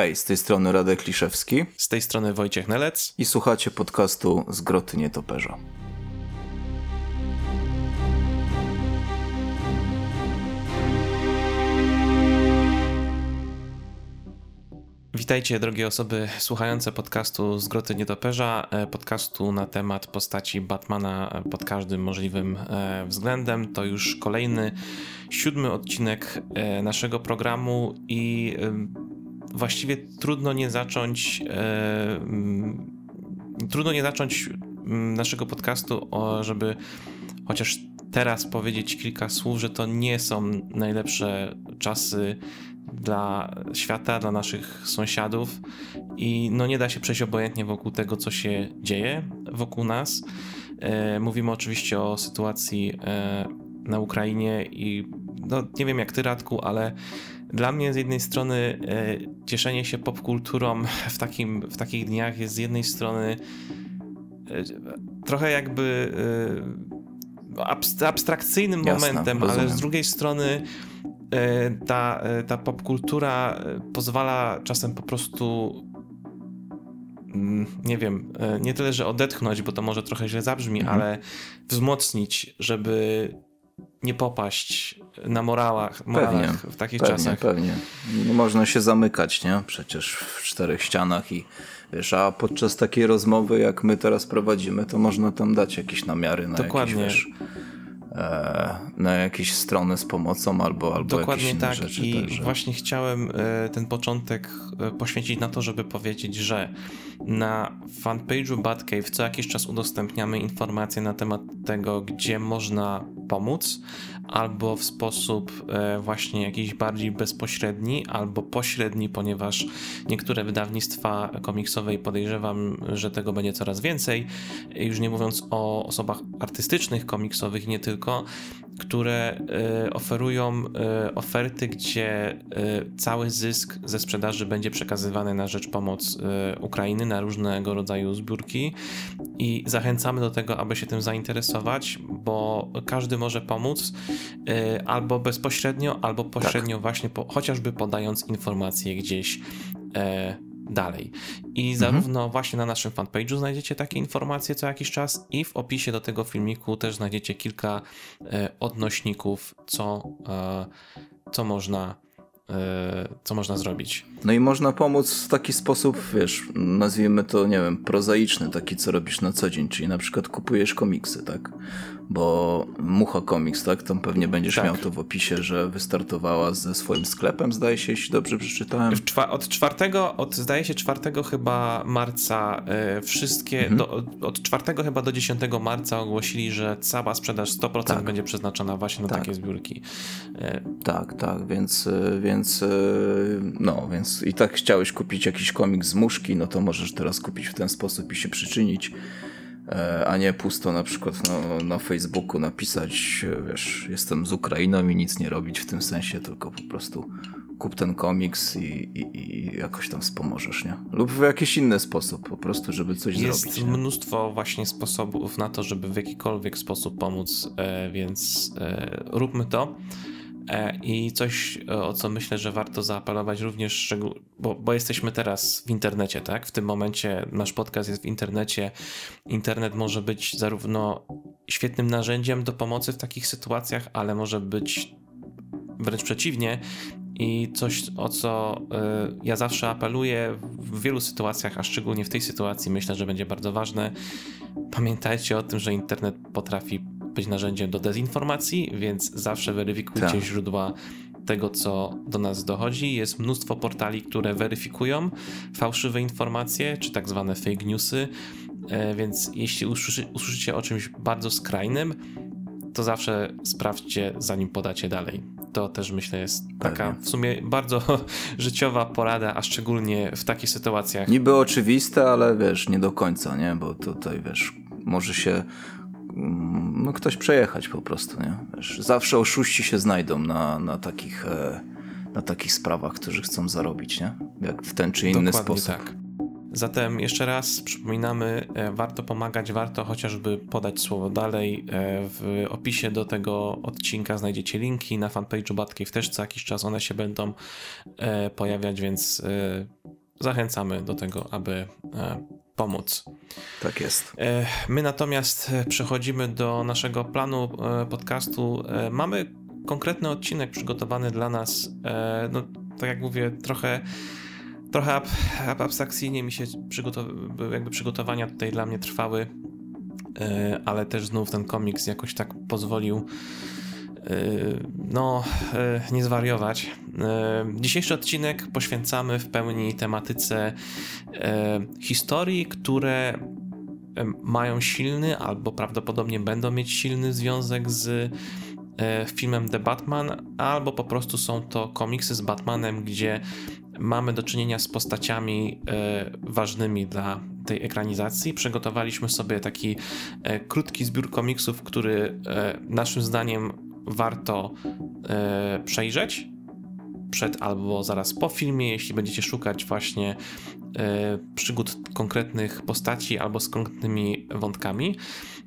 Hej, z tej strony Radek Kliszewski. Z tej strony Wojciech Nelec. I słuchacie podcastu z Groty Nietoperza. Witajcie, drogie osoby słuchające podcastu z Groty Nietoperza, e, podcastu na temat postaci Batmana pod każdym możliwym e, względem. To już kolejny, siódmy odcinek e, naszego programu i właściwie trudno nie zacząć trudno nie zacząć naszego podcastu, żeby chociaż teraz powiedzieć kilka słów, że to nie są najlepsze czasy dla świata, dla naszych sąsiadów i no nie da się przejść obojętnie wokół tego, co się dzieje wokół nas. E, mówimy oczywiście o sytuacji e, na Ukrainie i no, nie wiem jak ty Radku, ale dla mnie z jednej strony e, cieszenie się popkulturą w, takim, w takich dniach jest z jednej strony trochę jakby abstrakcyjnym Jasne, momentem, rozumiem. ale z drugiej strony E, ta, e, ta popkultura e, pozwala czasem po prostu mm, nie wiem, nie tyle, że odetchnąć, bo to może trochę źle zabrzmi, mhm. ale wzmocnić, żeby nie popaść na morałach, morałach pewnie, w takich pewnie, czasach. Pewnie, Nie można się zamykać, nie? Przecież w czterech ścianach i wiesz, a podczas takiej rozmowy, jak my teraz prowadzimy, to można tam dać jakieś namiary na Dokładnie. jakieś, wiesz, E, na jakieś strony z pomocą albo, albo Dokładnie jakieś tak. rzeczy. I także. właśnie chciałem e, ten początek e, poświęcić na to, żeby powiedzieć, że na fanpage'u Batcave co jakiś czas udostępniamy informacje na temat tego, gdzie można pomóc, albo w sposób właśnie jakiś bardziej bezpośredni, albo pośredni, ponieważ niektóre wydawnictwa komiksowe i podejrzewam, że tego będzie coraz więcej, już nie mówiąc o osobach artystycznych, komiksowych, nie tylko, które e, oferują e, oferty, gdzie e, cały zysk ze sprzedaży będzie przekazywany na rzecz pomoc Ukrainy, na różnego rodzaju zbiórki i zachęcamy do tego, aby się tym zainteresować, bo każdy może pomóc albo bezpośrednio, albo pośrednio tak. właśnie po, chociażby podając informacje gdzieś dalej. I mhm. zarówno właśnie na naszym fanpage'u znajdziecie takie informacje co jakiś czas i w opisie do tego filmiku też znajdziecie kilka e, odnośników, co, e, co można e, co można zrobić. No i można pomóc w taki sposób, wiesz, nazwijmy to, nie wiem, prozaiczny, taki co robisz na co dzień, czyli na przykład kupujesz komiksy, tak? Bo Mucha Comics, tak? Tam pewnie będziesz tak. miał to w opisie, że wystartowała ze swoim sklepem, zdaje się, jeśli dobrze przeczytałem. od czwartego, od zdaje się czwartego chyba marca e, wszystkie, mhm. do, od czwartego chyba do 10 marca ogłosili, że cała sprzedaż 100% tak. będzie przeznaczona właśnie na tak. takie zbiórki. E, tak, tak, więc, e, więc no, więc i tak chciałeś kupić jakiś komiks z muszki, no to możesz teraz kupić w ten sposób i się przyczynić. E, a nie pusto na przykład no, na Facebooku napisać, wiesz, jestem z Ukrainą i nic nie robić w tym sensie, tylko po prostu kup ten komiks i, i, i jakoś tam wspomożesz, nie? Lub w jakiś inny sposób, po prostu, żeby coś Jest zrobić. Jest mnóstwo właśnie sposobów na to, żeby w jakikolwiek sposób pomóc, e, więc e, róbmy to. E, I coś, e, o co myślę, że warto zaapelować również, bo, bo, jesteśmy teraz w internecie, tak? W tym momencie nasz podcast jest w internecie. Internet może być zarówno świetnym narzędziem do pomocy w takich sytuacjach, ale może być wręcz przeciwnie. I coś, o co y, ja zawsze apeluję w wielu sytuacjach, a szczególnie w tej sytuacji, myślę, że będzie bardzo ważne. Pamiętajcie o tym, że internet potrafi być narzędziem do dezinformacji, więc zawsze weryfikujcie tak. źródła tego, co do nas dochodzi. Jest mnóstwo portali, które weryfikują fałszywe informacje, czy tak zwane fake newsy, e, więc jeśli usłyszy, usłyszycie o czymś bardzo skrajnym, to zawsze sprawdźcie, zanim podacie dalej. To też myślę jest taka w sumie bardzo życiowa porada, a szczególnie w takich sytuacjach. Niby oczywiste, ale wiesz, nie do końca, nie? Bo tutaj wiesz, może się no, ktoś przejechać po prostu. Nie? Wiesz, zawsze oszuści się znajdą na, na, takich, e, na takich sprawach, którzy chcą zarobić, nie? jak w ten czy inny Dokładnie sposób. Tak. Zatem jeszcze raz przypominamy, e, warto pomagać, warto chociażby podać słowo dalej. E, w opisie do tego odcinka znajdziecie linki na fanpage'u Batcave też co jakiś czas one się będą pojawiać, więc zachęcamy do tego, aby pomóc. Tak jest. My natomiast przechodzimy do naszego planu podcastu. Mamy konkretny odcinek przygotowany dla nas. No, tak jak mówię, trochę trochę ab, ab, abstrakcyjnie mi się przygotow- jakby przygotowania tutaj dla mnie trwały, e, ale też znów ten komiks jakoś tak pozwolił e, no, e, nie zwariować. Dzisiejszy odcinek poświęcamy w pełni tematyce historii, które mają silny albo prawdopodobnie będą mieć silny związek z filmem The Batman, albo po prostu są to komiksy z Batmanem, gdzie mamy do czynienia z postaciami ważnymi dla tej ekranizacji. Przygotowaliśmy sobie taki krótki zbiór komiksów, który naszym zdaniem warto przejrzeć przed albo zaraz po filmie, jeśli będziecie szukać właśnie przygód konkretnych postaci albo z konkretnymi wątkami.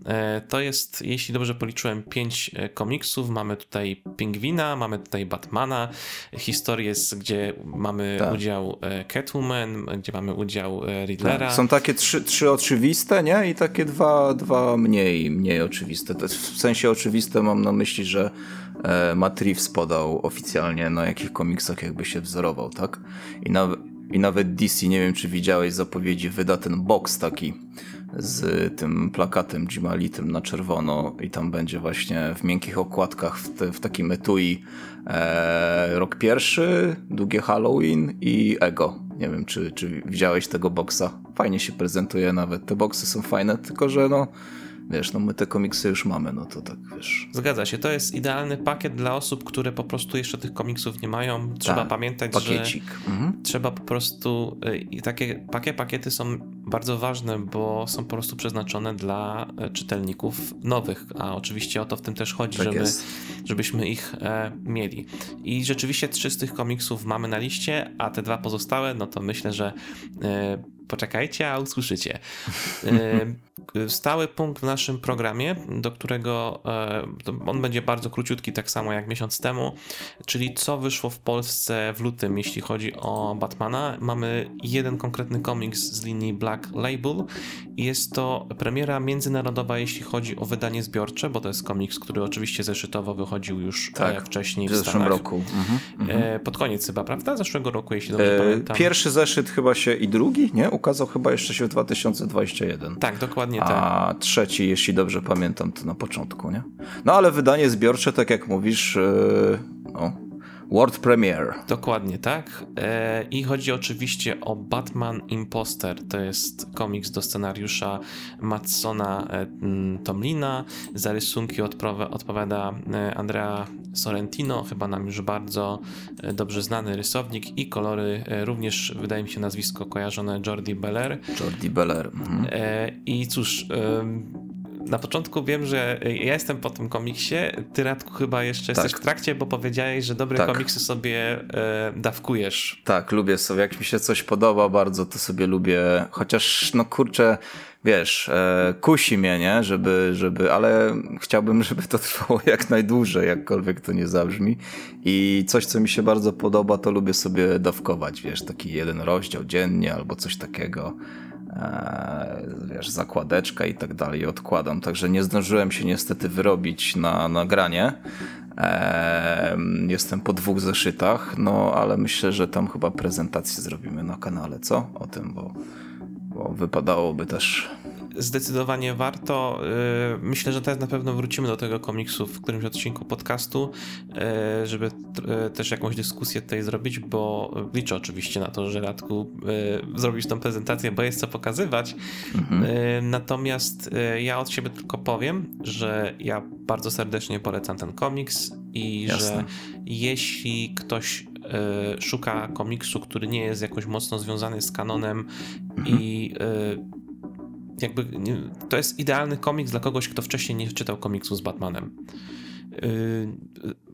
E, to jest, jeśli dobrze policzyłem, pięć e, komiksów. Mamy tutaj Pingwina, mamy tutaj Batmana, historię, gdzie mamy tak. udział e, Catwoman, gdzie mamy udział Riddlera. Tak. Są takie trzy, trzy oczywiste, nie? I takie dwa, dwa mniej, mniej oczywiste. W sensie oczywiste mam na myśli, że Matt Reeves podał oficjalnie na jakich komiksach jakby się wzorował, tak? I nawet, I nawet DC, nie wiem czy widziałeś zapowiedzi, wyda ten box taki z tym plakatem Jimalitym na czerwono i tam będzie właśnie w miękkich okładkach w, te, w takim etui e, rok pierwszy, długie Halloween i Ego. Nie wiem, czy, czy widziałeś tego boksa. Fajnie się prezentuje nawet. Te boksy są fajne, tylko że no wiesz, no my te komiksy już mamy, no to tak, wiesz. Zgadza się, to jest idealny pakiet dla osób, które po prostu jeszcze tych komiksów nie mają. Trzeba tak, pamiętać, pakiecik. że mhm. trzeba po prostu, y, i takie, takie pakiety są bardzo ważne, bo są po prostu przeznaczone dla e, czytelników nowych, a oczywiście o to w tym też chodzi, tak żeby, żebyśmy ich e, mieli. I rzeczywiście trzy z tych komiksów mamy na liście, a te dwa pozostałe, no to myślę, że e, poczekajcie, a usłyszycie. E, stały punkt w naszym programie, do którego e, on będzie bardzo króciutki, tak samo jak miesiąc temu, czyli co wyszło w Polsce w lutym, jeśli chodzi o Batmana. Mamy jeden konkretny komiks z linii Black Label. Jest to premiera międzynarodowa, jeśli chodzi o wydanie zbiorcze, bo to jest komiks, który oczywiście zeszytowo wychodził już e, tak, wcześniej w, w zeszłym roku. Mhm, mhm. Pod koniec chyba, prawda? Zeszłego roku, jeśli dobrze e, pamiętam. Pierwszy zeszyt chyba się i drugi, nie? Ukazał chyba jeszcze się w 2021. Tak, dokładnie tak. A trzeci, jeśli dobrze pamiętam, to na początku, nie? No ale wydanie zbiorcze, tak jak mówisz, yy, no, World Premiere. Dokładnie tak. E, I chodzi oczywiście o Batman Imposter. To jest komiks do scenariusza Matsona e, Tomlina. Za rysunki odpowiada e, Andrea Sorrentino, chyba nam już bardzo dobrze znany rysownik i kolory również, wydaje mi się nazwisko kojarzone, Jordi Beller. Jordi Beller. Mhm. I cóż na początku wiem, że ja jestem po tym komiksie, ty Radku chyba jeszcze tak. jesteś w trakcie, bo powiedziałeś, że dobre tak. komiksy sobie e, dawkujesz. Tak, lubię sobie, jak mi się coś podoba bardzo, to sobie lubię, chociaż no kurczę, wiesz, e, kusi mnie, nie, żeby, żeby, ale chciałbym, żeby to trwało jak najdłużej, jakkolwiek to nie zabrzmi i coś, co mi się bardzo podoba, to lubię sobie dawkować, wiesz, taki jeden rozdział dziennie albo coś takiego. E, wiesz, zakładeczka i tak dalej odkładam. Także nie zdążyłem się niestety wyrobić na nagranie. E, jestem po dwóch zeszytach, no ale myślę, że tam chyba prezentację zrobimy na kanale, co? O tym, bo, bo wypadałoby też zdecydowanie warto. Y, myślę, że teraz na pewno wrócimy do tego komiksu w którymś odcinku podcastu, y, żeby y, też jakąś dyskusję tutaj zrobić, bo liczę oczywiście na to, że Radku zrobisz tą prezentację, bo jest co pokazywać. Mhm. Natomiast ja od siebie tylko powiem, że ja bardzo serdecznie polecam ten komiks i Jasne. że jeśli ktoś szuka komiksu, który nie jest jakoś mocno związany z kanonem mhm. i jakby to jest idealny komiks dla kogoś, kto wcześniej nie czytał komiksu z Batmanem. Yy,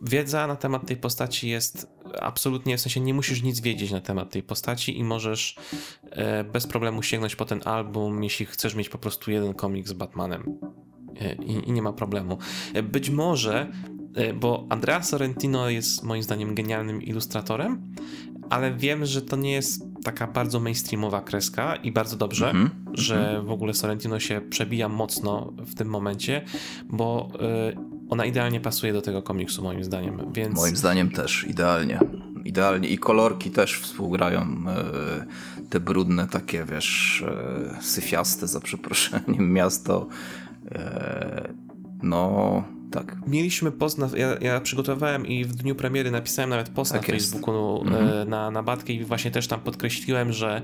wiedza na temat tej postaci jest absolutnie, w sensie nie musisz nic wiedzieć na temat tej postaci i możesz e, bez problemu sięgnąć po ten album, jeśli chcesz mieć po prostu jeden komiks z Batmanem. E, I, i nie ma problemu. E, być może, bo Andrea Sorrentino jest moim zdaniem genialnym ilustratorem, ale wiem, że to nie jest taka bardzo mainstreamowa kreska i bardzo dobrze, mm -hmm. że w ogóle Sorrentino się przebija mocno w tym momencie, bo y, ona idealnie pasuje do tego komiksu moim zdaniem, więc... Moim zdaniem też, idealnie. Idealnie i kolorki też współgrają y, te brudne takie, wiesz, y, syfiaste za przeproszeniem miasto. No, tak. Mieliśmy post, na, ja, ja, przygotowałem i w dniu premiery napisałem nawet post tak na jest. Facebooku mhm. na, na Batkę i właśnie też tam podkreśliłem, że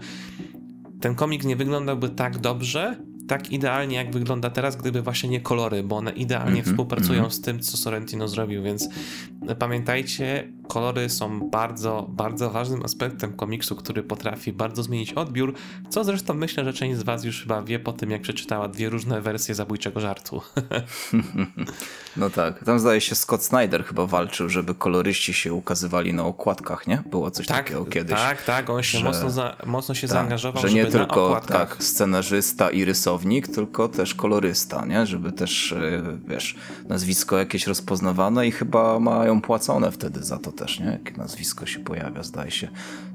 ten komik nie wyglądałby tak dobrze, tak idealnie, jak wygląda teraz, gdyby właśnie nie kolory, bo one idealnie mm -hmm, współpracują mm -hmm. z tym, co Sorrentino zrobił, więc pamiętajcie, kolory są bardzo, bardzo ważnym aspektem komiksu, który potrafi bardzo zmienić odbiór, co zresztą myślę, że część z was już chyba wie po tym, jak przeczytała dwie różne wersje zabójczego żartu. no tak, tam zdaje się Scott Snyder chyba walczył, żeby koloryści się ukazywali na okładkach, nie? Było coś tak, takiego kiedyś. Tak, tak, on się że, mocno, za, mocno się tak, zaangażował, że nie tylko tak, scenarzysta i rysownik, tylko też kolorysta, nie? Żeby też, e, wiesz, nazwisko jakieś rozpoznawane i chyba mają płacone wtedy za to też, nie? Jakie nazwisko się pojawia, zdaje się.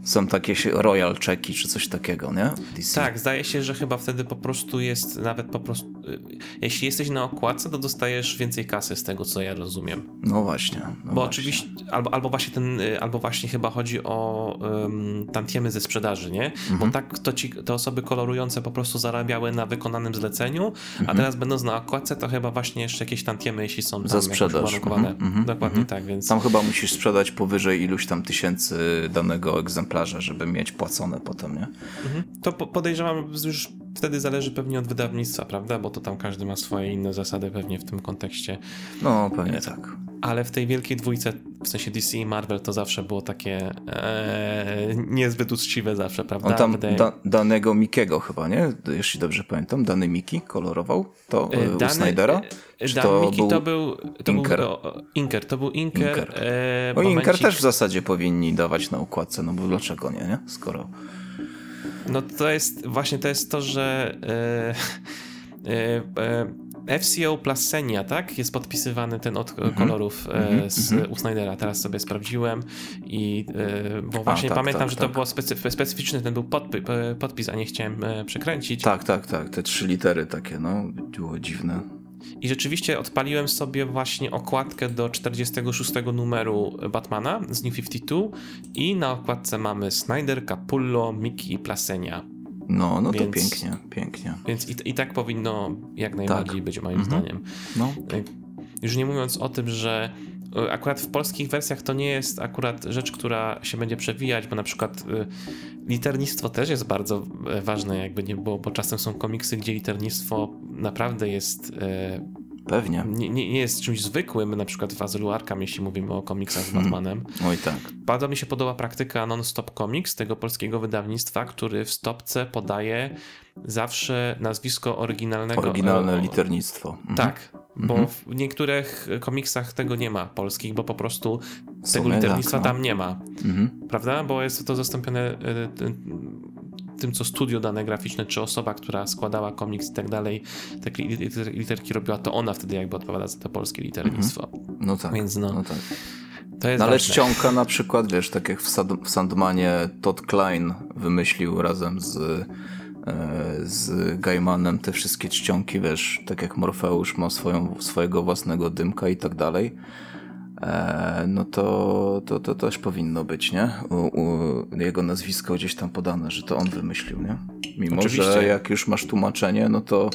Są takie royal checki czy coś takiego, nie? DC. Tak, zdaje się, że chyba wtedy po prostu jest nawet po prostu... Y, jeśli jesteś na okładce, to dostajesz więcej kasy z tego, co ja rozumiem. No właśnie. No Bo właśnie. oczywiście, albo, albo właśnie ten, y, albo właśnie chyba chodzi o um, tantiemy ze sprzedaży, nie? Mhm. Bo tak to ci, te osoby kolorujące po prostu zarabiały na wykonanym zleceniu, mhm. a teraz będąc na okładce, to chyba właśnie jeszcze jakieś tantiemy, jeśli są Za sprzedaż. Mhm. mhm. Dokładnie mhm. tak, więc... Tam chyba musisz sprzedać powyżej iluś tam tysięcy danego egzemplarza, żeby mieć płacone potem, nie? Mhm. To podejrzewam, już wtedy zależy pewnie od wydawnictwa, prawda? Bo to tam każdy ma swoje inne zasady pewnie w tym kontekście. No, pewnie e, tak. Ale w tej wielkiej dwójce, w sensie DC i Marvel, to zawsze było takie e, niezbyt uczciwe zawsze, prawda? On tam Wydaje... da, danego Mikiego chyba, nie? Jeśli dobrze pamiętam, dany Miki kolorował to e, dany, u Snydera? Czy to Miki był to był to Inker. Był, Inker, to był Inker. Inker. E, no Inker też w zasadzie powinni dawać na układce, no bo dlaczego nie, nie? Skoro no to jest właśnie to jest to, że e, e, e FCO Plasenia, tak? Jest podpisywany ten od mm -hmm. kolorów mm -hmm. z -hmm. u Snydera. Teraz sobie sprawdziłem i bo właśnie a, tak, pamiętam, tak, że tak. to było specyf specyficzny ten był podpis, podpis, a nie chciałem przekręcić. Tak, tak, tak. Te trzy litery takie, no, było dziwne. I rzeczywiście odpaliłem sobie właśnie okładkę do 46 numeru Batmana z New 52 i na okładce mamy Snyder, Capullo, Mickey i Plasenia. No, no więc, to pięknie, pięknie. Więc i, i tak powinno jak najbardziej tak. być moim mhm. zdaniem. No. Już nie mówiąc o tym, że akurat w polskich wersjach to nie jest akurat rzecz, która się będzie przewijać, bo na przykład e, liternictwo też jest bardzo e, ważne, jakby nie było, bo czasem są komiksy, gdzie liternictwo naprawdę jest. E, Pewnie. Nie, nie, jest czymś zwykłym, na przykład w Azylu Arkham, jeśli mówimy o komiksach z hmm. Batmanem. Oj tak. Bardzo mi się podoba praktyka Non-Stop Comics, tego polskiego wydawnictwa, który w stopce podaje zawsze nazwisko oryginalnego. Oryginalne liternictwo. Mhm. Tak, bo mhm. w niektórych komiksach tego nie ma polskich, bo po prostu tego liternictwa tak, no. tam nie ma. Mhm. Prawda? Bo jest to zastąpione e, tym, co studio dane graficzne, czy osoba, która składała komiks i tak dalej, te literki robiła, to ona wtedy jakby odpowiada za to polskie liternictwo. Mhm. No tak. Więc no, no tak. To jest no, ale ważne. czcionka na przykład, wiesz, tak jak w, Sad w Sandmanie Todd Klein wymyślił razem z z Gaimanem te wszystkie czcionki, wiesz, tak jak Morfeusz ma swoją, swojego własnego dymka i tak dalej. E, no to, to, to też powinno być, nie? U, u, jego nazwisko gdzieś tam podane, że to on wymyślił, nie? Mimo, Oczywiście. że jak już masz tłumaczenie, no to,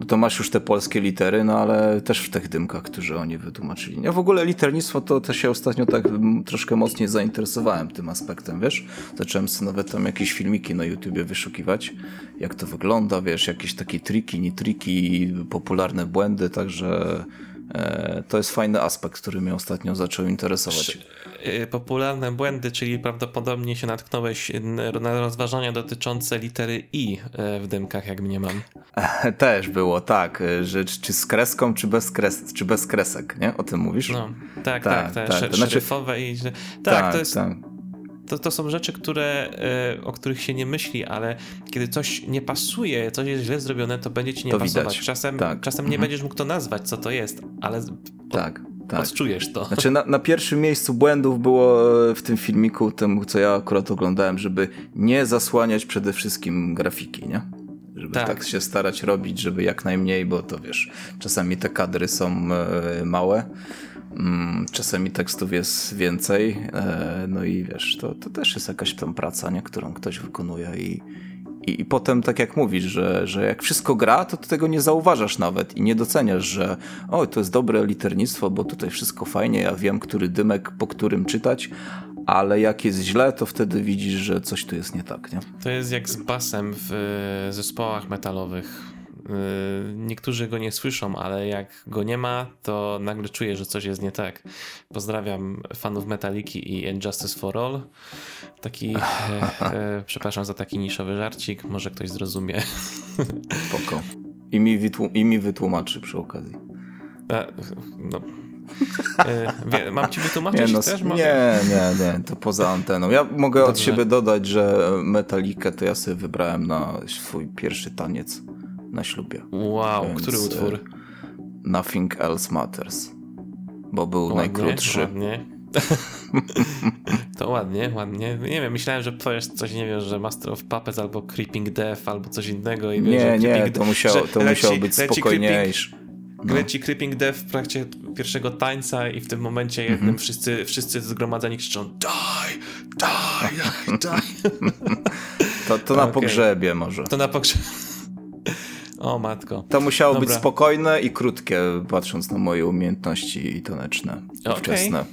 no to masz już te polskie litery, no ale też w tych dymkach, którzy oni wytłumaczyli. Ja w ogóle liternictwo to też się ostatnio tak troszkę mocniej zainteresowałem tym aspektem, wiesz? Zacząłem sobie nawet tam jakieś filmiki na YouTubie wyszukiwać, jak to wygląda, wiesz, jakieś takie triki, nie triki, popularne błędy, także E, to jest fajny aspekt, który mnie ostatnio zaczął interesować. E, popularne błędy, czyli prawdopodobnie się natknąłeś na rozważania dotyczące litery I e, w dymkach, jak mnie mam. Też było, tak, że czy z kreską, czy bez, kres, czy bez kresek, nie? O tym mówisz? No, tak, tak, tak. tak, tak. Znaczy... i... Tak, tak, to jest... Tak to, to są rzeczy, które, o których się nie myśli, ale kiedy coś nie pasuje, coś jest źle zrobione, to będzie ci nie to pasować. Widać. Czasem, tak. czasem nie mhm. będziesz mógł to nazwać, co to jest, ale tak. Tak. odczujesz to. Znaczy na, na, pierwszym miejscu błędów było w tym filmiku, tym co ja akurat oglądałem, żeby nie zasłaniać przede wszystkim grafiki, nie? Żeby tak. tak się starać robić, żeby jak najmniej, bo to wiesz, czasami te kadry są e, małe, mm, czasami tekstów jest więcej, e, no i wiesz, to, to też jest jakaś tam praca, nie? którą ktoś wykonuje i, i, I, potem, tak jak mówisz, że, że jak wszystko gra, to tego nie zauważasz nawet i nie doceniasz, że o, to jest dobre liternictwo, bo tutaj wszystko fajnie, ja wiem, który dymek po którym czytać, ale jak jest źle, to wtedy widzisz, że coś tu jest nie tak, nie? To jest jak z basem w e, zespołach metalowych. E, niektórzy go nie słyszą, ale jak go nie ma, to nagle czuję, że coś jest nie tak. Pozdrawiam fanów Metaliki i Injustice for All. Taki, e, e, przepraszam za taki niszowy żarcik, może ktoś zrozumie. Spoko. I mi, wytłum I mi wytłumaczy przy okazji. E, no. E, wie, mam ci wytłumaczyć nie, no, też? Nie, nie, nie, to poza anteną. Ja mogę Dobrze. od siebie dodać, że Metalikę to ja sobie wybrałem na swój pierwszy taniec na ślubie. Wow, Więc, który utwór? E, Nothing Else Matters. Bo był ładnie, najkrótszy. Ładnie. to ładnie, ładnie. Nie wiem, myślałem, że powiesz coś, nie wiem, że Master of Puppets albo Creeping Death albo coś innego. I nie, wiesz, nie, to, musiało, to musiało być spokojniejsze. No. Leci Creeping Death w trakcie pierwszego tańca i w tym momencie jednym mm -hmm. wszyscy, wszyscy zgromadzeni krzyczą die, die, die. to, to na okay. pogrzebie może. To na pogrzebie. O matko. To musiało Dobra. być spokojne i krótkie, patrząc na moje umiejętności taneczne, okay. wczesne.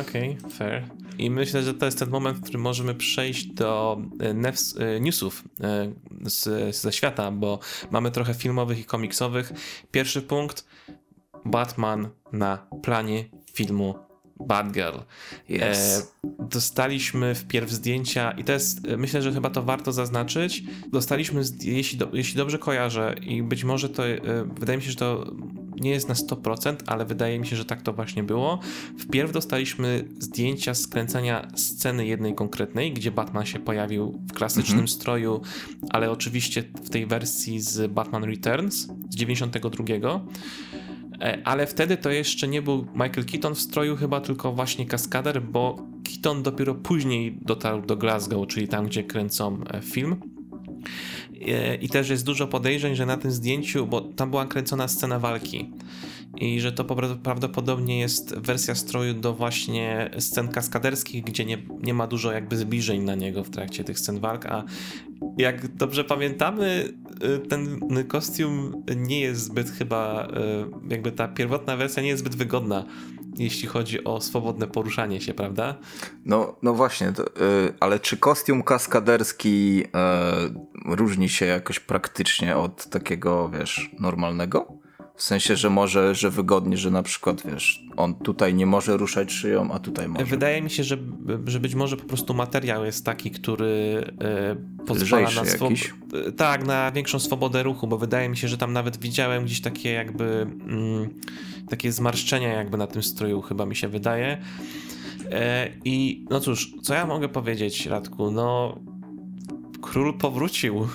Okej, okay, fair. I myślę, że to jest ten moment, w którym możemy przejść do e, nefs, e, newsów e, z, ze świata, bo mamy trochę filmowych i komiksowych. Pierwszy punkt. Batman na planie filmu Batgirl. Yes. E, dostaliśmy wpierw zdjęcia i to jest, myślę, że chyba to warto zaznaczyć. Dostaliśmy, jeśli, do, jeśli dobrze kojarzę i być może to, e, wydaje mi się, że to nie jest na 100%, ale wydaje mi się, że tak to właśnie było. Wpierw dostaliśmy zdjęcia skręcenia sceny jednej konkretnej, gdzie Batman się pojawił w klasycznym mhm. stroju, ale oczywiście w tej wersji z Batman Returns z 92. E, ale wtedy to jeszcze nie był Michael Keaton w stroju, chyba tylko właśnie kaskader, bo Keaton dopiero później dotarł do Glasgow, czyli tam, gdzie kręcą e, film. E, I też jest dużo podejrzeń, że na tym zdjęciu, bo tam była kręcona scena walki i że to prawdopodobnie jest wersja stroju do właśnie scen kaskaderskich, gdzie nie, nie ma dużo jakby zbliżeń na niego w trakcie tych scen walk, a jak dobrze pamiętamy, y, ten kostium nie jest zbyt chyba, y, jakby ta pierwotna wersja nie jest zbyt wygodna, jeśli chodzi o swobodne poruszanie się, prawda? No, no właśnie, to, yy, ale czy kostium kaskaderski różni się jakoś praktycznie od takiego, wiesz, normalnego? W sensie, że może, że wygodnie, że na przykład, wiesz, on tutaj nie może ruszać szyją, a tutaj może. Wydaje mi się, że, że być może po prostu materiał jest taki, który e, pozwala na swobodę. Tak, na większą swobodę ruchu, bo wydaje mi się, że tam nawet widziałem gdzieś takie jakby mm, takie zmarszczenia jakby na tym stroju, chyba mi się wydaje. E, I no cóż, co ja mogę powiedzieć, Radku? No, król powrócił.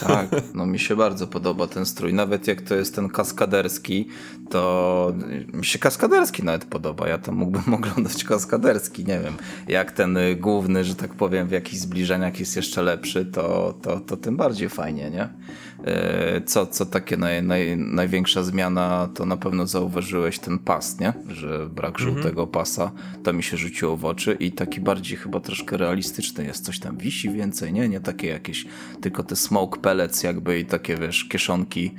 Tak, no mi się bardzo podoba ten strój. Nawet jak to jest ten kaskaderski, to mi się kaskaderski nawet podoba. Ja tam mógłbym oglądać kaskaderski, nie wiem. Jak ten główny, że tak powiem, w jakichś zbliżeniach jest jeszcze lepszy, to, to, to tym bardziej fajnie, nie? E, co, co takie naj, naj, największa zmiana, to na pewno zauważyłeś ten pas, nie? Że brak mhm. żółtego pasa, to mi się rzuciło w oczy i taki bardziej chyba troszkę realistyczny jest. Coś tam wisi więcej, nie? Nie takie jakieś, tylko te smoke pellets jakby i takie, wiesz, kieszonki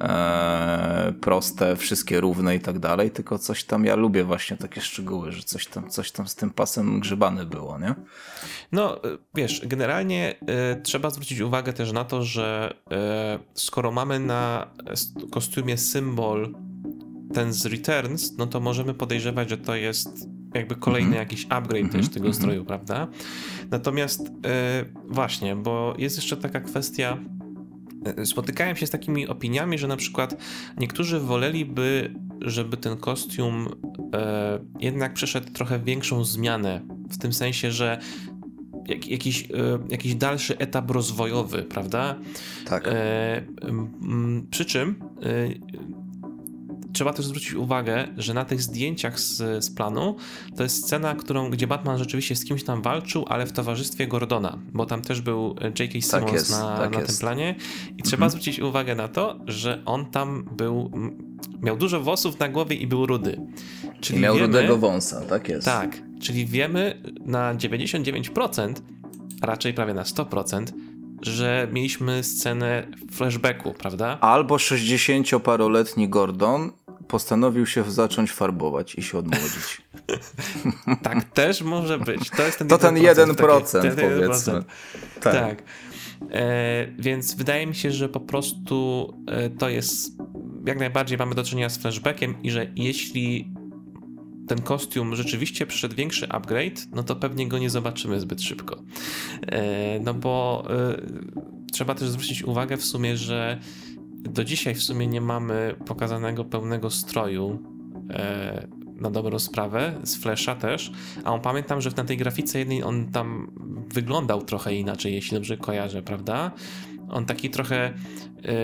e, proste, wszystkie równe i tak dalej, tylko coś tam, ja lubię właśnie takie szczegóły, że coś tam, coś tam z tym pasem grzebane było, nie? No, e, wiesz, generalnie y, trzeba zwrócić uwagę też na to, że y, skoro mamy na kostiumie symbol ten z Returns, no to możemy podejrzewać, że to jest jakby kolejny mm -hmm. jakiś upgrade mm -hmm. też tego mm -hmm. stroju, prawda? Natomiast właśnie, bo jest jeszcze taka kwestia spotykałem się z takimi opiniami, że na przykład niektórzy woleliby, żeby ten kostium e, jednak przeszedł trochę większą zmianę, w tym sensie, że jak, jakiś, e, jakiś dalszy etap rozwojowy, prawda? Tak. E, m, przy czym e, trzeba też zwrócić uwagę, że na tych zdjęciach z, z planu to jest scena, którą, gdzie Batman rzeczywiście z kimś tam walczył, ale w towarzystwie Gordona, bo tam też był J.K. Simmons tak jest, na, tak na tym planie i trzeba mhm. zwrócić uwagę na to, że on tam był, miał dużo włosów na głowie i był rudy. Czyli I miał wiemy, rudego wąsa, tak jest. Tak, czyli wiemy na 99%, a raczej prawie na 100%, że mieliśmy scenę flashbacku, prawda? Albo 60-paroletni Gordon postanowił się zacząć farbować i się odmłodzić. tak też może być. To jest ten to 1%, ten 1%, taki, ten powiedzmy. 1%. Tak. tak. E, więc wydaje mi się, że po prostu e, to jest jak najbardziej mamy do czynienia z flashbackiem i że jeśli ten kostium rzeczywiście przyszedł większy upgrade, no to pewnie go nie zobaczymy zbyt szybko. E, no bo e, trzeba też zwrócić uwagę w sumie, że do dzisiaj w sumie nie mamy pokazanego pełnego stroju e, na dobrą sprawę, z Flasha też, a on pamiętam, że na tej grafice jednej on tam wyglądał trochę inaczej, jeśli dobrze kojarzę, prawda? On taki trochę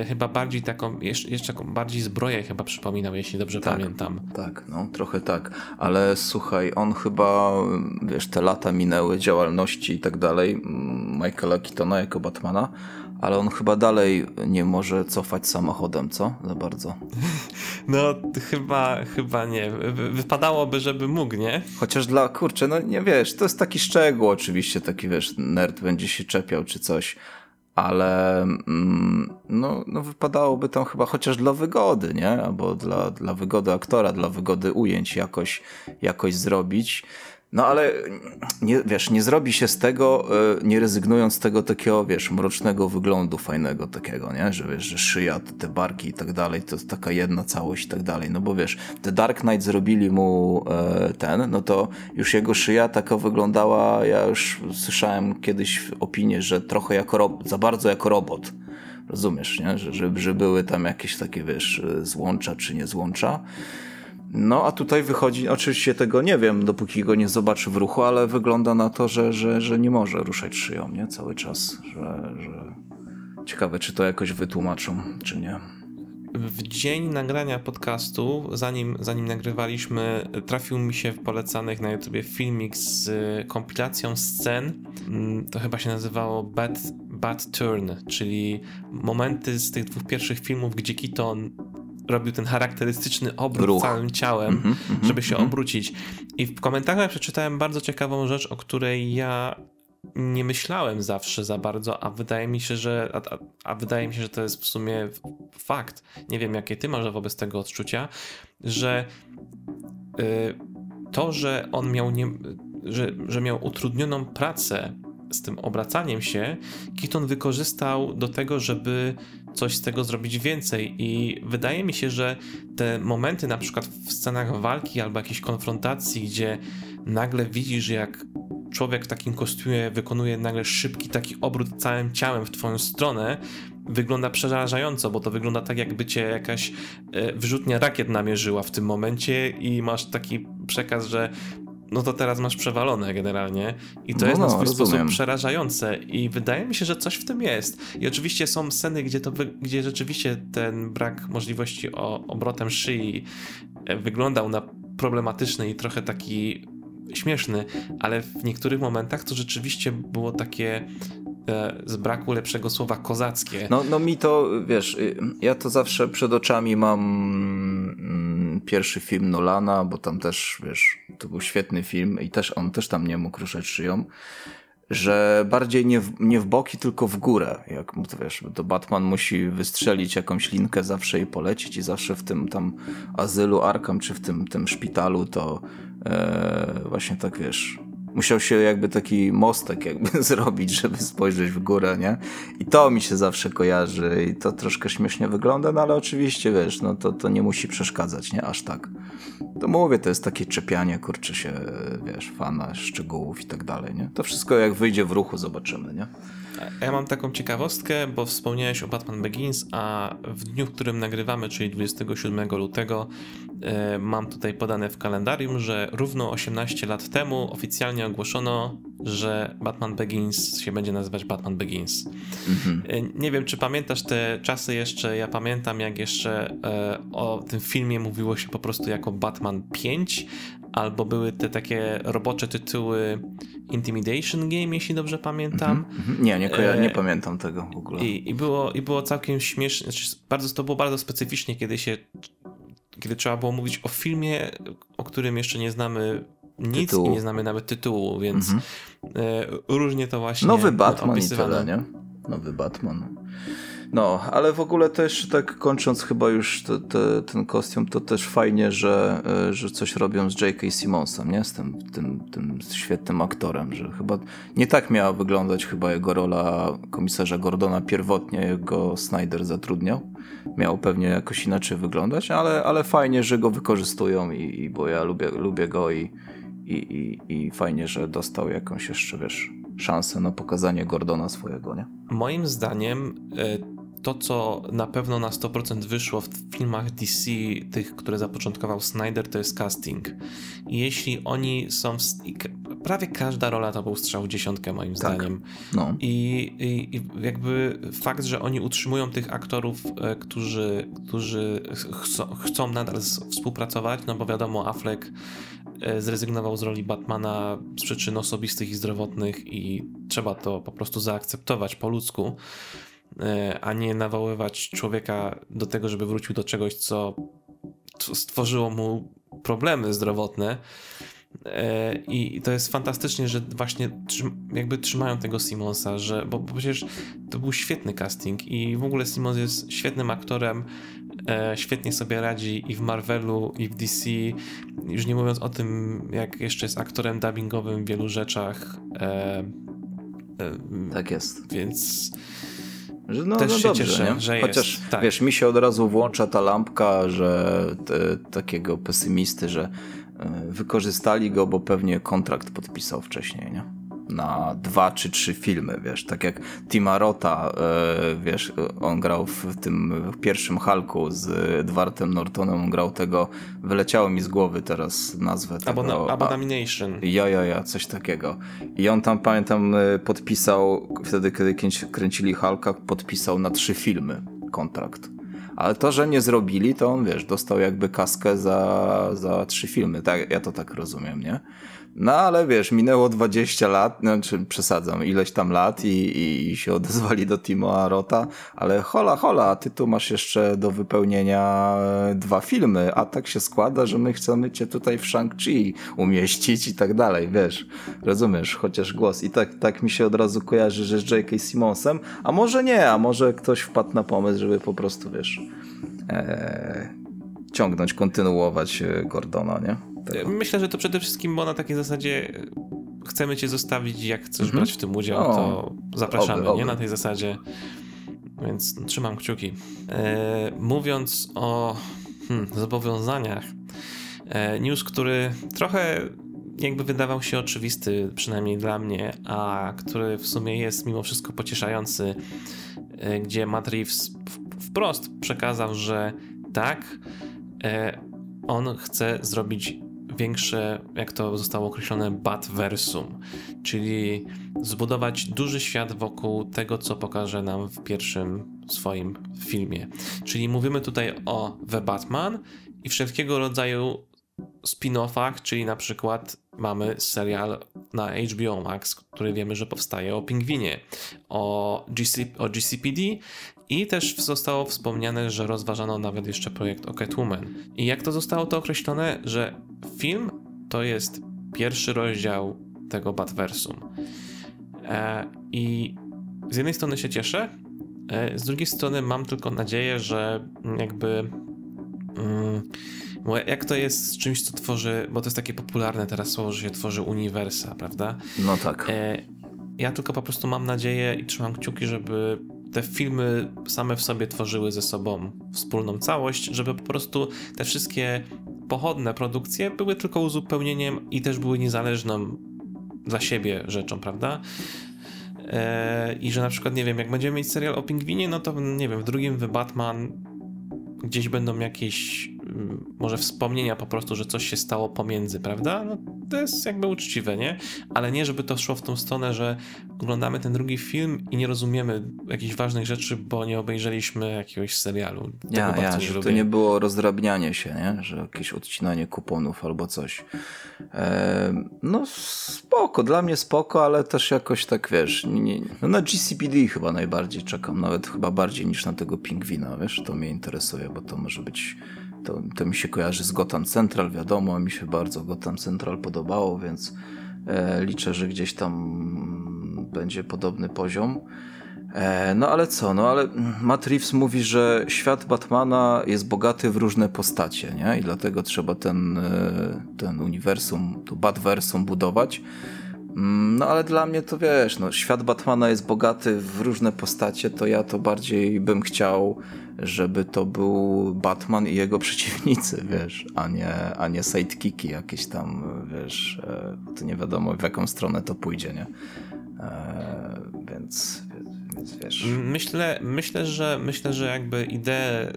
y, chyba bardziej taką, jeszcze, jeszcze taką bardziej zbroję chyba przypominał, jeśli dobrze tak, pamiętam. Tak, no trochę tak, ale słuchaj, on chyba, wiesz, te lata minęły działalności i tak dalej, Michaela Keatona jako Batmana, ale on chyba dalej nie może cofać samochodem, co? Za bardzo. No, chyba, chyba nie. Wypadałoby, żeby mógł, nie? Chociaż dla, kurczę, no nie wiesz, to jest taki szczegół oczywiście, taki wiesz, nerd będzie się czepiał czy coś, ale mm, no, no wypadałoby tam chyba chociaż dla wygody, nie? Albo dla, dla wygody aktora, dla wygody ujęć jakoś, jakoś zrobić. No ale nie, wiesz, nie zrobi się z tego, e, nie rezygnując z tego takiego, wiesz, mrocznego wyglądu fajnego takiego, nie? Że wiesz, że szyja, te barki i tak dalej, to taka jedna całość i tak dalej. No bo wiesz, The Dark Knight zrobili mu e, ten, no to już jego szyja taka wyglądała, ja już słyszałem kiedyś opinię, że trochę jako, za bardzo jako robot. Rozumiesz, nie? Że, że, że były tam jakieś takie, wiesz, złącza czy nie złącza. No a tutaj wychodzi, oczywiście tego nie wiem, dopóki go nie zobaczy w ruchu, ale wygląda na to, że, że, że nie może ruszać szyją, nie? Cały czas, że, że... Ciekawe, czy to jakoś wytłumaczą, czy nie. W dzień nagrania podcastu, zanim, zanim nagrywaliśmy, trafił mi się w polecanych na YouTubie filmik z kompilacją scen. Mm, to chyba się nazywało Bad, Bad Turn, czyli momenty z tych dwóch pierwszych filmów, gdzie Keaton robił ten charakterystyczny obrót Ruch. całym ciałem, mm -hmm, żeby się mm -hmm. obrócić. I w komentarzach przeczytałem bardzo ciekawą rzecz, o której ja nie myślałem zawsze za bardzo, a wydaje mi się, że a, a, wydaje mi się, że to jest w sumie fakt. Nie wiem, jakie ty masz wobec tego odczucia, że y, to, że on miał nie, że, że miał utrudnioną pracę z tym obracaniem się, Keaton wykorzystał do tego, żeby coś z tego zrobić więcej. I wydaje mi się, że te momenty, na przykład w scenach walki albo jakiejś konfrontacji, gdzie nagle widzisz, jak człowiek w takim kostiumie wykonuje nagle szybki taki obrót całym ciałem w twoją stronę, wygląda przerażająco, bo to wygląda tak, jakby cię jakaś e, wyrzutnia rakiet namierzyła w tym momencie i masz taki przekaz, że no to teraz masz przewalone generalnie i to no, jest na no, swój rozumiem. sposób przerażające i wydaje mi się, że coś w tym jest. I oczywiście są sceny, gdzie, to gdzie rzeczywiście ten brak możliwości o, obrotem szyi e, wyglądał na problematyczny i trochę taki śmieszny, ale w niektórych momentach to rzeczywiście było takie z braku lepszego słowa kozackie. No, no mi to, wiesz, y, ja to zawsze przed oczami mam mm, pierwszy film Nolana, bo tam też, wiesz, to był świetny film i też on też tam nie mógł ruszać szyją że bardziej nie w, nie w boki, tylko w górę. Jak to wiesz, to Batman musi wystrzelić jakąś linkę zawsze i polecić i zawsze w tym tam azylu Arkham, czy w tym, tym szpitalu to e, właśnie tak wiesz, musiał się jakby taki mostek jakby zrobić, żeby spojrzeć w górę, nie? I to mi się zawsze kojarzy i to troszkę śmiesznie wygląda, no ale oczywiście, wiesz, no to, to nie musi przeszkadzać, nie? Aż tak. To mówię, to jest takie czepianie, kurczę się, wiesz, fana, szczegółów i tak dalej, nie? To wszystko jak wyjdzie w ruchu zobaczymy, nie? Ja mam taką ciekawostkę, bo wspomniałeś o Batman Begins, a w dniu, w którym nagrywamy, czyli 27 lutego, e, mam tutaj podane w kalendarium, że równo 18 lat temu oficjalnie ogłoszono że Batman Begins się będzie nazywać Batman Begins. Mhm. Nie wiem, czy pamiętasz te czasy jeszcze, ja pamiętam jak jeszcze e, o tym filmie mówiło się po prostu jako Batman 5, albo były te takie robocze tytuły Intimidation Game, jeśli dobrze pamiętam. Mm -hmm. Nie, nie, koja- nie e, pamiętam tego w ogóle. I, i, było, I było całkiem śmieszne, znaczy bardzo, to było bardzo specyficznie, kiedy się kiedy trzeba było mówić o filmie, o którym jeszcze nie znamy nic tytułu. i nie znamy nawet tytułu, więc mm -hmm. e, różnie to właśnie Nowy Batman opisywano. i tyle, nie? Nowy Batman. No, ale w ogóle też tak kończąc chyba już te, te, ten kostium, to też fajnie, że, e, że coś robią z J.K. Simmonsem, nie? Z tym, tym, tym świetnym aktorem, że chyba nie tak miała wyglądać chyba jego rola komisarza Gordona pierwotnie, go Snyder zatrudniał. Miał pewnie jakoś inaczej wyglądać, ale, ale fajnie, że go wykorzystują i, i bo ja lubię, lubię go i, i, i, i fajnie, że dostał jakąś jeszcze, wiesz, szansę na pokazanie Gordona swojego, nie? Moim zdaniem e, to, co na pewno na 100% wyszło w filmach DC, tych, które zapoczątkował Snyder, to jest casting. I jeśli oni są. W... Prawie każda rola to był strzał w dziesiątkę, moim tak. zdaniem. No. I, i, I, jakby fakt, że oni utrzymują tych aktorów, e, którzy, którzy chcą, chcą nadal współpracować, no bo wiadomo, Affleck e, zrezygnował z roli Batmana z przyczyn osobistych i zdrowotnych, i trzeba to po prostu zaakceptować po ludzku. E, a nie nawoływać człowieka do tego, żeby wrócił do czegoś, co stworzyło mu problemy zdrowotne. E, I to jest fantastycznie, że właśnie jakby trzymają tego Simonsa, że, bo, bo przecież to był świetny casting i w ogóle Simons jest świetnym aktorem, e, świetnie sobie radzi i w Marvelu, i w DC, już nie mówiąc o tym, jak jeszcze jest aktorem dubbingowym w wielu rzeczach. tak jest. Więc że no, Też no się dobrze, cieszę, nie? że Chociaż jest, tak. wiesz, mi się od razu włącza ta lampka, że te, takiego pesymisty, że e, wykorzystali go, bo pewnie kontrakt podpisał wcześniej, nie? Na dwa czy trzy filmy, wiesz, tak jak Timarota, e, wiesz, on grał w tym pierwszym Hulku z Edwardem Nortonem, on grał tego, wyleciało mi z głowy teraz nazwę tego. Abomination. Ja, ja, ja, coś takiego. I on tam, pamiętam, e, podpisał, wtedy kiedy kręcili Hulka, podpisał na trzy filmy kontrakt. Ale to, że nie zrobili, to on, wiesz, dostał jakby kaskę za, za trzy filmy. Tak, ja to tak rozumiem, nie? No ale wiesz, minęło 20 lat, znaczy przesadzam, ileś tam lat i, i się odezwali do Timo Arota, ale hola, hola, ty tu masz jeszcze do wypełnienia e, dwa filmy, a tak się składa, że my chcemy cię tutaj w Shang-Chi umieścić i tak dalej, wiesz, rozumiesz, chociaż głos i tak, tak mi się od razu kojarzy, że z J.K. Simmonsem, a może nie, a może ktoś wpadł na pomysł, żeby po prostu, wiesz, ee, ciągnąć, kontynuować e, Gordona, nie? Tego. Myślę, że to przede wszystkim, bo na takiej zasadzie chcemy cię zostawić, jak chcesz mhm. brać w tym udział, o, to zapraszamy, oby, oby. nie? Na tej zasadzie. Więc trzymam kciuki. E, mówiąc o hmm, zobowiązaniach, e, news, który trochę jakby wydawał się oczywisty, przynajmniej dla mnie, a który w sumie jest mimo wszystko pocieszający, e, gdzie Matt Reeves wprost przekazał, że tak, e, on chce zrobić większe, jak to zostało określone, Batversum, czyli zbudować duży świat wokół tego, co pokaże nam w pierwszym swoim filmie. Czyli mówimy tutaj o The Batman i wszelkiego rodzaju spin-offach, czyli na przykład mamy serial na HBO Max, który wiemy, że powstaje o Pingwinie, o, GC, o GCPD i też zostało wspomniane, że rozważano nawet jeszcze projekt o Catwoman. I jak to zostało to określone, że film to jest pierwszy rozdział tego Batversum. E, I z jednej strony się cieszę, e, z drugiej strony mam tylko nadzieję, że jakby. Mm, jak to jest z czymś, co tworzy, bo to jest takie popularne teraz słowo, że się tworzy uniwersa, prawda? No tak. E, ja tylko po prostu mam nadzieję i trzymam kciuki, żeby te filmy same w sobie tworzyły ze sobą wspólną całość, żeby po prostu te wszystkie pochodne produkcje były tylko uzupełnieniem i też były niezależną dla siebie rzeczą, prawda? Eee, I że na przykład, nie wiem, jak będziemy mieć serial o pingwinie, no to nie wiem, w drugim The Batman gdzieś będą jakieś może wspomnienia po prostu, że coś się stało pomiędzy, prawda? No, to jest jakby uczciwe, nie? Ale nie, żeby to szło w tą stronę, że oglądamy ten drugi film i nie rozumiemy jakichś ważnych rzeczy, bo nie obejrzeliśmy jakiegoś serialu. ja, ja, że to nie było rozdrabnianie się, nie? Że jakieś odcinanie kuponów albo coś. E, no spoko, dla mnie spoko, ale też jakoś tak, wiesz, nie, no na GCPD chyba najbardziej czekam, nawet chyba bardziej niż na tego pingwina, wiesz, to mnie interesuje, bo to może być to, to mi się kojarzy z Gotham Central, wiadomo, mi się bardzo Gotham Central podobało, więc e, liczę, że gdzieś tam będzie podobny poziom. E, no ale co, no ale Matt Reeves mówi, że świat Batmana jest bogaty w różne postacie, nie? I dlatego trzeba ten, e, ten uniwersum, tu Batversum budować. Mm, no ale dla mnie to wiesz, no, świat Batmana jest bogaty w różne postacie, to ja to bardziej bym chciał, żeby to był Batman i jego przeciwnicy, wiesz, a nie, a nie sidekicki jakieś tam, wiesz, e, to nie wiadomo w jaką stronę to pójdzie, nie? E, więc, więc wiesz. Myślę, myślę, że myślę, że jakby ideę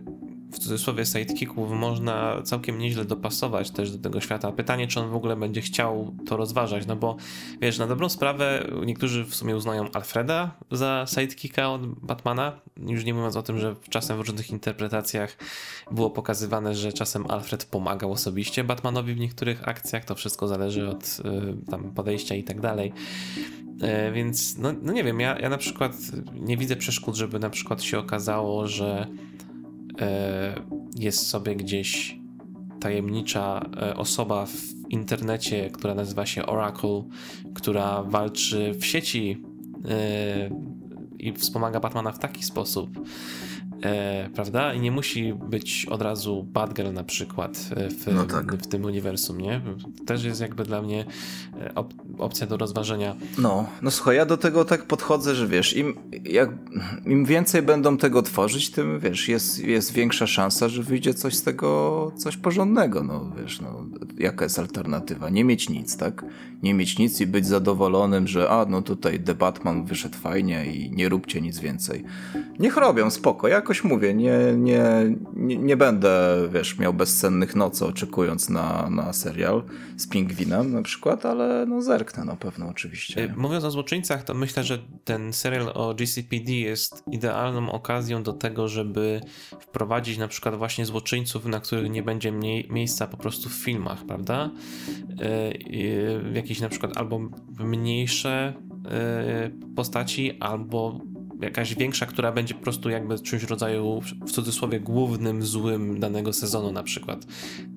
w cudzysłowie sidekicków można całkiem nieźle dopasować też do tego świata. Pytanie, czy on w ogóle będzie chciał to rozważać, no bo wiesz, na dobrą sprawę niektórzy w sumie uznają Alfreda za sidekicka od Batmana, już nie mówiąc o tym, że czasem w różnych interpretacjach było pokazywane, że czasem Alfred pomagał osobiście Batmanowi w niektórych akcjach, to wszystko zależy od y, tam podejścia i tak dalej. E, więc no, no nie wiem, ja, ja na przykład nie widzę przeszkód, żeby na przykład się okazało, że jest sobie gdzieś tajemnicza e, osoba w internecie, która nazywa się Oracle, która walczy w sieci e, i wspomaga Batmana w taki sposób, e, prawda? I nie musi być od razu Batgirl na przykład e, w, no tak. w tym uniwersum, nie? Też jest jakby dla mnie e, op opcja do rozważenia. No, no słuchaj, ja do tego tak podchodzę, że wiesz, im, jak, im więcej będą tego tworzyć, tym wiesz, jest, jest większa szansa, że wyjdzie coś z tego, coś porządnego, no wiesz, no, jaka jest alternatywa? Nie mieć nic, tak? Nie mieć nic i być zadowolonym, że a, no tutaj The Batman wyszedł fajnie i nie róbcie nic więcej. Niech robią, spoko, jakoś jakoś mówię, nie, nie, nie, nie, będę, wiesz, miał bezcennych nocy oczekując na, na serial z Pingwinem na przykład, ale no zerknę na pewno oczywiście. Y, mówiąc o złoczyńcach, to myślę, że ten serial o GCPD jest idealną okazją do tego, żeby wprowadzić na przykład właśnie złoczyńców, na których nie będzie mniej, miejsca po prostu w filmach, prawda? Y, jakieś na przykład albo mniejsze y, postaci, albo jakaś większa, która będzie po prostu jakby czymś rodzaju, w cudzysłowie, głównym złym danego sezonu na przykład.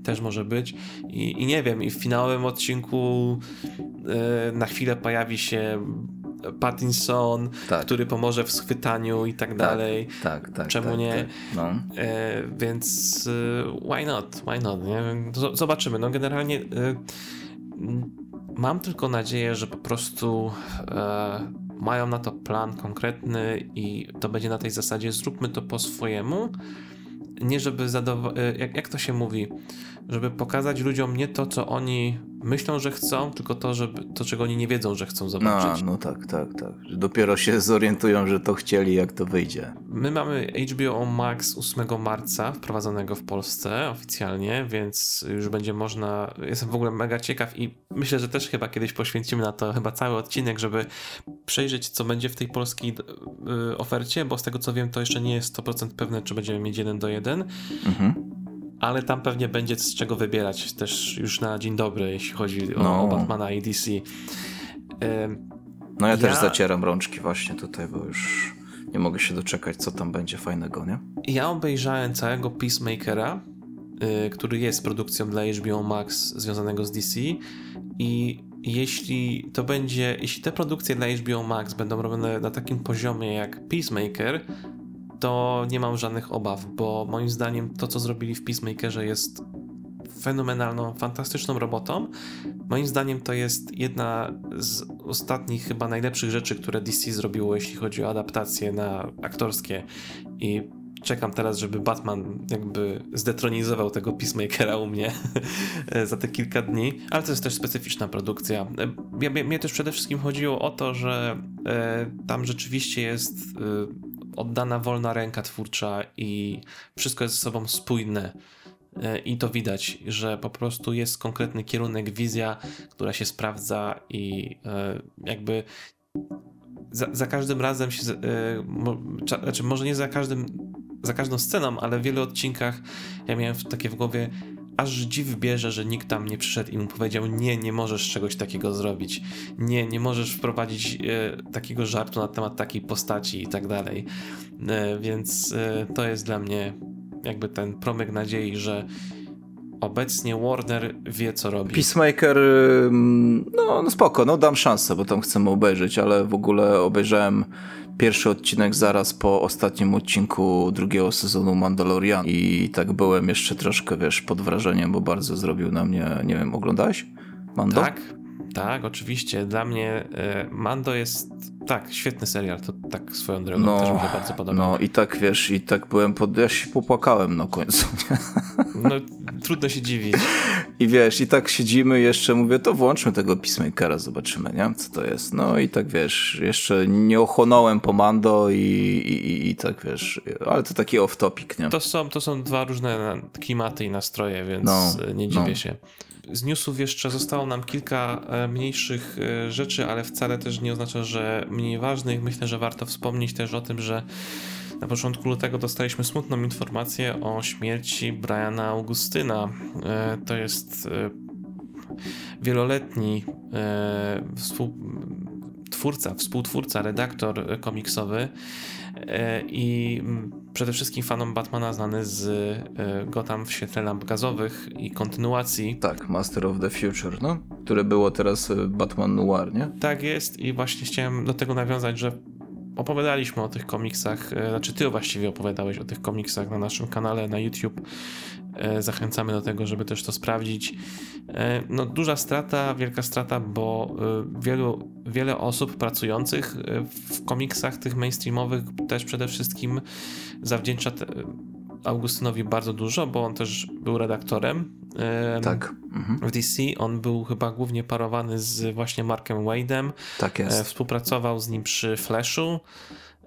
Też może być. I, i nie wiem, i w finałowym odcinku yy, na chwilę pojawi się Pattinson, tak. który pomoże w schwytaniu i tak, tak dalej. Tak, tak. Czemu tak, nie? Tak, no. E, więc e, why not? Why not? Nie? Zobaczymy. No generalnie e, mam tylko nadzieję, że po prostu e, mają na to plan konkretny i to będzie na tej zasadzie zróbmy to po swojemu. Nie żeby zadowolić, e, jak, jak to się mówi, żeby pokazać ludziom nie to, co oni myślą, że chcą, tylko to, żeby, to czego oni nie wiedzą, że chcą zobaczyć. No, no tak, tak, tak. Że dopiero się zorientują, że to chcieli, jak to wyjdzie. My mamy HBO Max 8 marca wprowadzonego w Polsce oficjalnie, więc już będzie można. Jestem w ogóle mega ciekaw i myślę, że też chyba kiedyś poświęcimy na to chyba cały odcinek, żeby przejrzeć, co będzie w tej polskiej y, ofercie, bo z tego co wiem, to jeszcze nie jest 100% pewne, czy będziemy mieć jeden do jeden. Mhm ale tam pewnie będzie z czego wybierać też już na dzień dobry, jeśli chodzi o, no. Batmana i DC. no ja, ja, też zacieram rączki właśnie tutaj, bo już nie mogę się doczekać, co tam będzie fajnego, nie? Ja obejrzałem całego Peacemakera, y, który jest produkcją dla HBO Max związanego z DC i jeśli to będzie, jeśli te produkcje dla HBO Max będą robione na takim poziomie jak Peacemaker, to nie mam żadnych obaw, bo moim zdaniem to, co zrobili w Peacemakerze jest fenomenalną, fantastyczną robotą. Moim zdaniem to jest jedna z ostatnich, chyba najlepszych rzeczy, które DC zrobiło, jeśli chodzi o adaptacje na aktorskie i czekam teraz, żeby Batman jakby zdetronizował tego Peacemakera u mnie za te kilka dni, ale to jest też specyficzna produkcja. Ja, mnie też przede wszystkim chodziło o to, że e, tam rzeczywiście jest e, oddana wolna ręka twórcza i wszystko jest ze sobą spójne. e, i to widać, że po prostu jest konkretny kierunek, wizja, która się sprawdza i e, jakby za, za każdym razem się, znaczy może nie za każdym, za każdą sceną, ale w wielu odcinkach ja miałem takie w głowie, aż dziw bierze, że nikt tam nie przyszedł i mu powiedział: Nie, nie możesz czegoś takiego zrobić. Nie, nie możesz wprowadzić e, takiego żartu na temat takiej postaci i tak dalej. E, więc e, to jest dla mnie jakby ten promyk nadziei, że obecnie Warner wie, co robi. Peacemaker, no, no spoko, no dam szansę, bo tam chcemy obejrzeć, ale w ogóle obejrzałem pierwszy odcinek zaraz po ostatnim odcinku drugiego sezonu Mandalorian i tak byłem jeszcze troszkę, wiesz, pod wrażeniem, bo bardzo zrobił na mnie, nie wiem, oglądałeś? Mando? Tak, tak, oczywiście. Dla mnie e, Mando jest tak, świetny serial, to tak swoją drogą no, też mi się bardzo podoba. No i tak wiesz, i tak byłem pod... ja się popłakałem na końcu. Nie? No trudno się dziwić. I wiesz, i tak siedzimy jeszcze, mówię, to włączmy tego Peacemakera, zobaczymy, nie? Co to jest. No i tak wiesz, jeszcze nie ochłonąłem pomando i, i, i tak wiesz, ale to taki off-topic, nie? To są, to są dwa różne klimaty i nastroje, więc no, nie dziwię no. się z newsów jeszcze zostało nam kilka e, mniejszych e, rzeczy, ale wcale też nie oznacza, że mniej ważnych. Myślę, że warto wspomnieć też o tym, że na początku lutego dostaliśmy smutną informację o śmierci Briana Augustyna. E, to jest wieloletni twórca, współtwórca, redaktor komiksowy i przede wszystkim fanom Batmana znany z e, Gotham w świetle lamp gazowych i kontynuacji. Tak, Master of the Future, no, które było teraz e, Batman Noir, nie? Tak jest i właśnie chciałem do tego nawiązać, że opowiadaliśmy o tych komiksach, e, znaczy ty właściwie opowiadałeś o tych komiksach na naszym kanale na YouTube. Zachęcamy do tego, żeby też to sprawdzić. No, duża strata, wielka strata, bo wielu, wiele osób pracujących w komiksach tych mainstreamowych też przede wszystkim zawdzięcza Augustynowi bardzo dużo, bo on też był redaktorem tak. Mhm. w DC. On był chyba głównie parowany z właśnie Markiem Wade'em. Tak jest. E, współpracował z nim przy Flashu.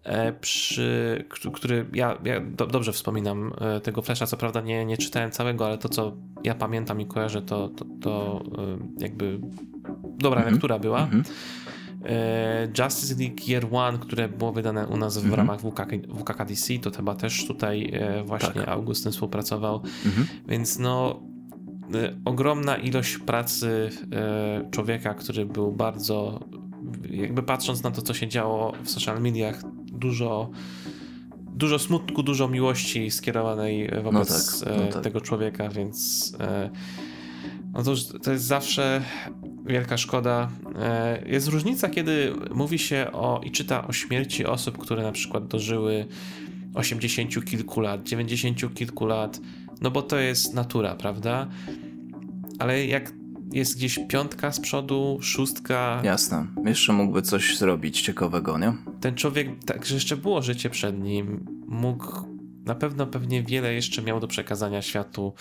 E, przy, który ja, ja do, dobrze wspominam e, tego Flasha, co prawda nie, nie czytałem całego, ale to co ja pamiętam i kojarzę, to, to, to jakby dobra mhm. lektura była. Mhm. E, Justice League Year One, które było wydane u nas w mhm. ramach WKK, WKKDC, to chyba też tutaj właśnie tak. Augustyn współpracował, mhm. więc no ogromna ilość pracy człowieka, który był bardzo jakby patrząc na to, co się działo w social mediach, dużo dużo smutku, dużo miłości skierowanej wobec no tak, no tak. tego człowieka, więc no to, to jest zawsze wielka szkoda. Jest różnica, kiedy mówi się o i czyta o śmierci osób, które na przykład dożyły 80 kilku lat, 90 kilku lat, no bo to jest natura, prawda? Ale jak jest gdzieś piątka z przodu, szóstka. Jasne. Jeszcze mógłby coś zrobić ciekawego, nie? Ten człowiek, także jeszcze było życie przed nim, mógł na pewno pewnie wiele jeszcze miał do przekazania światu,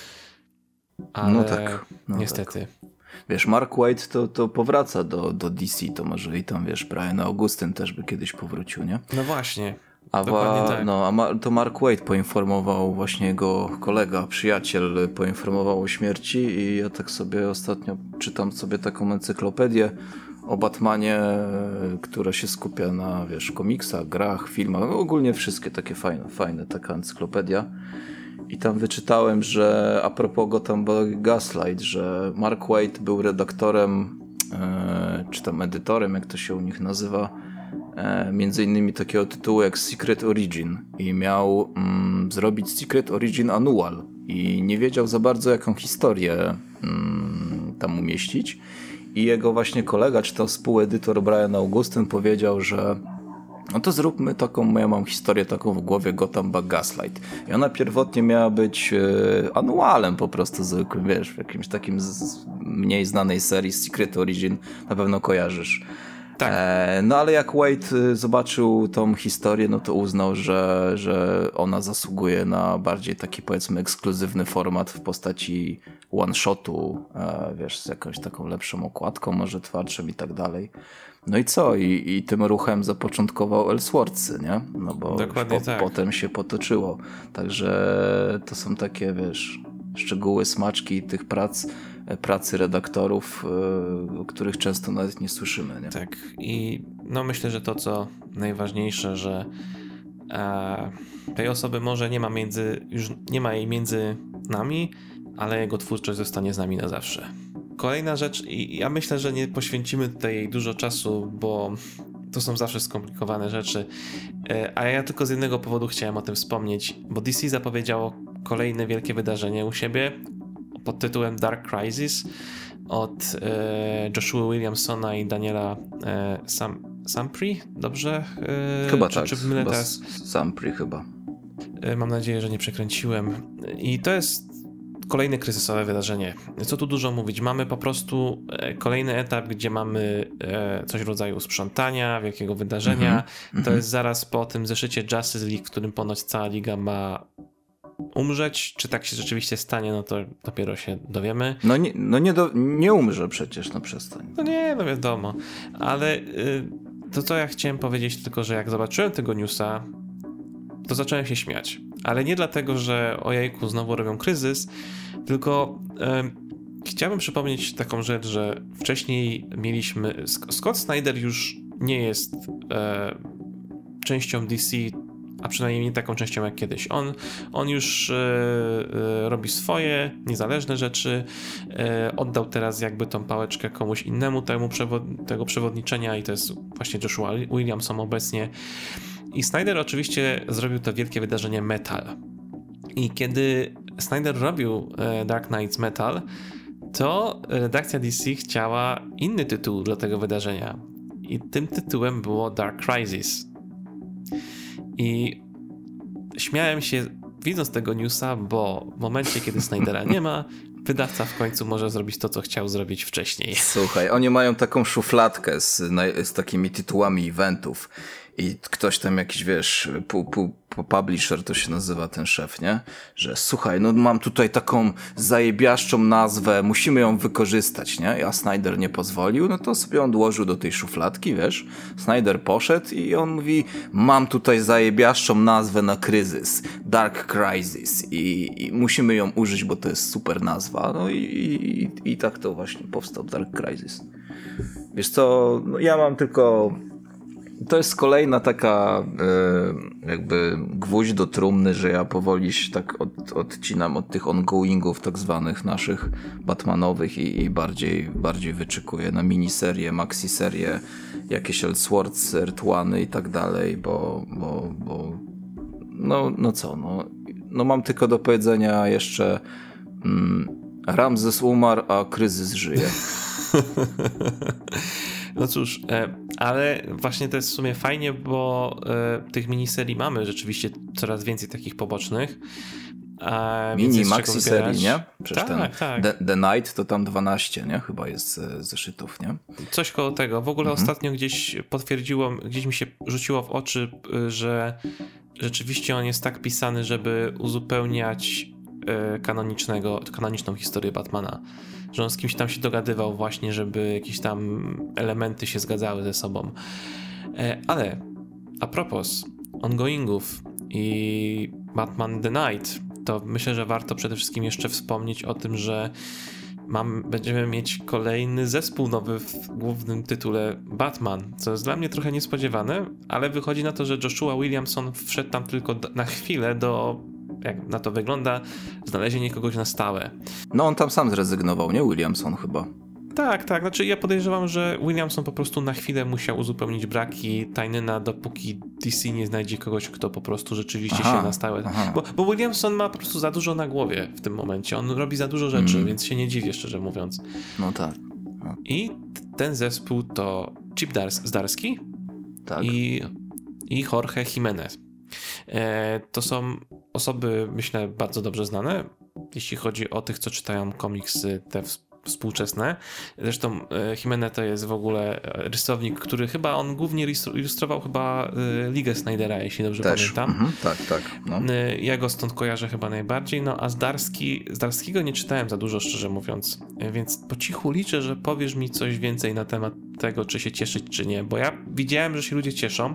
ale no tak, no niestety. Tak wiesz, Mark White to, to powraca do, do DC, to może i tam, wiesz, Brian Augustyn też by kiedyś powrócił, nie? No właśnie. A, wa, tak. no, a ma, to Mark Wade poinformował, właśnie jego kolega, przyjaciel poinformował o śmierci i ja tak sobie ostatnio czytam sobie taką encyklopedię o Batmanie, która się skupia na, wiesz, komiksach, grach, filmach, no ogólnie wszystkie takie fajne, fajne taka encyklopedia. I tam wyczytałem, że a propos Gotham Gaslight, że Mark Waid był redaktorem, e, czy tam edytorem, jak to się u nich nazywa, między innymi takiego tytułu jak Secret Origin i miał mm, zrobić Secret Origin Annual i nie wiedział za bardzo jaką historię mm, tam umieścić i jego właśnie kolega, czy to współedytor Brian Augustyn powiedział, że no to zróbmy taką, ja mam historię taką w głowie Gotham Bug Gaslight. I ona pierwotnie miała być e, anualem po prostu zwykłym, wiesz, w jakimś takim z, mniej znanej serii Secret Origin, na pewno kojarzysz. Tak. E, no ale jak Wade e, zobaczył tą historię, no to uznał, że, że ona zasługuje na bardziej taki powiedzmy ekskluzywny format w postaci one-shotu, e, wiesz, z jakąś taką lepszą okładką, może twardszą i tak dalej. No i co? I, i tym ruchem zapoczątkował Elswordsy, nie? No bo po, tak. potem się potoczyło. Także to są takie, wiesz, szczegóły, smaczki tych prac, pracy redaktorów, o których często nawet nie słyszymy. Nie? Tak i no myślę, że to co najważniejsze, że e, tej osoby może nie ma między, już nie ma jej między nami, ale jego twórczość zostanie z nami na zawsze. Kolejna rzecz, i ja myślę, że nie poświęcimy tutaj jej dużo czasu, bo to są zawsze skomplikowane rzeczy. E, a ja tylko z jednego powodu chciałem o tym wspomnieć, bo DC zapowiedziało kolejne wielkie wydarzenie u siebie pod tytułem Dark Crisis od e, Joshua Williamsona i Daniela e, Sam, Sampri, dobrze? Chyba czy, tak, czy chyba teraz? Sampri chyba. Mam nadzieję, że nie przekręciłem. I to jest kolejne kryzysowe wydarzenie. Co tu dużo mówić? Mamy po prostu e, kolejny etap, gdzie mamy e, coś w rodzaju sprzątania, wielkiego wydarzenia. Mm -hmm. To jest zaraz po tym zeszycie Justice League, w którym ponoć cała liga ma umrzeć. Czy tak się rzeczywiście stanie, no to dopiero się dowiemy. No nie, no nie, do, nie umrze przecież, no przestań. No nie, no wiadomo. Ale y, to co ja chciałem powiedzieć tylko, że jak zobaczyłem tego newsa, to zacząłem się śmiać. Ale nie dlatego, że ojejku, znowu robią kryzys, tylko e, chciałbym przypomnieć taką rzecz, że wcześniej mieliśmy. Scott Snyder już nie jest e, częścią DC, a przynajmniej nie taką częścią jak kiedyś. On, on już e, robi swoje niezależne rzeczy. oddał teraz jakby tą pałeczkę komuś innemu temu przewod tego przewodniczenia i to jest właśnie Joshua Williamson obecnie. I Snyder oczywiście zrobił to wielkie wydarzenie Metal. I kiedy Snyder robił e, Dark Knights Metal, to redakcja DC chciała inny tytuł dla tego wydarzenia. I tym tytułem było Dark Crisis. I śmiałem się widząc tego newsa, bo w momencie, kiedy Snydera nie ma, wydawca w końcu może zrobić to, co chciał zrobić wcześniej. Słuchaj, oni mają taką szufladkę z, z takimi tytułami eventów i ktoś tam jakiś, wiesz, pu, pu, pu, publisher to się nazywa ten szef, nie? Że słuchaj, no mam tutaj taką zajebiaszczą nazwę, musimy ją wykorzystać, nie? A Snyder nie pozwolił, no to sobie on odłożył do tej szufladki, wiesz? Snyder poszedł i on mówi, mam tutaj zajebiaszczą nazwę na kryzys, Dark Crisis i, i musimy ją użyć, bo to jest super nazwa. No i, i, i tak to właśnie powstał Dark Crisis. Wiesz co, no ja mam tylko to jest kolejna taka e, jakby gwóźdź do trumny, że ja powoli się tak od, odcinam od tych ongoingów tak zwanych naszych Batmanowych i, i bardziej, bardziej wyczekuję na miniserie, maxiserie, jakieś Elseworlds, Earthwany i tak dalej, bo, bo, bo no, no co, no, no mam tylko do powiedzenia jeszcze mm, Ramzes umarł, a kryzys żyje. No cóż, e, ale właśnie to jest w sumie fajnie, bo e, tych miniserii mamy rzeczywiście coraz więcej takich pobocznych. Mini maxi serii, nie? Przecież tak, ten tak. The, The, Night to tam 12, nie? Chyba jest zeszytów, nie? Coś koło tego. W ogóle mhm. ostatnio gdzieś potwierdziło, gdzieś mi się rzuciło w oczy, y, że rzeczywiście on jest tak pisany, żeby uzupełniać kanonicznego, kanoniczną historię Batmana że on z kimś tam się dogadywał właśnie, żeby jakieś tam elementy się zgadzały ze sobą. E, ale a propos ongoingów i Batman The Night, to myślę, że warto przede wszystkim jeszcze wspomnieć o tym, że mam, będziemy mieć kolejny zespół nowy w głównym tytule Batman, co jest dla mnie trochę niespodziewane, ale wychodzi na to, że Joshua Williamson wszedł tam tylko na chwilę do jak na to wygląda, znalezienie kogoś na stałe. No on tam sam zrezygnował, nie Williamson chyba. Tak, tak. Znaczy ja podejrzewam, że Williamson po prostu na chwilę musiał uzupełnić braki Tajnyna, dopóki DC nie znajdzie kogoś, kto po prostu rzeczywiście aha, się na stałe... Bo, bo, Williamson ma po prostu za dużo na głowie w tym momencie. On robi za dużo rzeczy, mm. więc się nie dziwię, szczerze mówiąc. No tak. No. I ten zespół to Chip Dars Zdarski tak. i, i Jorge Jimenez. E, to są osoby, myślę, bardzo dobrze znane, jeśli chodzi o tych, co czytają komiksy te współczesne. Zresztą e, Jimenez to jest w ogóle e, rysownik, który chyba on głównie ilustrował chyba Ligę Snydera, jeśli dobrze Też. pamiętam. Mhm, tak, tak. No. Ja go stąd kojarzę chyba najbardziej, no a Zdarski, Zdarskiego nie czytałem za dużo, szczerze mówiąc, więc po cichu liczę, że powiesz mi coś więcej na temat tego, czy się cieszyć, czy nie, bo ja widziałem, że się ludzie cieszą,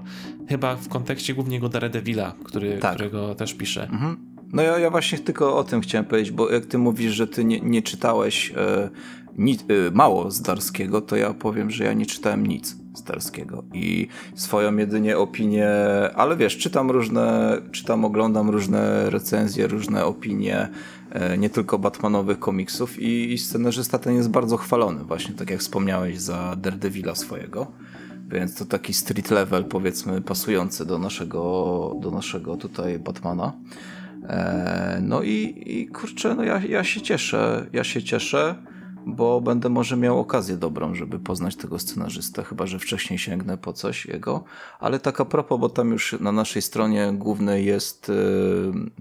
chyba w kontekście głównie go Daredevila, który, tak. którego też piszę. Mhm. No ja, ja właśnie tylko o tym chciałem powiedzieć, bo jak ty mówisz, że ty nie, nie czytałeś e, ni, e, mało z Darskiego, to ja powiem, że ja nie czytałem nic z Darskiego i swoją jedynie opinię, ale wiesz, czytam różne, czytam, oglądam różne recenzje, różne opinie, e, nie tylko Batmanowych komiksów i, i scenarzysta ten jest bardzo chwalony, właśnie tak jak wspomniałeś za Daredevila swojego. Więc to taki street level, powiedzmy, pasujący do naszego, do naszego tutaj Batmana. E, no i, i kurczę, no ja, ja się cieszę, ja się cieszę, bo będę może miał okazję dobrą, żeby poznać tego scenarzystę, chyba że wcześniej sięgnę po coś jego. Ale tak a propos, bo tam już na naszej stronie głównej jest e,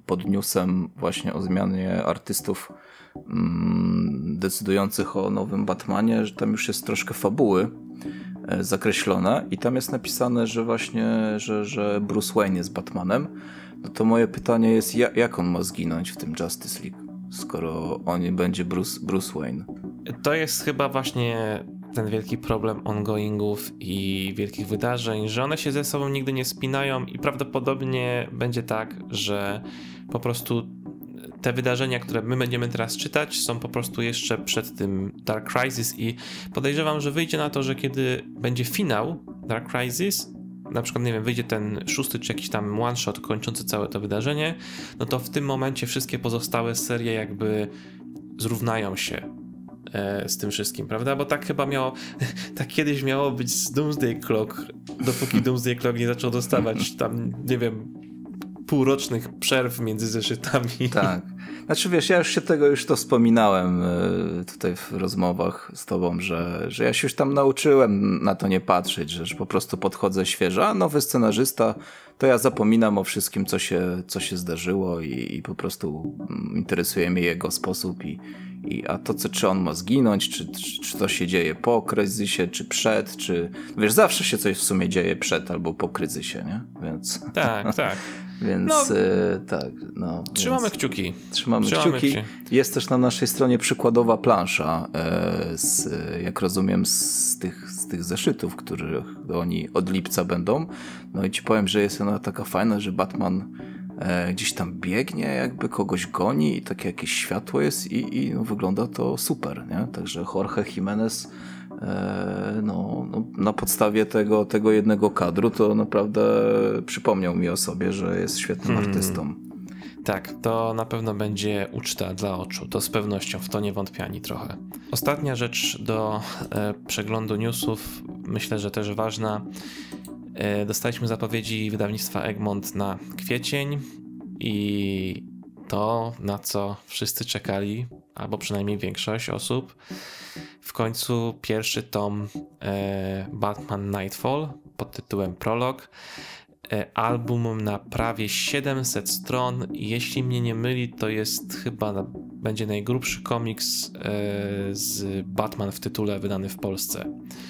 pod newsem właśnie o zmianie artystów mm, decydujących o nowym Batmanie, że tam już jest troszkę fabuły E, zakreślone i tam jest napisane, że właśnie, że, że Bruce Wayne jest Batmanem, no to moje pytanie jest, jak, on ma zginąć w tym Justice League, skoro on będzie Bruce, Bruce Wayne? To jest chyba właśnie ten wielki problem ongoingów i wielkich wydarzeń, że one się ze sobą nigdy nie spinają i prawdopodobnie będzie tak, że po prostu te wydarzenia, które my będziemy teraz czytać, są po prostu jeszcze przed tym Dark Crisis i podejrzewam, że wyjdzie na to, że kiedy będzie finał Dark Crisis, na przykład, nie wiem, wyjdzie ten szósty czy jakiś tam one shot kończący całe to wydarzenie, no to w tym momencie wszystkie pozostałe serie jakby zrównają się e, z tym wszystkim, prawda? Bo tak chyba miało, tak kiedyś miało być z Doomsday Clock, dopóki Doomsday Clock nie zaczął dostawać tam, nie wiem, półrocznych przerw między zeszytami. Tak. Znaczy wiesz, ja już się tego już to wspominałem e, tutaj w rozmowach z tobą, że, że ja się już tam nauczyłem na to nie patrzeć, że, że po prostu podchodzę świeżo, a nowy scenarzysta, to ja zapominam o wszystkim, co się, co się zdarzyło i, i po prostu mm, interesuje mnie jego sposób i, i a to, co, czy on ma zginąć, czy, czy, czy to się dzieje po kryzysie, czy przed, czy wiesz, zawsze się coś w sumie dzieje przed albo po kryzysie, nie? Więc... Tak, tak. Więc no, e, tak, no. Trzymamy więc kciuki. Trzymamy, trzymamy kciuki. Jest też na naszej stronie przykładowa plansza, e, z, jak rozumiem, z tych, z tych zeszytów, których oni od lipca będą. No i ci powiem, że jest ona taka fajna, że Batman e, gdzieś tam biegnie, jakby kogoś goni i takie jakieś światło jest i, i no, wygląda to super, nie? Także Jorge Jimenez no, no, na podstawie tego, tego jednego kadru to naprawdę przypomniał mi o sobie, że jest świetnym hmm. artystą. Tak, to na pewno będzie uczta dla oczu, to z pewnością, w to nie wątpiani trochę. Ostatnia rzecz do e, przeglądu newsów, myślę, że też ważna. E, dostaliśmy zapowiedzi wydawnictwa Egmont na kwiecień i to, na co wszyscy czekali, albo przynajmniej większość osób, w końcu pierwszy tom e, Batman Nightfall pod tytułem Prolog. E, album na prawie 700 stron. Jeśli mnie nie myli, to jest chyba będzie najgrubszy komiks e, z Batman w tytule wydany w Polsce.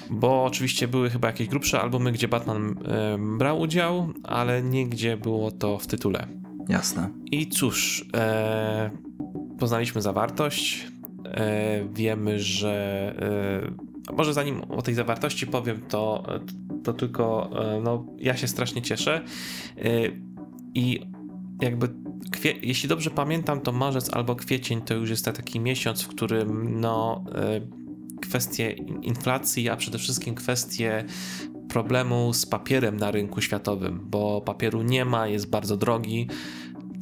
Bo oczywiście były chyba jakieś grubsze albumy, gdzie Batman brał udział, ale nigdzie było to w tytule. Jasne. I cóż, e, poznaliśmy zawartość. E, wiemy, że. E, może zanim o tej zawartości powiem, to, to tylko e, no, ja się strasznie cieszę. I jakby jeśli dobrze pamiętam, to marzec albo kwiecień to już jest taki miesiąc, w którym no, kwestie inflacji, a przede wszystkim kwestie problemu z papierem na rynku światowym, bo papieru nie ma, jest bardzo drogi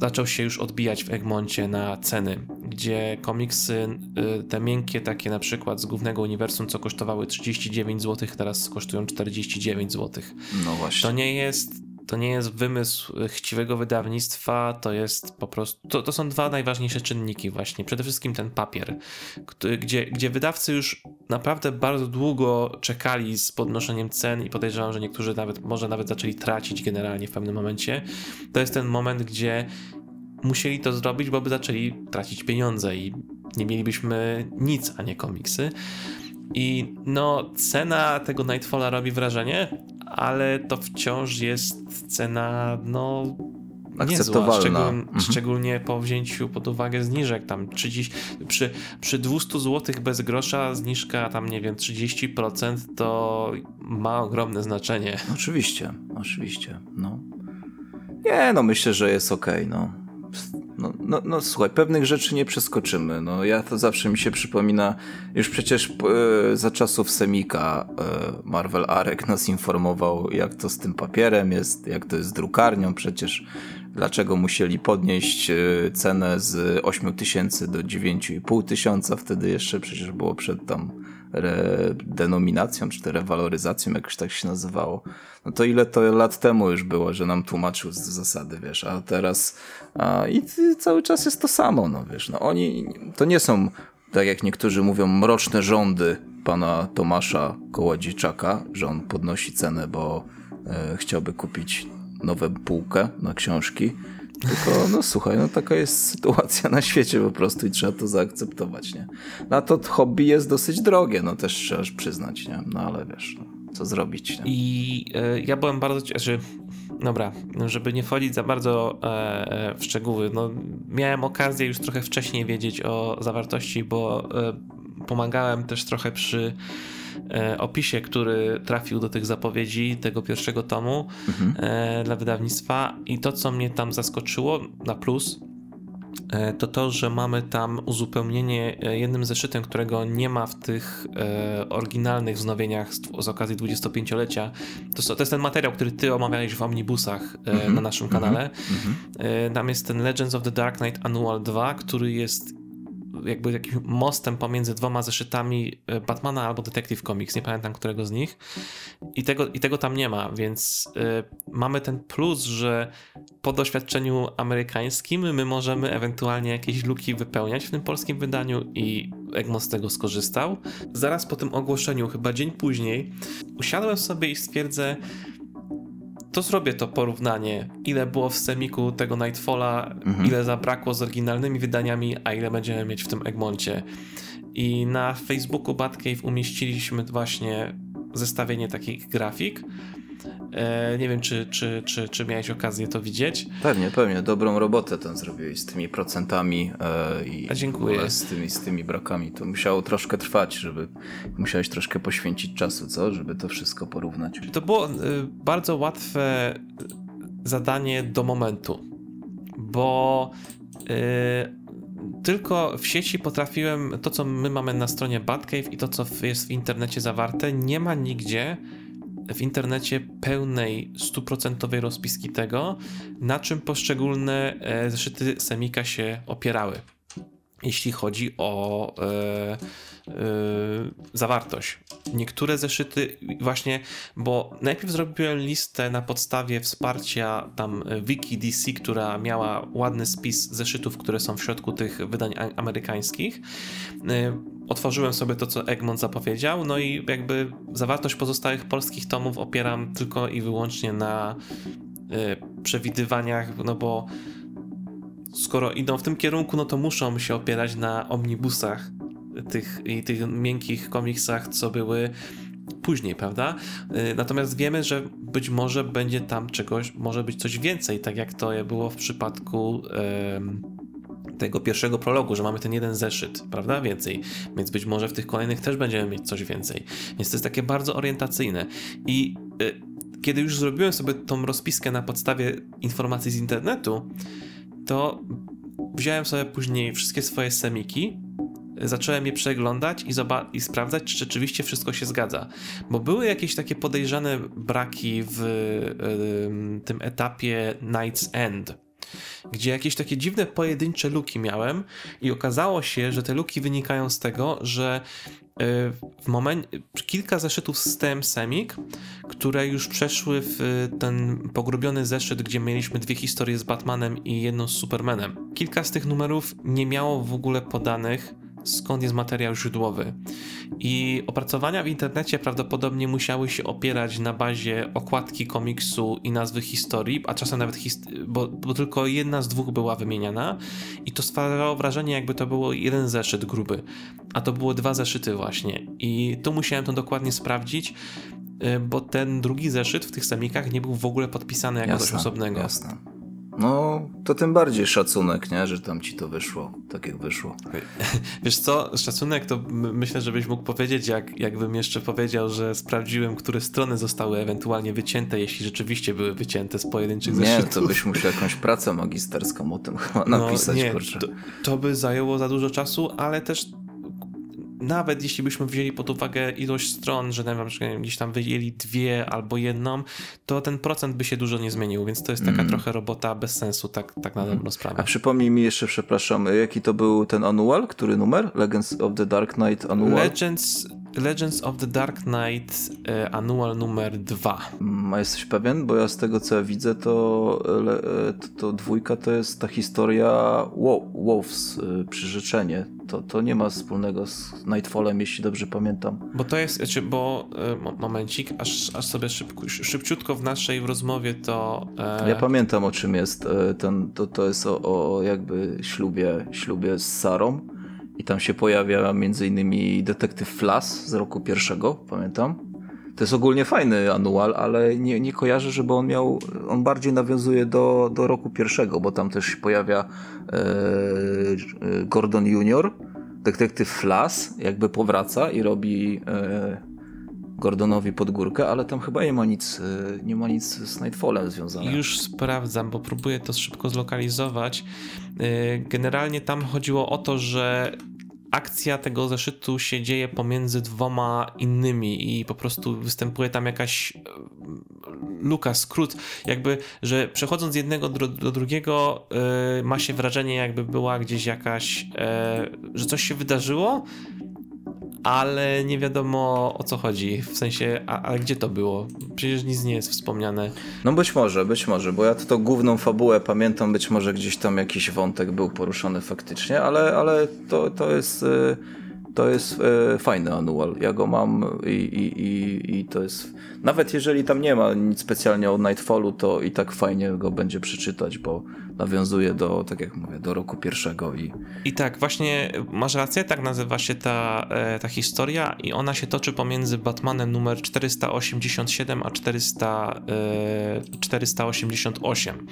zaczął się już odbijać w Egmoncie na ceny, gdzie komiksy, y, te miękkie takie na przykład z głównego uniwersum, co kosztowały 39 zł, teraz kosztują 49 zł. No właśnie. To nie jest to nie jest wymysł chciwego wydawnictwa, to jest po prostu. To, to są dwa najważniejsze czynniki, właśnie. Przede wszystkim ten papier, gdzie, gdzie wydawcy już naprawdę bardzo długo czekali z podnoszeniem cen i podejrzewam, że niektórzy nawet, może nawet zaczęli tracić generalnie w pewnym momencie. To jest ten moment, gdzie musieli to zrobić, bo by zaczęli tracić pieniądze i nie mielibyśmy nic, a nie komiksy. I no, cena tego Nightfalla robi wrażenie, ale to wciąż jest cena, no. Akceptowalna. Niezła, mhm. Szczególnie po wzięciu pod uwagę zniżek, tam 30, przy, przy 200 zł bez grosza zniżka tam nie wiem 30% to ma ogromne znaczenie. Oczywiście, oczywiście, no. Nie, no myślę, że jest ok, no no, no, no słuchaj, pewnych rzeczy nie przeskoczymy. No, ja to zawsze mi się przypomina, już przecież e, za czasów Semika e, Marvel Arek nas informował, jak to z tym papierem jest, jak to jest z drukarnią przecież, dlaczego musieli podnieść e, cenę z 8 tysięcy do 9,5 tysiąca, wtedy jeszcze przecież było przed tam denominacją, czy rewaloryzacją, jakoś tak się nazywało. No to ile to lat temu już było, że nam tłumaczył z zasady, wiesz, a teraz a, i cały czas jest to samo, no wiesz, no oni, to nie są, tak jak niektórzy mówią, mroczne rządy pana Tomasza Kołodziejczaka, że on podnosi cenę, bo e, chciałby kupić nowe półkę na książki, tylko, no słuchaj, no taka jest sytuacja na świecie po prostu i trzeba to zaakceptować, nie? No to hobby jest dosyć drogie, no też trzeba przyznać, nie? No ale wiesz, no, co zrobić, nie? I e, ja byłem bardzo, znaczy, dobra, żeby nie wchodzić za bardzo e, e, w szczegóły, no miałem okazję już trochę wcześniej wiedzieć o zawartości, bo e, pomagałem też trochę przy opisie, który trafił do tych zapowiedzi tego pierwszego tomu mhm. E, dla wydawnictwa i to, co mnie tam zaskoczyło na plus, e, to to, że mamy tam uzupełnienie jednym zeszytem, którego nie ma w tych e, oryginalnych wznowieniach z, z okazji 25-lecia. To, to, jest ten materiał, który ty omawiałeś w omnibusach e, mm -hmm. na naszym kanale. Mm -hmm. e, tam jest ten Legends of the Dark Knight Annual 2, który jest jakby jakimś mostem pomiędzy dwoma zeszytami e, Batmana albo Detective Comics, nie pamiętam którego z nich. I tego, i tego tam nie ma, więc y, mamy ten plus, że po doświadczeniu amerykańskim my możemy ewentualnie jakieś luki wypełniać w tym polskim wydaniu i Egmont z tego skorzystał. Zaraz po tym ogłoszeniu, chyba dzień później, usiadłem sobie i stwierdzę, to zrobię to porównanie, ile było w semiku tego Nightfalla, mhm. ile zabrakło z oryginalnymi wydaniami, a ile będziemy mieć w tym Egmoncie. I na Facebooku Batcave umieściliśmy właśnie zestawienie takich grafik. E, nie wiem, czy, czy, czy, czy miałeś okazję to widzieć. Pewnie, pewnie. Dobrą robotę ten zrobiłeś z tymi procentami e, i A dziękuję. Z tymi, z tymi brakami. To musiało troszkę trwać, żeby musiałeś troszkę poświęcić czasu, co? Żeby to wszystko porównać. To było e, bardzo łatwe zadanie do momentu, bo tylko w sieci potrafiłem to, co my mamy na stronie Batcave i to, co jest w internecie zawarte, nie ma nigdzie w internecie pełnej, stuprocentowej rozpiski tego, na czym poszczególne e, zeszyty Semika się opierały, jeśli chodzi o e, e, zawartość. Niektóre zeszyty właśnie, bo najpierw zrobiłem listę na podstawie wsparcia tam Wiki DC, która miała ładny spis zeszytów, które są w środku tych wydań amerykańskich otworzyłem sobie to, co Egmont zapowiedział, no i jakby zawartość pozostałych polskich tomów opieram tylko i wyłącznie na y, przewidywaniach, no bo skoro idą w tym kierunku, no to muszą się opierać na omnibusach tych i tych miękkich komiksach, co były później, prawda? Y, natomiast wiemy, że być może będzie tam czegoś, może być coś więcej, tak jak to było w przypadku tego pierwszego prologu, że mamy ten jeden zeszyt, prawda? Więcej. Więc być może w tych kolejnych też będziemy mieć coś więcej. Więc to jest takie bardzo orientacyjne. I y, kiedy już zrobiłem sobie tą rozpiskę na podstawie informacji z internetu, to wziąłem sobie później wszystkie swoje semiki, zacząłem je przeglądać i, i, sprawdzać, czy rzeczywiście wszystko się zgadza. Bo były jakieś takie podejrzane braki w y, tym etapie Night's End gdzie jakieś takie dziwne pojedyncze luki miałem i okazało się, że te luki wynikają z tego, że e, w momencie kilka zeszytów z TM Semik, które już przeszły w ten pogrubiony zeszyt, gdzie mieliśmy dwie historie z Batmanem i jedną z Supermanem. Kilka z tych numerów nie miało w ogóle podanych skąd jest materiał źródłowy. I opracowania w internecie prawdopodobnie musiały się opierać na bazie okładki komiksu i nazwy historii, a czasem nawet hist- bo, bo, tylko jedna z dwóch była wymieniana i to stwarzało wrażenie, jakby to było jeden zeszyt gruby, a to było dwa zeszyty właśnie. I tu musiałem to dokładnie sprawdzić, y, bo ten drugi zeszyt w tych semikach nie był w ogóle podpisany jako jasne, coś osobnego. Jasne. No, to tym bardziej szacunek, nie? Że tam ci to wyszło, tak jak wyszło. Wiesz co, szacunek to myślę, żebyś mógł powiedzieć, jak, jakbym jeszcze powiedział, że sprawdziłem, które strony zostały ewentualnie wycięte, jeśli rzeczywiście były wycięte z pojedynczych zeszytów. Nie, to byś musiał jakąś pracę magisterską o tym chyba no, napisać. Nie, to, to by zajęło za dużo czasu, ale też nawet jeśli byśmy wzięli pod uwagę ilość stron, że na przykład gdzieś tam wyjęli dwie albo jedną, to ten procent by się dużo nie zmienił, więc to jest taka mm. trochę robota bez sensu, tak, tak na dobrą sprawę. A przypomnij mi jeszcze, przepraszam, jaki to był ten annual? Który numer? Legends of the Dark Knight annual? Legends, Legends of the Dark Knight e, annual numer 2. Mm, a jesteś pewien? Bo ja z tego co ja widzę, to, e, to, to dwójka to jest ta historia Wolves, e, przyrzeczenie. To, to nie ma wspólnego z Nightfallem, jeśli dobrze pamiętam. Bo to jest, znaczy, bo momencik, aż, aż sobie szybko, szybciutko w naszej rozmowie to... E... Ja pamiętam o czym jest. Ten, to, to jest o, o jakby ślubie, ślubie z Sarą i tam się pojawia innymi detektyw Flas z roku pierwszego, pamiętam. To jest ogólnie fajny anual, ale nie, nie kojarzę, żeby on miał, on bardziej nawiązuje do, do roku pierwszego, bo tam też się pojawia e, e Gordon Junior, detektyw Flas, jakby powraca i robi e, Gordonowi pod górkę, ale tam chyba nie ma nic, e, nie ma nic z Nightfallem związanego. Już sprawdzam, bo próbuję to szybko zlokalizować. E, generalnie tam chodziło o to, że akcja tego zeszytu się dzieje pomiędzy dwoma innymi i po prostu występuje tam jakaś e, luka, skrót, jakby, że przechodząc z jednego do, do drugiego yy, ma się wrażenie, jakby była gdzieś jakaś, yy, że coś się wydarzyło, ale nie wiadomo o co chodzi. W sensie, a, a, gdzie to było? Przecież nic nie jest wspomniane. No być może, być może, bo ja to, to główną fabułę pamiętam, być może gdzieś tam jakiś wątek był poruszony faktycznie, ale, ale to, to jest. Y, to jest e, fajny anual. Ja go mam i, i, i, i, to jest. Nawet jeżeli tam nie ma nic specjalnie o Nightfallu, to i tak fajnie go będzie przeczytać, bo nawiązuje do, tak jak mówię, do roku pierwszego. I, I tak, właśnie masz rację, tak nazywa się ta, e, ta historia, i ona się toczy pomiędzy Batmanem numer 487 a 400, e, 488.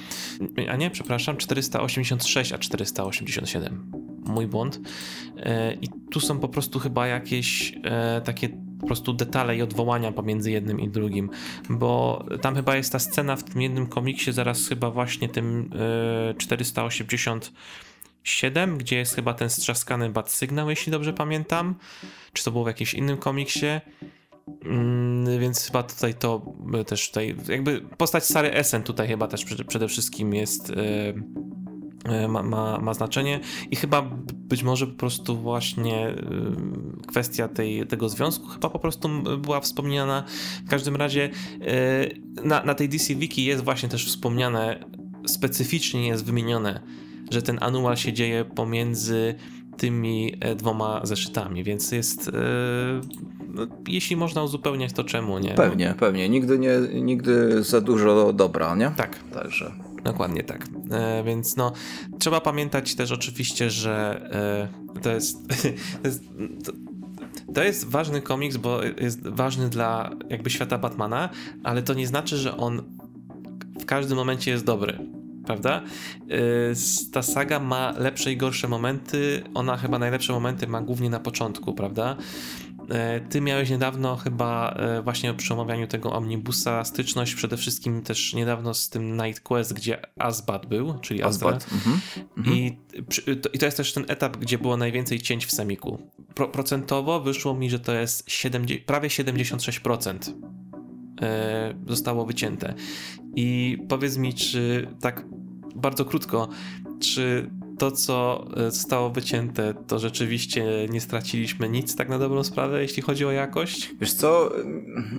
A nie, przepraszam, 486 a 487 mój błąd. E, I tu są po prostu chyba jakieś e, takie po prostu detale i odwołania pomiędzy jednym i drugim, bo tam chyba jest ta scena w tym jednym komiksie, zaraz chyba właśnie tym 487, e, gdzie jest chyba ten strzaskany bat sygnał, jeśli dobrze pamiętam. Czy to było w jakimś innym komiksie? Mm, więc chyba tutaj to też tutaj, jakby postać Sary Essen tutaj chyba też przede wszystkim jest E, ma, ma, ma znaczenie i chyba być może po prostu właśnie e, kwestia tej, tego związku chyba po prostu była wspomniana. W każdym razie e, na, na tej DC Wiki jest właśnie też wspomniane, specyficznie jest wymienione, że ten anual się dzieje pomiędzy tymi dwoma zeszytami, więc jest no, jeśli można uzupełniać, to czemu nie? Pewnie, pewnie. Nigdy, nie, nigdy za dużo dobra, nie? Tak. Także. Dokładnie tak. E, więc no, trzeba pamiętać też oczywiście, że e, to jest. To jest to, to jest ważny komiks, bo jest ważny dla jakby świata Batmana, ale to nie znaczy, że on w każdym momencie jest dobry. Prawda? E, ta saga ma lepsze i gorsze momenty. Ona chyba najlepsze momenty ma głównie na początku, prawda? E, ty miałeś niedawno chyba e, właśnie przy omawianiu tego omnibusa styczność przede wszystkim też niedawno z tym Night Quest, gdzie Asbat był, czyli Asbat. Mhm. I, to, I to jest też ten etap, gdzie było najwięcej cięć w semiku. Pro, procentowo wyszło mi, że to jest 70, prawie 76% e, zostało wycięte. I powiedz mi, czy tak bardzo krótko, czy to, co e, zostało wycięte, to rzeczywiście nie straciliśmy nic tak na dobrą sprawę, jeśli chodzi o jakość? Wiesz co,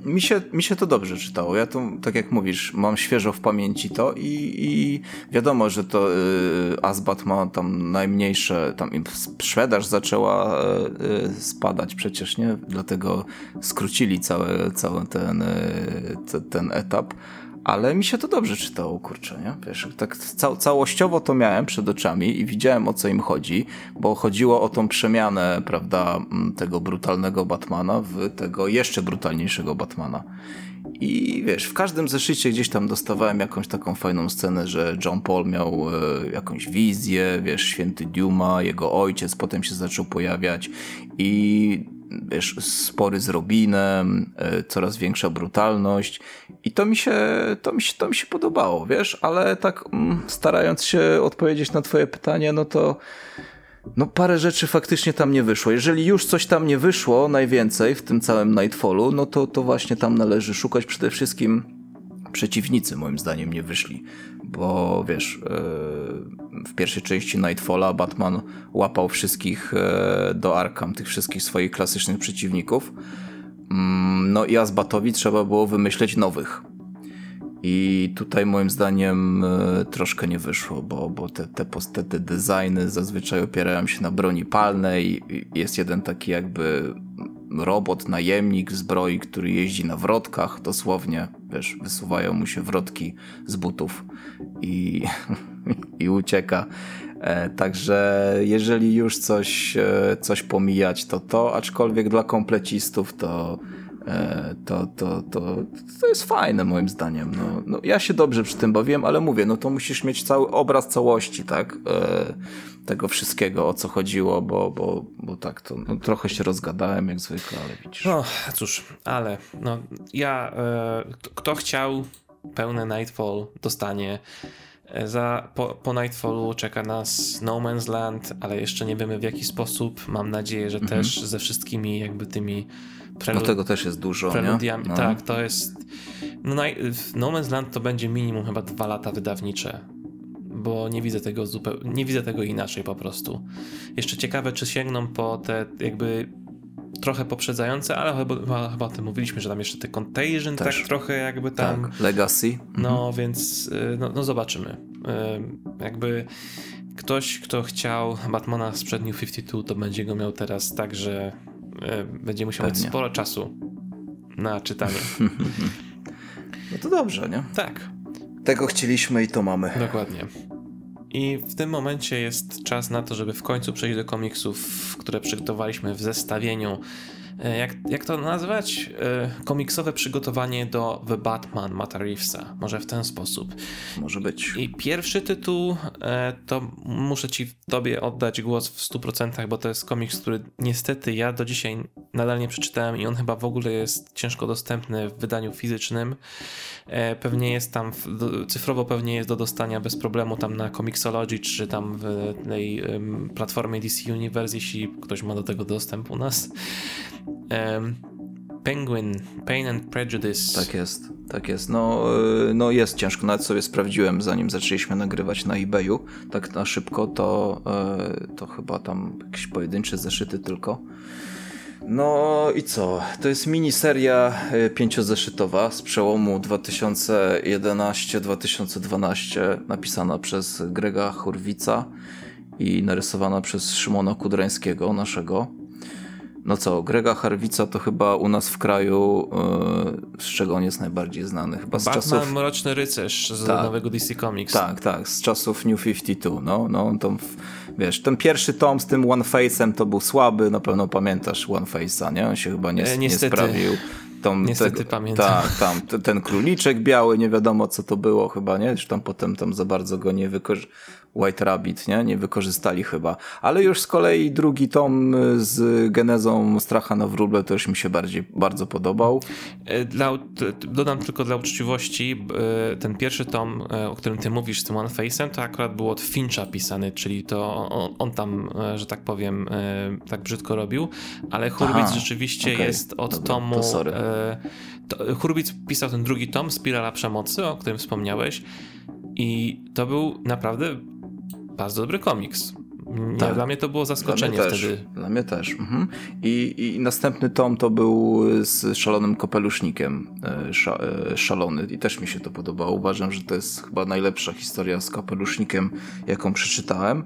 mi się, mi się to dobrze czytało. Ja to, tak jak mówisz, mam świeżo w pamięci to i, i wiadomo, że to y, Asbat ma tam najmniejsze, tam sprzedaż zaczęła y, spadać przecież, nie? Dlatego skrócili cały, cały ten, y, ten etap ale mi się to dobrze czytało, kurczę, nie? Wiesz, tak ca całościowo to miałem przed oczami i widziałem o co im chodzi, bo chodziło o tą przemianę, prawda, tego brutalnego Batmana w tego jeszcze brutalniejszego Batmana. I wiesz, w każdym zeszycie gdzieś tam dostawałem jakąś taką fajną scenę, że John Paul miał e, jakąś wizję, wiesz, święty Duma, jego ojciec potem się zaczął pojawiać i wiesz, spory z Robinem, e, coraz większa brutalność i to mi się, to mi się, to mi się podobało, wiesz, ale tak mm, starając się odpowiedzieć na twoje pytanie, no to no parę rzeczy faktycznie tam nie wyszło. Jeżeli już coś tam nie wyszło najwięcej w tym całym Nightfallu, no to, to właśnie tam należy szukać przede wszystkim przeciwnicy moim zdaniem nie wyszli, bo wiesz, e, w pierwszej części Nightfalla Batman łapał wszystkich e, do Arkham, tych wszystkich swoich klasycznych przeciwników. Mm, no i Azbatowi trzeba było wymyśleć nowych. I tutaj moim zdaniem e, troszkę nie wyszło, bo, bo te, te, te, designy zazwyczaj opierają się na broni palnej. Jest jeden taki jakby robot, najemnik zbroi, który jeździ na wrotkach, dosłownie, wiesz, wysuwają mu się wrotki z butów i, i ucieka. E, także jeżeli już coś, e, coś pomijać, to to, aczkolwiek dla komplecistów to to, to, to, to jest fajne moim zdaniem. No, no, ja się dobrze przy tym bawiłem, ale mówię, no to musisz mieć cały obraz całości, tak? E, tego wszystkiego, o co chodziło, bo, bo, bo tak, to no, trochę się rozgadałem jak zwykle, ale widzisz. No cóż, ale no, ja, e, kto chciał pełne Nightfall dostanie. E, za, po, po Nightfallu czeka nas No Man's Land, ale jeszcze nie wiemy w jaki sposób. Mam nadzieję, że mhm. też ze wszystkimi jakby tymi Prelud... No tego też jest dużo, preludiami. No. Tak, to jest... No, no Man's Land to będzie minimum chyba dwa lata wydawnicze, bo nie widzę tego zupełnie, nie widzę tego inaczej po prostu. Jeszcze ciekawe, czy sięgną po te jakby trochę poprzedzające, ale chyba, chyba o tym mówiliśmy, że tam jeszcze te Contagion Też. tak trochę jakby tam... Tak, Legacy. No, mhm. więc y, no, no zobaczymy. Y, jakby ktoś, kto chciał Batmana sprzed New 52, to będzie go miał teraz tak, że będzie musiał mieć sporo czasu na czytanie. no to dobrze, nie? Tak. Tego chcieliśmy i to mamy. Dokładnie. I w tym momencie jest czas na to, żeby w końcu przejść do komiksów, które przygotowaliśmy w zestawieniu E, jak, jak to nazwać? E, komiksowe przygotowanie do The Batman Matta Reevesa. Może w ten sposób. Może być. I pierwszy tytuł e, to muszę ci tobie oddać głos w 100%, bo to jest komiks, który niestety ja do dzisiaj nadal nie przeczytałem i on chyba w ogóle jest ciężko dostępny w wydaniu fizycznym. Pewnie jest tam, cyfrowo pewnie jest do dostania bez problemu tam na Comixology, czy tam w tej platformie DC Universe, jeśli ktoś ma do tego dostęp u nas. Penguin, Pain and Prejudice. Tak jest, tak jest. No, y, no jest ciężko, nawet sobie sprawdziłem, zanim zaczęliśmy nagrywać na eBayu, tak na szybko, to, y, to chyba tam jakieś pojedyncze zeszyty tylko. No i co? To jest miniseria y, pięciozeszytowa z przełomu 2011-2012, napisana przez Grega Hurwica i narysowana przez Szymona Kudrańskiego, naszego. No co, Grega Harwica to chyba u nas w kraju, yy, z czego on jest najbardziej znany? Chyba z Batman czasów... Mroczny Rycerz z tak, nowego DC Comics. Tak, tak, z czasów New 52, no, no to, wiesz, ten pierwszy tom z tym One Face'em to był słaby, na pewno pamiętasz One Face'a, nie? On się chyba nie, e, nie sprawił. Tom, Niestety tego, pamiętam. Tak, tam, ten króliczek biały, nie wiadomo co to było chyba, nie? Już tam potem tam za bardzo go nie wykorzystał White Rabbit, nie? Nie wykorzystali chyba. Ale już z kolei drugi tom z genezą Stracha na wróble też mi się bardziej, bardzo podobał. E, dla, dodam tylko dla uczciwości, e, ten pierwszy tom, e, o którym ty mówisz z tym One Face'em, to akurat był od Fincha pisany, czyli to on, on tam, że tak powiem, tak brzydko robił, ale Hurwitz rzeczywiście okay. jest od Dobra, tomu... To sorry. To, Hurwitz pisał ten drugi tom, Spirala Przemocy, o którym wspomniałeś i to był naprawdę bardzo dobry komiks. Tak. Dla mnie to było zaskoczenie dla wtedy. Dla mnie też. Mhm. I, I, następny tom to był z szalonym kapelusznikiem e, sz, e, szalony i też mi się to podobało. Uważam, że to jest chyba najlepsza historia z kapelusznikiem, jaką przeczytałem.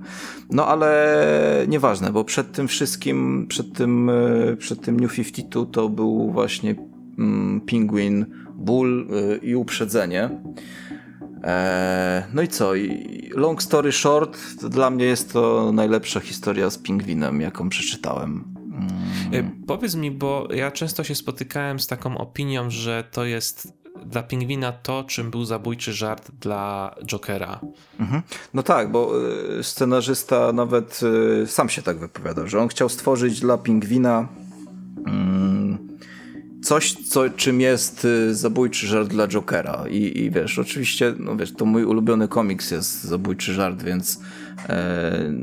No ale nieważne, bo przed tym wszystkim, przed tym, e, przed tym New 52 to był właśnie mm, Penguin, Bull i Uprzedzenie. Eee, no i co? Long story short, dla mnie jest to najlepsza historia z pingwinem, jaką przeczytałem. Mm. Hmm. Powiedz mi, bo ja często się spotykałem z taką opinią, że to jest dla pingwina to, czym był zabójczy żart dla Jokera. Mhm. No tak, bo y, scenarzysta nawet sam się tak wypowiada, że on chciał stworzyć dla pingwina mm, coś, co, czym jest y, zabójczy żart dla Jokera. I, I wiesz, oczywiście, no wiesz, to mój ulubiony komiks jest zabójczy żart, więc e,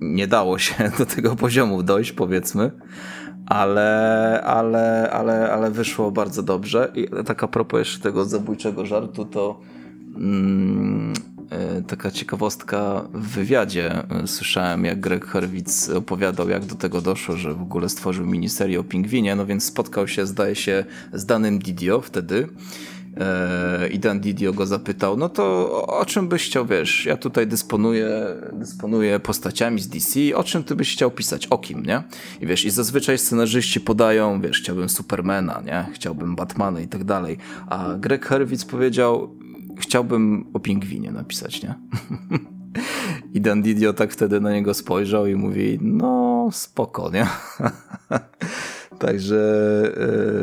nie dało się do tego poziomu dojść, powiedzmy ale, ale, ale, ale wyszło bardzo dobrze. I tak a propos jeszcze tego zabójczego żartu, to mm, taka ciekawostka w wywiadzie. E, słyszałem, jak Greg Horwitz opowiadał, jak do tego doszło, że w ogóle stworzył miniserię o pingwinie, no więc spotkał się, zdaje się, z Danym Didio wtedy. E, I Dan Didio go zapytał, no to o czym byś chciał, wiesz, ja tutaj dysponuję, dysponuję postaciami z DC, o czym ty byś chciał pisać, o kim, nie? I wiesz, i zazwyczaj scenarzyści podają, wiesz, chciałbym Supermana, nie? Chciałbym Batmana i tak dalej, a Greg Herwitz powiedział, chciałbym o pingwinie napisać, nie? I Dan Didio tak wtedy na niego spojrzał i mówi, no spoko, nie? Także,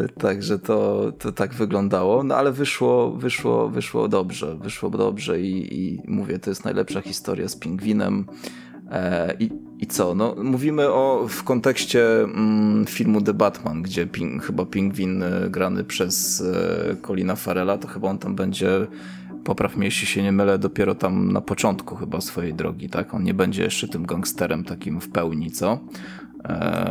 yy, także to, to tak wyglądało, no ale wyszło, wyszło, wyszło dobrze, wyszło dobrze i, i mówię, to jest najlepsza historia z pingwinem. E, I, I co? No, mówimy o w kontekście mm, filmu The Batman, gdzie ping, chyba pingwin e, grany przez e, Colina Farela, to chyba on tam będzie, popraw mnie jeśli się nie mylę, dopiero tam na początku chyba swojej drogi, tak? On nie będzie jeszcze tym gangsterem takim w pełni, co?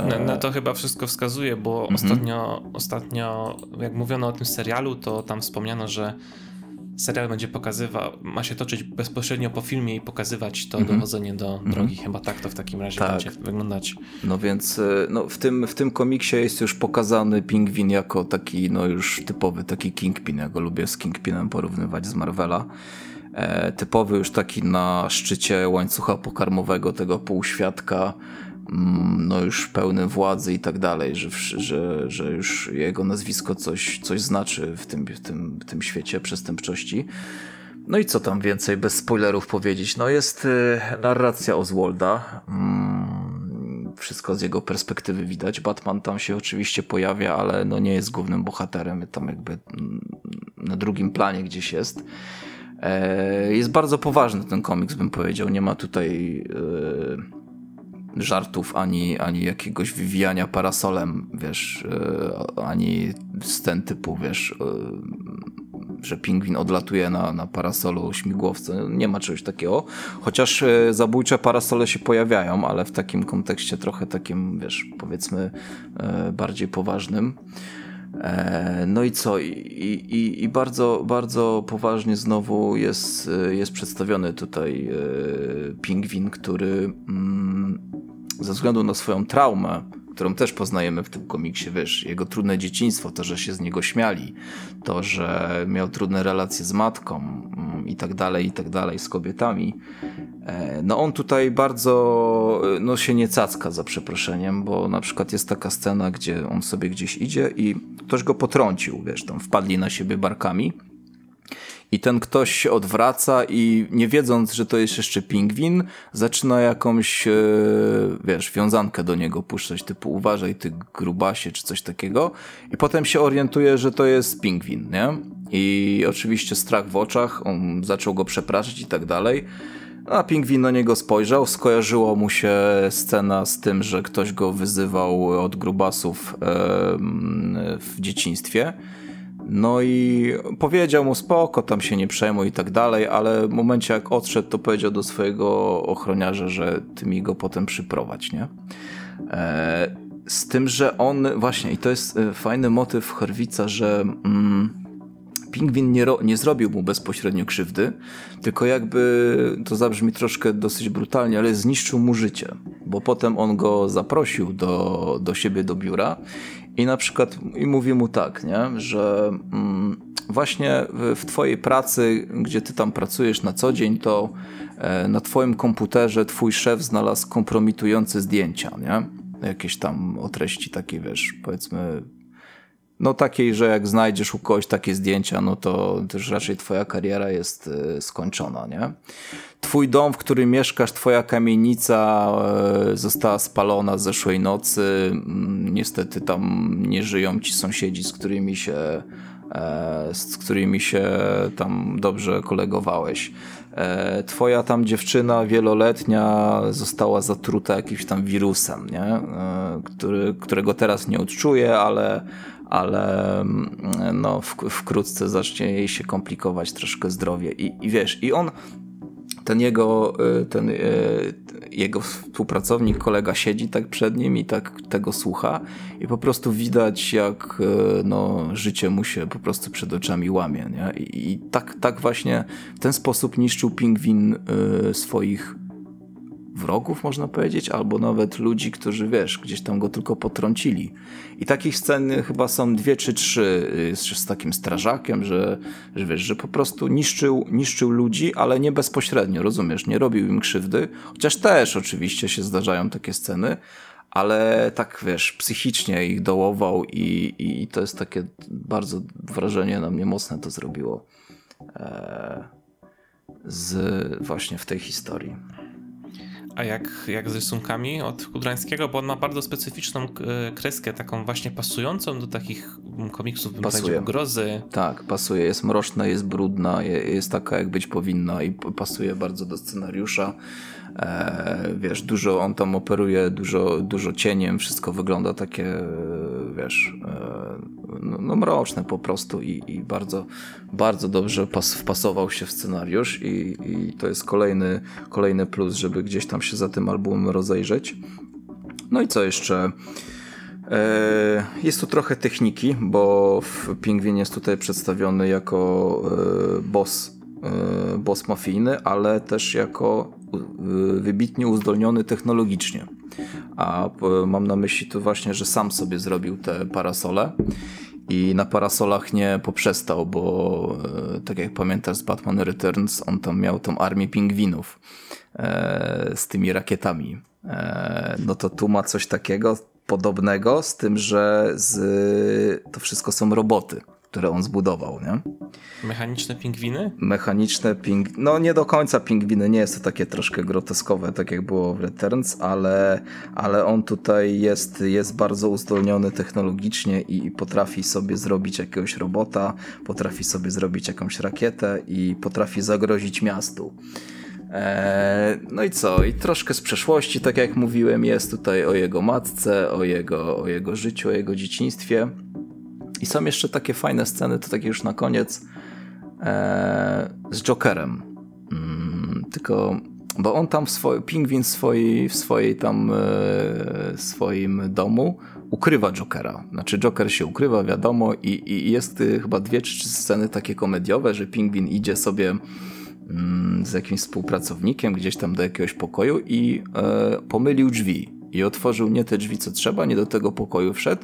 Na, na, to chyba wszystko wskazuje, bo mhm. ostatnio, ostatnio, jak mówiono o tym serialu, to tam wspomniano, że serial będzie pokazywał, ma się toczyć bezpośrednio po filmie i pokazywać to mhm. dowodzenie do mhm. drogi. Chyba tak to w takim razie tak. będzie wyglądać. No więc e, no, w, tym, w tym komiksie jest już pokazany pingwin jako taki no już typowy taki Kingpin. Ja go lubię z Kingpinem porównywać z Marvela. E, typowy już taki na szczycie łańcucha pokarmowego tego półświadka no już pełny władzy i tak dalej, że, że, że już jego nazwisko coś, coś znaczy w tym, w, tym, w tym świecie przestępczości. No i co tam więcej, bez spoilerów powiedzieć? No jest y, narracja Oswalda. Mm, wszystko z jego perspektywy widać. Batman tam się oczywiście pojawia, ale no nie jest głównym bohaterem. Tam jakby mm, na drugim planie gdzieś jest. E, jest bardzo poważny ten komiks, bym powiedział. Nie ma tutaj y, żartów, ani, ani jakiegoś wywijania parasolem, wiesz, e, ani z ten typu, wiesz, e, że pingwin odlatuje na, na parasolu śmigłowca. Nie ma czegoś takiego. Chociaż e, zabójcze parasole się pojawiają, ale w takim kontekście trochę takim, wiesz, powiedzmy bardziej poważnym. No i co? I, i, I, bardzo, bardzo poważnie znowu jest, jest przedstawiony tutaj pingwin, który mm, ze względu na swoją traumę, którą też poznajemy w tym komiksie, wiesz, jego trudne dzieciństwo, to, że się z niego śmiali, to, że miał trudne relacje z matką mm, i tak dalej, i tak dalej, z kobietami. E, no on tutaj bardzo, no się nie cacka za przeproszeniem, bo na przykład jest taka scena, gdzie on sobie gdzieś idzie i ktoś go potrącił, wiesz, tam wpadli na siebie barkami i ten ktoś się odwraca i nie wiedząc, że to jest jeszcze pingwin, zaczyna jakąś, e, wiesz, wiązankę do niego puszczać, typu uważaj ty grubasie, czy coś takiego. I potem się orientuje, że to jest pingwin, nie? I oczywiście strach w oczach, on zaczął go przepraszać i tak dalej. A pingwin na niego spojrzał, skojarzyło mu się scena z tym, że ktoś go wyzywał od grubasów w dzieciństwie no i powiedział mu spoko, tam się nie przejmuj i tak dalej, ale w momencie jak odszedł, to powiedział do swojego ochroniarza, że ty mi go potem przyprowadź, nie? E, z tym, że on, właśnie, i to jest e, fajny motyw Horwica, że mm, pingwin nie, nie zrobił mu bezpośrednio krzywdy, tylko jakby, to zabrzmi troszkę dosyć brutalnie, ale zniszczył mu życie, bo potem on go zaprosił do, do siebie do biura i na przykład i mówi mu tak, nie? że mm, właśnie w, w twojej pracy, gdzie ty tam pracujesz na co dzień, to e, na twoim komputerze twój szef znalazł kompromitujące zdjęcia, nie? Jakieś tam o treści takiej, wiesz, powiedzmy no takiej, że jak znajdziesz u kogoś takie zdjęcia, no to też raczej twoja kariera jest e, skończona, nie? Twój dom, w którym mieszkasz, twoja kamienica e, została spalona zeszłej nocy. Mm, niestety tam nie żyją ci sąsiedzi, z którymi się e, z którymi się tam dobrze kolegowałeś. Twoja tam dziewczyna wieloletnia została zatruta jakimś tam wirusem, nie? Który, którego teraz nie odczuje, ale ale mm, no, w, wkrótce zacznie jej się komplikować troszkę zdrowie. I, i wiesz, i on, ten jego, y, ten y, jego współpracownik, kolega siedzi tak przed nim i tak tego słucha i po prostu widać jak y, no, życie mu się po prostu przed oczami łamie. Nie? I, i tak, tak właśnie w ten sposób niszczył pingwin swoich wrogów, można powiedzieć, albo nawet ludzi, którzy, wiesz, gdzieś tam go tylko potrącili. I takich scen chyba są dwie czy trzy z, z takim strażakiem, że, że wiesz, że po prostu niszczył, niszczył ludzi, ale nie bezpośrednio, rozumiesz, nie robił im krzywdy, chociaż też oczywiście się zdarzają takie sceny, ale tak, wiesz, psychicznie ich dołował i, i to jest takie bardzo wrażenie na mnie mocne to zrobiło. E, z właśnie w tej historii. A jak, jak z rysunkami od Kudrańskiego, bo on ma bardzo specyficzną e, kreskę, taką właśnie pasującą do takich mm, komiksów, bym pasuje. grozy. Tak, pasuje. Jest mroczna, jest brudna, jest taka jak być powinna i pasuje bardzo do scenariusza. E, wiesz, dużo on tam operuje, dużo, dużo cieniem, wszystko wygląda takie, wiesz, e, no, no mroczne po prostu i, i, bardzo, bardzo dobrze pas, wpasował się w scenariusz i, i to jest kolejny, kolejny plus, żeby gdzieś tam się za tym albumem rozejrzeć. No i co jeszcze? E, jest tu trochę techniki, bo Pingwin jest tutaj przedstawiony jako boss, boss mafijny, ale też jako wybitnie uzdolniony technologicznie. A mam na myśli tu właśnie, że sam sobie zrobił te parasole i na parasolach nie poprzestał, bo e, tak jak pamiętasz z Batman Returns, on tam miał tą armię pingwinów e, z tymi rakietami. E, no to tu ma coś takiego podobnego, z tym, że z, to wszystko są roboty które on zbudował, nie? Mechaniczne pingwiny? Mechaniczne ping... No nie do końca pingwiny, nie jest to takie troszkę groteskowe, tak jak było w Returns, ale, ale on tutaj jest, jest bardzo uzdolniony technologicznie i, i potrafi sobie zrobić jakiegoś robota, potrafi sobie zrobić jakąś rakietę i potrafi zagrozić miastu. Eee, no i co? I troszkę z przeszłości, tak jak mówiłem, jest tutaj o jego matce, o jego, o jego życiu, o jego dzieciństwie. I są jeszcze takie fajne sceny, to takie już na koniec, e, z Jokerem. Mm, tylko, bo on tam, pingwin swoi, w swojej tam, e, swoim domu ukrywa Jokera. Znaczy Joker się ukrywa, wiadomo, i, i jest y, chyba dwie czy trzy sceny takie komediowe, że pingwin idzie sobie mm, z jakimś współpracownikiem gdzieś tam do jakiegoś pokoju i e, pomylił drzwi. I otworzył nie te drzwi, co trzeba, nie do tego pokoju wszedł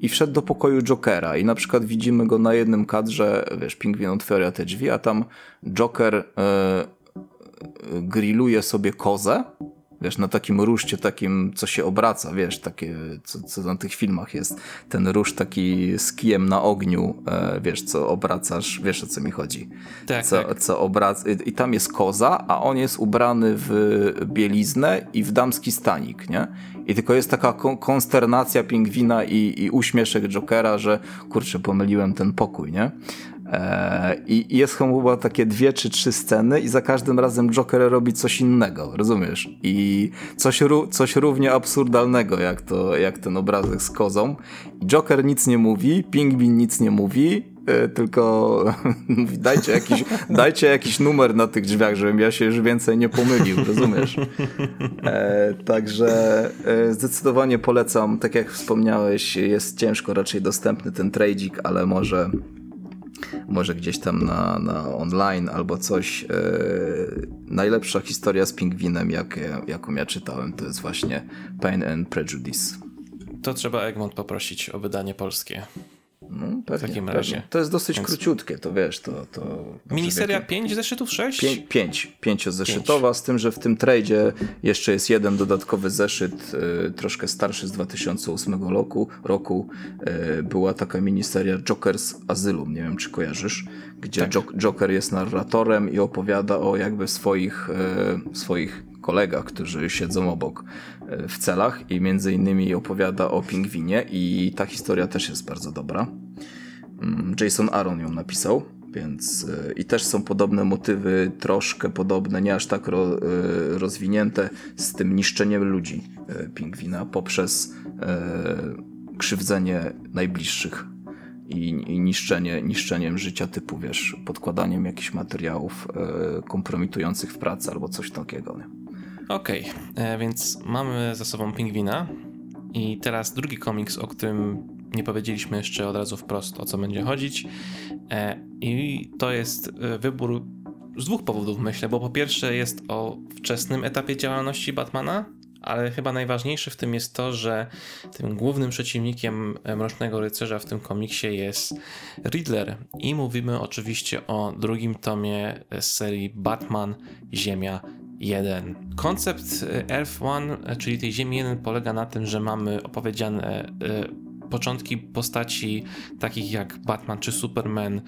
i wszedł do pokoju Jokera. I na przykład widzimy go na jednym kadrze, wiesz, pingwin otwiera te drzwi, a tam Joker e, grilluje sobie kozę Wiesz, na takim ruszcie takim, co się obraca, wiesz, takie, co, co na tych filmach jest. Ten róż taki z kijem na ogniu, e, wiesz, co obracasz, wiesz o co mi chodzi. Tak, co, tak. co obraca, i, i tam jest koza, a on jest ubrany w bieliznę i w damski stanik, nie? I tylko jest taka konsternacja pingwina i, i uśmieszek Jokera, że kurczę, pomyliłem ten pokój, nie? E, I jest chyba takie dwie czy trzy sceny i za każdym razem Joker robi coś innego, rozumiesz? I coś, coś równie absurdalnego jak, to, jak ten obrazek z kozą. Joker nic nie mówi, Pingwin nic nie mówi, e, tylko dajcie jakiś, dajcie jakiś numer na tych drzwiach, żebym ja się już więcej nie pomylił, rozumiesz? E, także zdecydowanie polecam, tak jak wspomniałeś, jest ciężko raczej dostępny ten tradzik, ale może może gdzieś tam na, na online albo coś. E, najlepsza historia z pingwinem, jak, jaką ja czytałem, to jest właśnie Pain and Prejudice. To trzeba Egmont poprosić o wydanie polskie. No, pewnie, w takim pewnie. razie. To jest dosyć Więc- króciutkie, to wiesz, to... to Miniseria wieki- 5 zeszytów, 6? Pię, pięć, pięciozeszytowa, z tym, że w tym tradzie jeszcze jest jeden dodatkowy zeszyt, y, troszkę starszy z 2008 roku. roku. Y, była taka miniseria Jokers Asylum, nie wiem czy kojarzysz, gdzie Tak. Jok- Joker jest narratorem i opowiada o jakby swoich, y, swoich kolegach, którzy siedzą obok y, w celach i między innymi opowiada o pingwinie i ta historia też jest bardzo dobra. Mm, Jason Aaron ją napisał, więc y, i też są podobne motywy, troszkę podobne, nie aż tak ro, y, rozwinięte z tym niszczeniem ludzi pingwina poprzez y, krzywdzenie najbliższych i, i niszczenie, niszczeniem życia typu, wiesz, podkładaniem jakichś materiałów y, kompromitujących w pracy albo coś takiego. Nie? Okej, e, więc mamy za sobą Pingwina i teraz drugi komiks, o którym nie powiedzieliśmy jeszcze od razu wprost, o co będzie chodzić. E, I to jest e, wybór z dwóch powodów, myślę, bo po pierwsze jest o wczesnym etapie działalności Batmana, ale chyba najważniejsze w tym jest to, że tym głównym przeciwnikiem Mrocznego Rycerza w tym komiksie jest Riddler. I mówimy oczywiście o drugim tomie z serii Batman Ziemia 1. Koncept e, Earth One, e, czyli tej Ziemi 1, polega na tym, że mamy opowiedziane e, początki postaci takich jak Batman czy Superman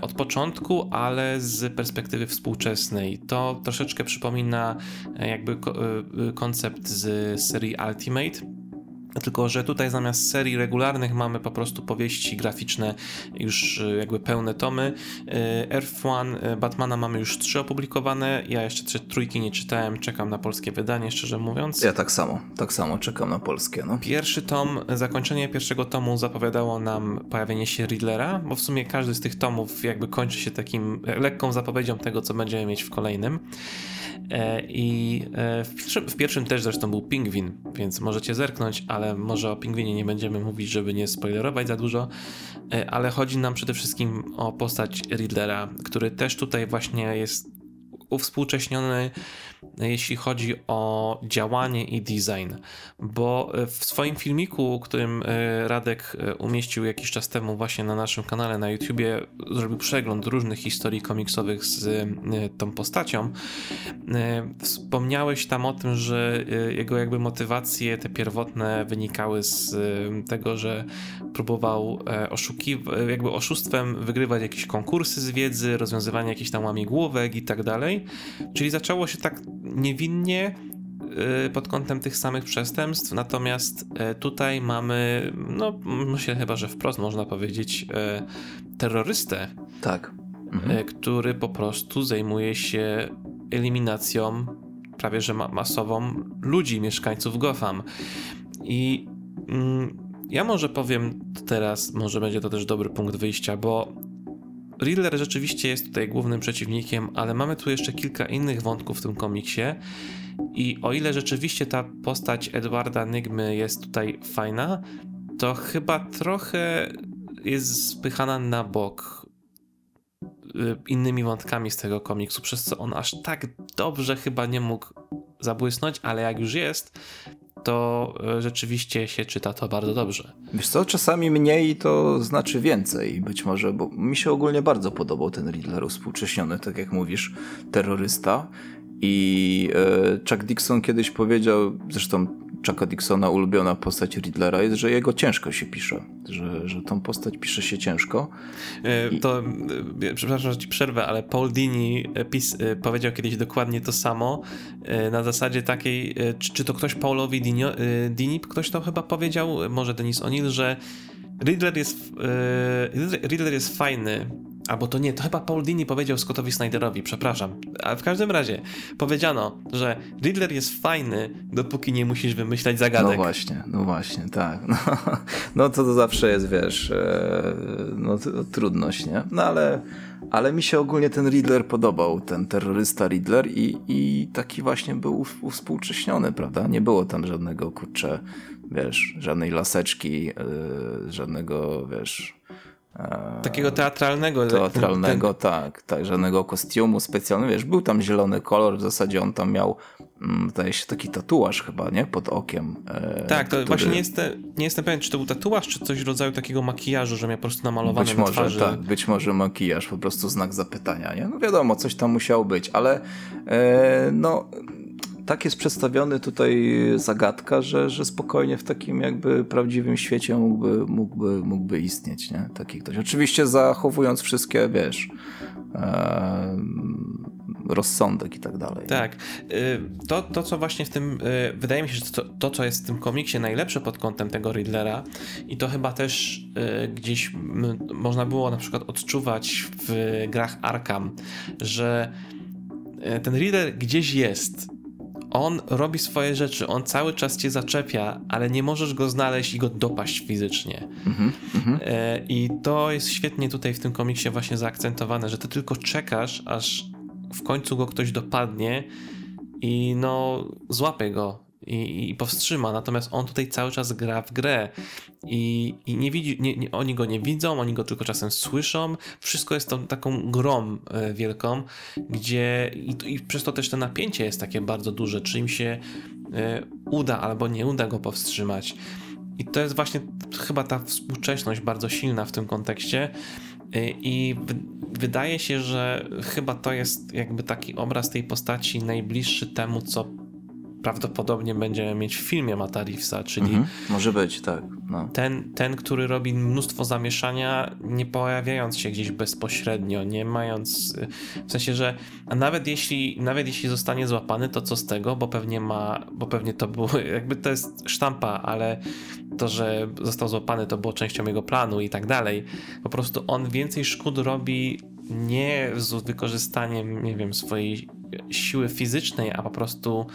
od początku, ale z perspektywy współczesnej. To troszeczkę przypomina jakby ko- koncept z serii Ultimate. Tylko, że tutaj zamiast serii regularnych mamy po prostu powieści graficzne, już e, jakby pełne tomy. E, Earth One e, Batmana mamy już trzy opublikowane. Ja jeszcze trzy, trójki nie czytałem, czekam na polskie wydanie, szczerze mówiąc. Ja tak samo, tak samo czekam na polskie. No. Pierwszy tom, zakończenie pierwszego tomu zapowiadało nam pojawienie się Riddlera, bo w sumie każdy z tych tomów jakby kończy się takim lekką zapowiedzią tego, co będziemy mieć w kolejnym. E, I e, w pierwszym, w pierwszym też zresztą był pingwin, więc możecie zerknąć, ale może o pingwinie nie będziemy mówić, żeby nie spoilerować za dużo. E, Ale chodzi nam przede wszystkim o postać Riddlera, który też tutaj właśnie jest uwspółcześniony, jeśli chodzi o działanie i design, bo w swoim filmiku, którym e, Radek e, umieścił jakiś czas temu właśnie na naszym kanale na YouTubie, zrobił przegląd różnych historii komiksowych z e, tą postacią. E, Wspomniałeś tam o tym, że e, jego jakby motywacje te pierwotne wynikały z e, tego, że próbował e, oszukiwać, jakby oszustwem wygrywać jakieś konkursy z wiedzy, rozwiązywanie jakichś tam łamigłówek i tak dalej. Czyli zaczęło się tak niewinnie y, pod kątem tych samych przestępstw, natomiast e, tutaj mamy, no myślę chyba, że wprost można powiedzieć, e, terrorystę, Tak. Mhm. który po prostu zajmuje się eliminacją prawie że ma- masową ludzi, mieszkańców Gotham. I mm, ja może powiem teraz, może będzie to też dobry punkt wyjścia, bo Riddler rzeczywiście jest tutaj głównym przeciwnikiem, ale mamy tu jeszcze kilka innych wątków w tym komiksie. I o ile rzeczywiście ta postać Edwarda Nygmy jest tutaj fajna, to chyba trochę jest spychana na bok y, innymi wątkami z tego komiksu, przez co on aż tak dobrze chyba nie mógł zabłysnąć, ale jak już jest, to y, rzeczywiście się czyta to bardzo dobrze. Wiesz co, czasami mniej to znaczy więcej, być może, bo mi się ogólnie bardzo podobał ten Riddler uspółcześniony, tak jak mówisz, terrorysta. I e, Chuck Dixon kiedyś powiedział, zresztą Chucka Dixona ulubiona postać Riddlera jest, że jego ciężko się pisze, że, że tą postać pisze się ciężko. E, To, e, przepraszam, że ci przerwę, ale Paul Dini e, pis, powiedział kiedyś dokładnie to samo, na zasadzie takiej, czy, czy to ktoś Paulowi Dinio, e, Dini, ktoś to chyba powiedział, może Denis O'Neill, że Riddler jest, Riddler jest fajny, albo to nie, to chyba Paul Dini powiedział Scottowi Snyderowi, przepraszam, ale w każdym razie powiedziano, że Riddler jest fajny, dopóki nie musisz wymyślać zagadek. No właśnie, no właśnie, tak. No, no to, to zawsze jest, wiesz, e, no trudność, nie? No ale, ale mi się ogólnie ten Riddler podobał, ten terrorysta Riddler i, i taki właśnie był uwspółcześniony, prawda? Nie było tam żadnego, kurczę, wiesz, żadnej laseczki, e, żadnego, wiesz... e, Takiego teatralnego. teatralnego, tak, tak, żadnego kostiumu specjalnego, wiesz, był tam zielony kolor, w zasadzie on tam miał mm, zdaje się, taki tatuaż chyba, nie? Pod okiem. E, tak, to który... właśnie nie jestem, nie jestem pewien, czy to był tatuaż, czy coś w rodzaju takiego makijażu, że miał po prostu namalowane być może, twarzy. Tak, być może makijaż, po prostu znak zapytania, nie? No wiadomo, coś tam musiało być, ale e, no tak jest przedstawiony tutaj zagadka, że, że spokojnie w takim jakby prawdziwym świecie mógłby, mógłby, mógłby istnieć, nie? Taki ktoś. Oczywiście zachowując wszystkie, wiesz, e, rozsądek i tak dalej. Tak. Y, to, to, co właśnie w tym, y, wydaje mi się, że to, to, co jest w tym komiksie najlepsze pod kątem tego Riddlera i to chyba też y, gdzieś można było na przykład odczuwać w grach Arkham, że ten Riddler gdzieś jest, on robi swoje rzeczy, on cały czas cię zaczepia, ale nie możesz go znaleźć i go dopaść fizycznie. Mm -hmm. I to jest świetnie tutaj w tym komiksie właśnie zaakcentowane, że ty tylko czekasz, aż w końcu go ktoś dopadnie i no złapie go i, i powstrzyma. Natomiast on tutaj cały czas gra w grę i, i nie widzi, nie, nie, oni go nie widzą, oni go tylko czasem słyszą. Wszystko jest tą taką grą e, wielką, gdzie i, i przez to też to napięcie jest takie bardzo duże, czy im się e, uda albo nie uda go powstrzymać. I to jest właśnie chyba ta współczesność bardzo silna w tym kontekście. E, I wydaje się, że chyba to jest jakby taki obraz tej postaci najbliższy temu, co prawdopodobnie będziemy mieć w filmie Mata Reevesa, czyli mhm, może być, tak. No. Ten, ten, który robi mnóstwo zamieszania, nie pojawiając się gdzieś bezpośrednio, nie mając w sensie, że a nawet jeśli nawet jeśli zostanie złapany, to co z tego, bo pewnie ma, bo pewnie to było, jakby to jest sztampa, ale to, że został złapany, to było częścią jego planu i tak dalej. Po prostu on więcej szkód robi nie z wykorzystaniem, nie wiem, swojej siły fizycznej, a po prostu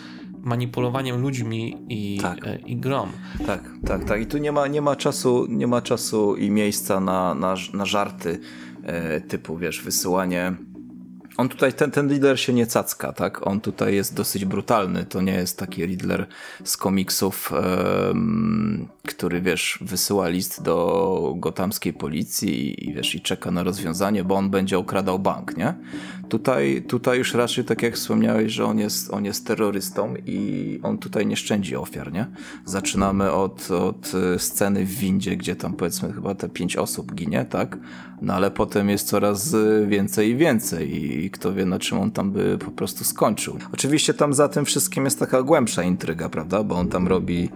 manipulowaniem ludźmi i, tak. E, i grom. Tak, tak, tak. I tu nie ma, nie ma czasu, nie ma czasu i miejsca na, na, na żarty e, typu, wiesz, wysyłanie on tutaj, ten, ten Riddler się nie cacka, tak? On tutaj jest dosyć brutalny. To nie jest taki Riddler z komiksów, um, który, wiesz, wysyła list do gotamskiej policji i, wiesz, i czeka na rozwiązanie, bo on będzie okradał bank, nie? Tutaj, tutaj już raczej, tak jak wspomniałeś, że on jest, on jest terrorystą i on tutaj nie szczędzi ofiar, nie? Zaczynamy od, od sceny w windzie, gdzie tam powiedzmy chyba te pięć osób ginie, tak? No ale potem jest coraz więcej i więcej i kto wie na czym on tam by po prostu skończył. Oczywiście tam za tym wszystkim jest taka głębsza intryga, prawda? Bo on tam robi, e,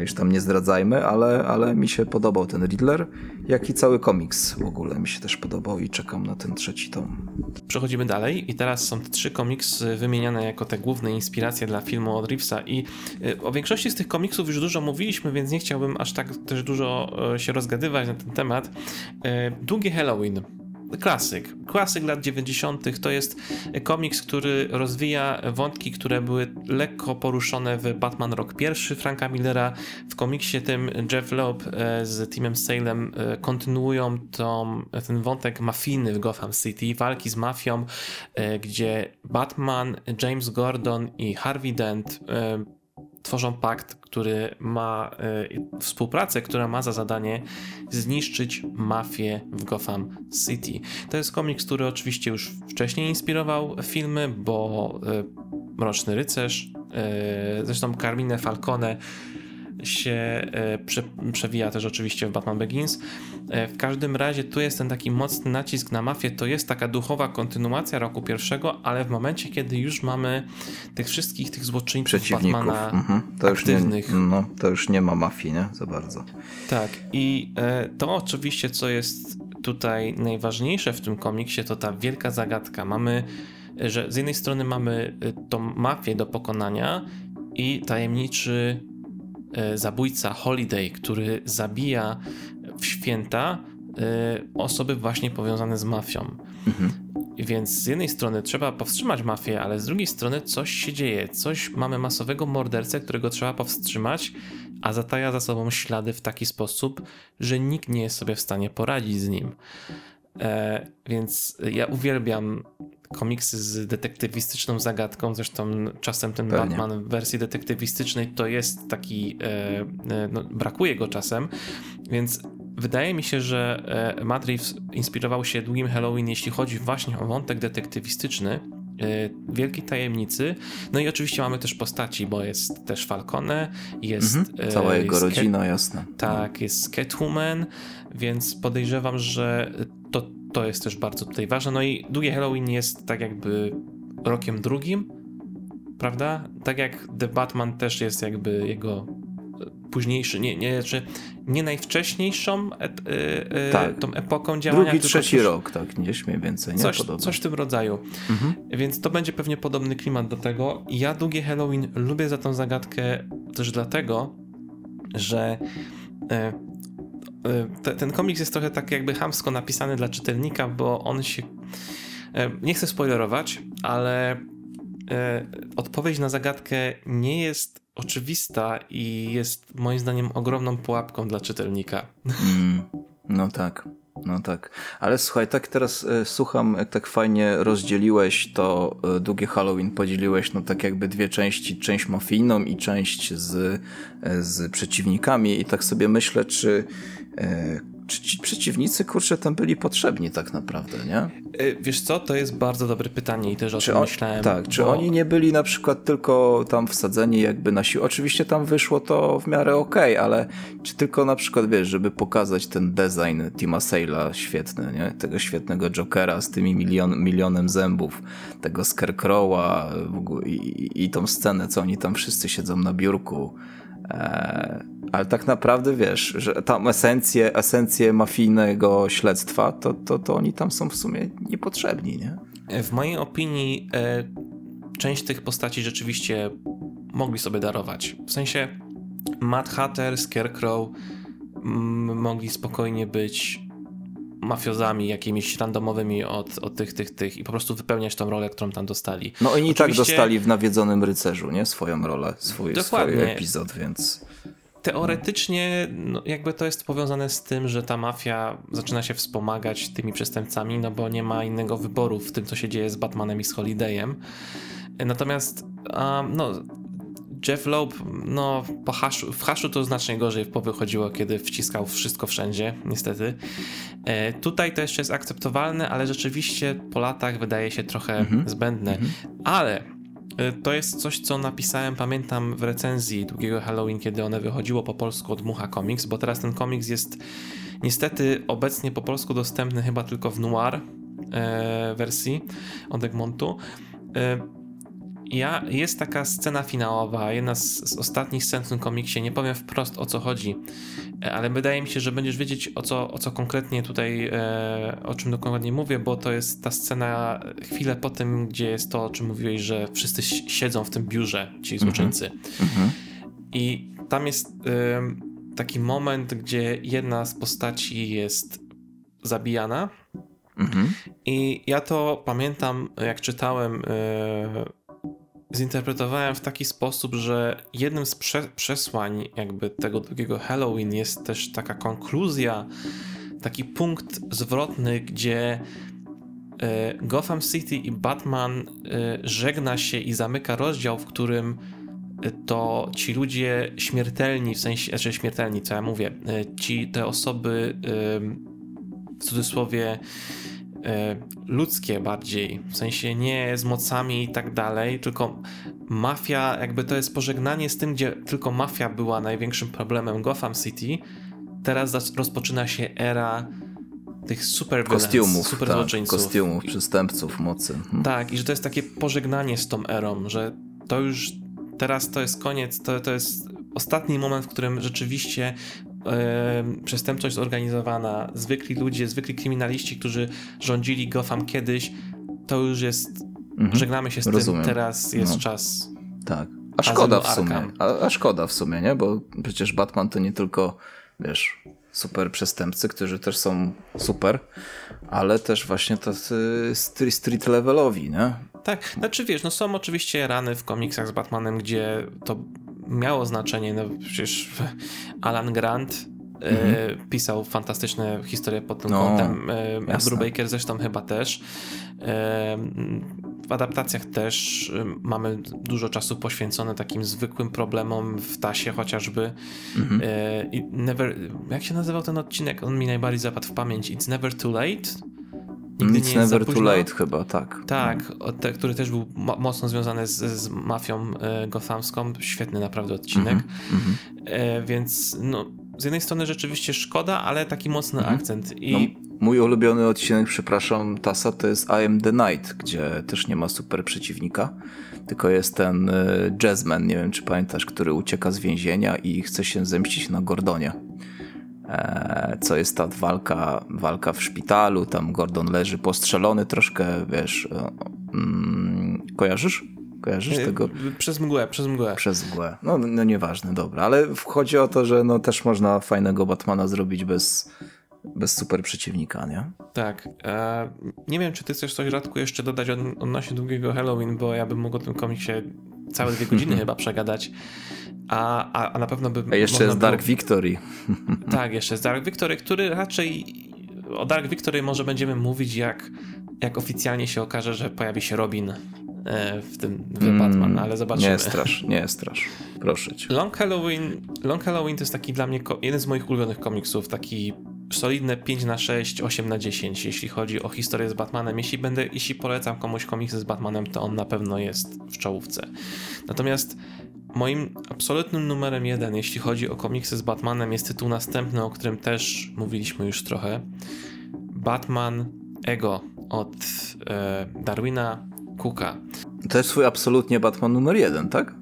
już tam nie zdradzajmy, ale, ale mi się podobał ten Riddler, jak i cały komiks w ogóle mi się też podobał i czekam na ten trzeci tom. Przechodzimy dalej i teraz są te trzy komiksy wymieniane jako te główne inspiracje dla filmu od Reevesa i e, o większości z tych komiksów już dużo mówiliśmy, więc nie chciałbym aż tak też dużo e, się rozgadywać na ten temat. E, długie Halloween klasyk. Klasyk lat 90. to jest komiks, który rozwija wątki, które były lekko poruszone w Batman Rock I Franka Millera. W komiksie tym Jeff Loeb e, z Timem Salem e, kontynuują tą, ten wątek mafijny w Gotham City, walki z mafią, e, gdzie Batman, James Gordon i Harvey Dent tworzą pakt, który ma y, współpracę, która ma za zadanie zniszczyć mafię w Gotham City. To jest komiks, który oczywiście już wcześniej inspirował filmy, bo y, Mroczny Rycerz, y, zresztą Carmine Falcone się e, prze, przewija też oczywiście w Batman Begins. E, w każdym razie tu jest ten taki mocny nacisk na mafię, to jest taka duchowa kontynuacja roku pierwszego, ale w momencie, kiedy już mamy tych wszystkich tych złoczyńców Batmana mhm. to aktywnych. Już nie, no, to już nie ma mafii, nie? Za bardzo. Tak i e, to oczywiście, co jest tutaj najważniejsze w tym komiksie, to ta wielka zagadka. Mamy, że z jednej strony mamy tą mafię do pokonania i tajemniczy zabójca Holiday, który zabija w święta e, osoby właśnie powiązane z mafią. Mhm. Więc z jednej strony trzeba powstrzymać mafię, ale z drugiej strony coś się dzieje. Coś mamy masowego mordercę, którego trzeba powstrzymać, a zataja za sobą ślady w taki sposób, że nikt nie jest sobie w stanie poradzić z nim. E, więc ja uwielbiam komiksy z detektywistyczną zagadką. Zresztą czasem ten Pewnie. Batman w wersji detektywistycznej to jest taki. E, e, no, brakuje go czasem, więc wydaje mi się, że e, Matt Reeves inspirował się długim Halloween, jeśli chodzi właśnie o wątek detektywistyczny. Wielkiej Tajemnicy. No i oczywiście mamy też postaci, bo jest też Falcone, jest... Mhm. Cała jego jest rodzina, Cat... jasne. Tak, jest Catwoman, więc podejrzewam, że to, jest też bardzo tutaj ważne. No i Długie Halloween jest tak jakby rokiem drugim, prawda? Tak jak The Batman też jest jakby jego późniejszy, nie, nie, czy nie najwcześniejszą e, e, tak. tą epoką działania. Drugi, trzeci coś, rok, tak, nie śmie więcej, nie? Coś, coś w tym rodzaju. Mhm. Więc to będzie pewnie podobny klimat do tego. Ja długie Halloween lubię za tą zagadkę też dlatego, że e, te, ten komiks jest trochę tak jakby hamsko napisany dla czytelnika, bo on się nie chcę spoilerować, ale odpowiedź na zagadkę nie jest oczywista i jest moim zdaniem ogromną pułapką dla czytelnika. Mm, no tak. No tak, ale słuchaj, tak teraz y, słucham, jak tak fajnie rozdzieliłeś to y, długie Halloween, podzieliłeś no tak jakby dwie części, część mafijną i część z, y, z przeciwnikami i tak sobie myślę, czy ci przeciwnicy, kurczę, tam byli potrzebni tak naprawdę, nie? E, wiesz co, to jest bardzo dobre pytanie i też o czy tym on, myślałem. Tak, bo... czy oni nie byli na przykład tylko tam wsadzeni jakby na siłę? Oczywiście tam wyszło to w miarę okej, okay, ale czy tylko na przykład, wiesz, żeby pokazać ten design Tima Sale'a świetny, nie? Tego świetnego Jokera z tymi milion, milionem zębów, tego Scarecrow'a i, i, tą scenę, co oni tam wszyscy siedzą na biurku E, ale tak naprawdę wiesz, że tam esencję, esencję mafijnego śledztwa, to, to, to oni tam są w sumie niepotrzebni, nie? W mojej opinii e, część tych postaci rzeczywiście mogli sobie darować. W sensie Mad Hatter, Scarecrow mogli spokojnie być mafiozami jakimiś randomowymi od, od tych, tych, tych i po prostu wypełniać tą rolę, którą tam dostali. No oni Oczywiście... tak dostali w Nawiedzonym Rycerzu, nie? Swoją rolę, swój, swój epizod, więc... Teoretycznie no, jakby to jest powiązane z tym, że ta mafia zaczyna się wspomagać tymi przestępcami, no bo nie ma innego wyboru w tym, co się dzieje z Batmanem i z Holidayem. Natomiast um, no, Jeff Loeb, no po haszu, w haszu to znacznie gorzej powychodziło, kiedy wciskał wszystko wszędzie, niestety. E, tutaj to jeszcze jest akceptowalne, ale rzeczywiście po latach wydaje się trochę -hmm. zbędne. -hmm. Ale e, to jest coś, co napisałem, pamiętam w recenzji Długiego Halloween, kiedy one wychodziło po polsku od Mucha Comics, bo teraz ten komiks jest niestety obecnie po polsku dostępny chyba tylko w noir e, wersji od Egmontu. E, ja, jest taka scena finałowa, jedna z, z, ostatnich scen w tym komiksie, nie powiem wprost o co chodzi, e, ale wydaje mi się, że będziesz wiedzieć o co, o co konkretnie tutaj, e, o czym dokładnie mówię, bo to jest ta scena chwilę po tym, gdzie jest to, o czym mówiłeś, że wszyscy siedzą w tym biurze, ci mhm. złoczyńcy. Mm-hmm. I tam jest e, taki moment, gdzie jedna z postaci jest zabijana. Mm-hmm. I ja to pamiętam, jak czytałem e, zinterpretowałem w taki sposób, że jednym z prze przesłań jakby tego drugiego Halloween jest też taka konkluzja, taki punkt zwrotny, gdzie e, Gotham City i Batman e, żegna się i zamyka rozdział, w którym e, to ci ludzie śmiertelni, w sensie, znaczy śmiertelni, co ja mówię, ci, te osoby w cudzysłowie ludzkie bardziej, w sensie nie z mocami i tak dalej, tylko mafia, jakby to jest pożegnanie z tym, gdzie tylko mafia była największym problemem Gotham City. Teraz rozpoczyna się era tych super kostiumów, super tak, kostiumów, przestępców, mocy. Hmm. Tak, i że to jest takie pożegnanie z tą erą, że to już teraz to jest koniec, to, to jest ostatni moment, w którym rzeczywiście przestępczość zorganizowana, zwykli ludzie, zwykli kryminaliści, którzy rządzili Gotham kiedyś, to już jest. Mhm. Żegnamy się z Rozumiem. tym, teraz jest no. czas. Tak. A szkoda w sumie. A, a, szkoda w sumie, nie? Bo przecież Batman to nie tylko, wiesz, super przestępcy, którzy też są super, ale też właśnie tacy street levelowi, nie? Tak, znaczy wiesz, no są oczywiście rany w komiksach z Batmanem, gdzie to miało znaczenie, no przecież Alan Grant e, mhm. pisał fantastyczne historie pod tym no, kątem. E, Andrew Baker zresztą chyba też. E, w adaptacjach też mamy dużo czasu poświęcone takim zwykłym problemom w tasie chociażby. Mhm. I never, jak się nazywał ten odcinek? On mi najbardziej zapadł w pamięć. It's never too late. Nigdy It's nie never too late chyba, tak. Tak, o- te, który też był mo- mocno związany z, z mafią e, gothamską. Świetny naprawdę odcinek. Mhm. E, więc no, z jednej strony rzeczywiście szkoda, ale taki mocny Mhm. akcent. I No, mój ulubiony odcinek, przepraszam, Tasa, to jest I Am The Night, gdzie też nie ma super przeciwnika, tylko jest ten y, jazzman, nie wiem czy pamiętasz, który ucieka z więzienia i chce się zemścić na Gordonie. E, co jest ta walka, walka w szpitalu, tam Gordon leży postrzelony troszkę, wiesz, e, mm, kojarzysz? Kojarzysz e, tego? przez mgłę, przez mgłę. Przez mgłę. No, no nieważne, dobra, ale chodzi o to, że no też można fajnego Batmana zrobić bez, bez super przeciwnika, nie? Tak. E, nie wiem, czy ty chcesz coś Radku jeszcze dodać od, odnośnie długiego Halloween, bo ja bym mógł o tym komiksie całe dwie godziny chyba przegadać. A, a, a na pewno by A jeszcze jest było- Dark Victory. Tak, jeszcze jest Dark Victory, który raczej o Dark Victory może będziemy mówić jak, jak oficjalnie się okaże, że pojawi się Robin e, w tym w Batman, ale zobaczymy. Mm, Nie strasz, nie strasz. Proszę cię. Long Halloween, Long Halloween to jest taki dla mnie jeden z moich ulubionych komiksów, taki solidne 5 na 6, 8 na 10, jeśli chodzi o historię z Batmanem. Jeśli będę, jeśli polecam komuś komiksy z Batmanem, to on na pewno jest w czołówce. Natomiast moim absolutnym numerem jeden, jeśli chodzi o komiksy z Batmanem, jest tytuł następny, o którym też mówiliśmy już trochę. Batman Ego od e, Darwina Cooka. To jest twój absolutnie Batman numer jeden, tak?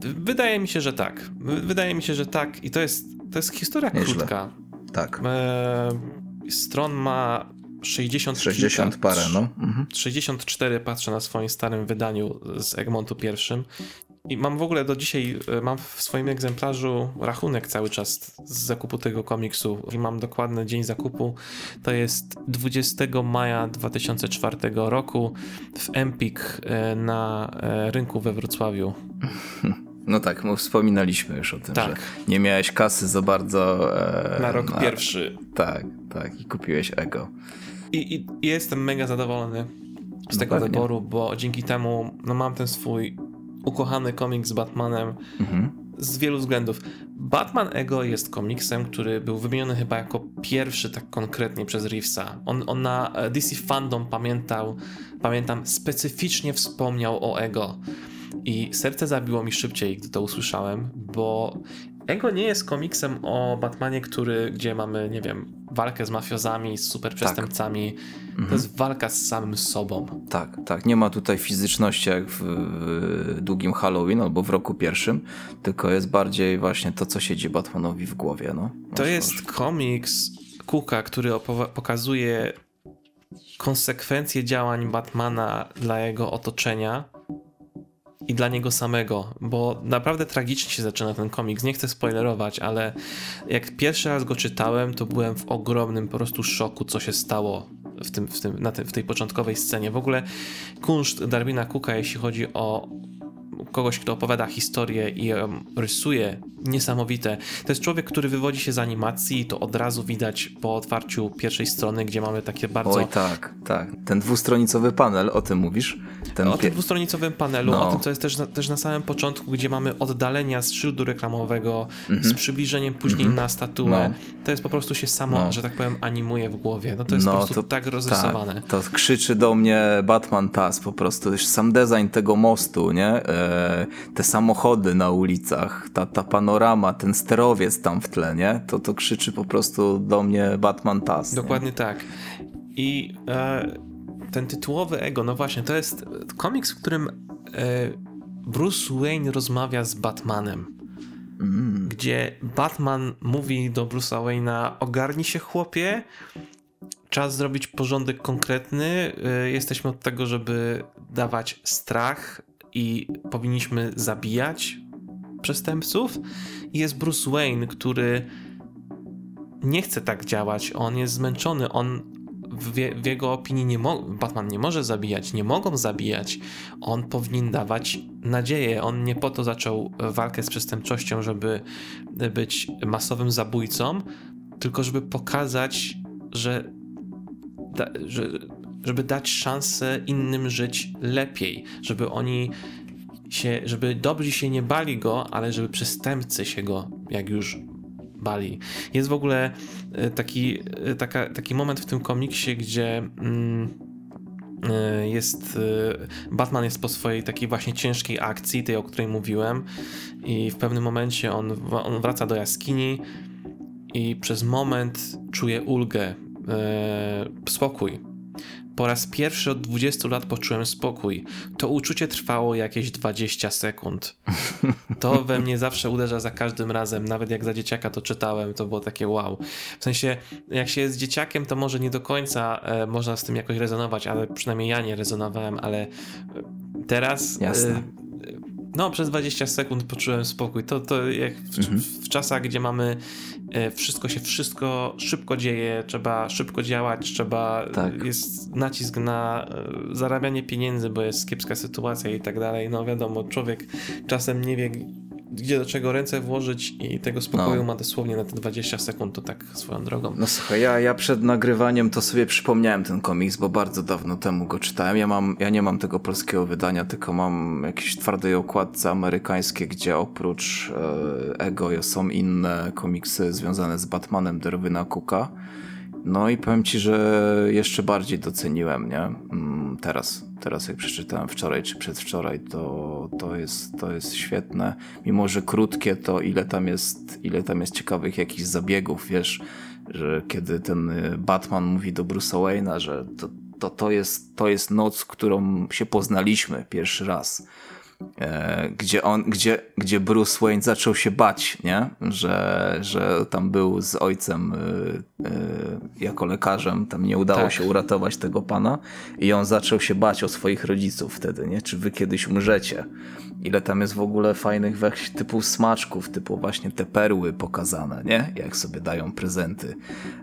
Wydaje mi się, że tak. Wy- Wydaje mi się, że tak. I to jest, to jest historia Nieźle. krótka. Tak. E, stron ma 60 60 kilka, parę, no. Mhm. 64 patrzę na swoim starym wydaniu z Egmontu pierwszym. I mam w ogóle do dzisiaj, e, mam w swoim egzemplarzu rachunek cały czas z zakupu tego komiksu i mam dokładny dzień zakupu. To jest 20 maja 2004 roku w Empik e, na e, rynku we Wrocławiu. No tak, my wspominaliśmy już o tym, Tak. że nie miałeś kasy za bardzo. E, Na rok pierwszy. Tak, tak, i kupiłeś Ego. I, i, jestem mega zadowolony z No tego pewnie. wyboru, bo dzięki temu no, mam ten swój ukochany komiks z Batmanem Mhm. z wielu względów. Batman Ego jest komiksem, który był wymieniony chyba jako pierwszy tak konkretnie przez Reevesa. On, on na e, DC Fandom pamiętał, pamiętam, specyficznie wspomniał o Ego. I serce zabiło mi szybciej, gdy to usłyszałem, bo Ego nie jest komiksem o Batmanie, który, gdzie mamy, nie wiem, walkę z mafiozami, z super przestępcami. To jest walka z samym sobą. Tak, tak. Nie ma tutaj fizyczności jak w, w długim Halloween albo w roku pierwszym, tylko jest bardziej właśnie to, co siedzi Batmanowi w głowie. No. To Masz- jest komiks Cooka, który pokazuje konsekwencje działań Batmana dla jego otoczenia i dla niego samego, bo naprawdę tragicznie się zaczyna ten komiks. Nie chcę spoilerować, ale jak pierwszy raz go czytałem, to byłem w ogromnym po prostu szoku, co się stało w, tym, w, tym, na w tej początkowej scenie. W ogóle kunszt Darwina Cooka, jeśli chodzi o kogoś, kto opowiada historię i um, rysuje, niesamowite. To jest człowiek, który wywodzi się z animacji, to od razu widać po otwarciu pierwszej strony, gdzie mamy takie bardzo... Oj, tak, tak. Ten dwustronicowy panel, o tym mówisz? Ten O tym dwustronicowym panelu, No. o tym, co jest też na, też na samym początku, gdzie mamy oddalenia z szyldu reklamowego, z przybliżeniem później na statuę. No. To jest po prostu się samo, No. że tak powiem, animuje w głowie. No to jest No, po prostu to- tak rozrysowane. Tak, to krzyczy do mnie Batman Taz po prostu. Sam design tego mostu, nie? E, te samochody na ulicach, ta, ta panorama, ten sterowiec tam w tle, nie? To, to krzyczy po prostu do mnie Batman Taz. nie? Dokładnie tak. I e, ten tytułowy ego, no właśnie, to jest komiks, w którym e, Bruce Wayne rozmawia z Batmanem. Mm. Gdzie Batman mówi do Bruce'a Wayne'a: Ogarnij się, chłopie. Czas zrobić porządek konkretny. E, jesteśmy od tego, żeby dawać strach i powinniśmy zabijać przestępców. Jest Bruce Wayne, który nie chce tak działać, on jest zmęczony, on w, w jego opinii nie Batman nie może zabijać, nie mogą zabijać. On powinien dawać nadzieję. On nie po to zaczął walkę z przestępczością, żeby być masowym zabójcą, tylko żeby pokazać, że, że żeby dać szansę innym żyć lepiej, żeby oni się, żeby dobrzy się nie bali go, ale żeby przestępcy się go, jak już bali. Jest w ogóle e, taki, e, taka, taki moment w tym komiksie, gdzie mm, e, jest Batman jest po swojej takiej właśnie ciężkiej akcji, tej o której mówiłem i w pewnym momencie on, on wraca do jaskini i przez moment czuje ulgę, spokój po raz pierwszy od 20 lat poczułem spokój. To uczucie trwało jakieś 20 sekund. To we mnie zawsze uderza za każdym razem. Nawet jak za dzieciaka to czytałem, to było takie wow. W sensie, jak się jest dzieciakiem, to może nie do końca e, można z tym jakoś rezonować, ale przynajmniej ja nie rezonowałem, ale teraz. Jasne. E, no, przez 20 sekund poczułem spokój. To, to jak w, mhm. w, czasach, gdzie mamy e, wszystko się, wszystko szybko dzieje, trzeba szybko działać, trzeba, tak. jest nacisk na e, zarabianie pieniędzy, bo jest kiepska sytuacja i tak dalej. No wiadomo, człowiek czasem nie wie, gdzie do czego ręce włożyć i tego spokoju no. ma dosłownie na te 20 sekund, to tak swoją drogą. No słuchaj, ja, ja przed nagrywaniem to sobie przypomniałem ten komiks, bo bardzo dawno temu go czytałem. Ja, mam, ja nie mam tego polskiego wydania, tylko mam jakieś twardej okładce amerykańskie, gdzie oprócz e, Ego są inne komiksy związane z Batmanem Derwyna Cooka. No i powiem ci, że jeszcze bardziej doceniłem, nie? Mm, teraz, teraz jak przeczytałem wczoraj czy przedwczoraj, to, to, jest, to jest świetne. Mimo, że krótkie, to ile tam jest, ile tam jest ciekawych jakichś zabiegów, wiesz, że kiedy ten y, Batman mówi do Bruce'a Wayne'a, że to, to, to, jest, to jest noc, którą się poznaliśmy pierwszy raz gdzie on, gdzie, gdzie Bruce Wayne zaczął się bać, nie? Że, że tam był z ojcem y, y, jako lekarzem, tam nie udało tak. się uratować tego pana i on zaczął się bać o swoich rodziców wtedy, nie? Czy wy kiedyś umrzecie? Ile tam jest w ogóle fajnych weź, typu smaczków, typu właśnie te perły pokazane, nie? Jak sobie dają prezenty.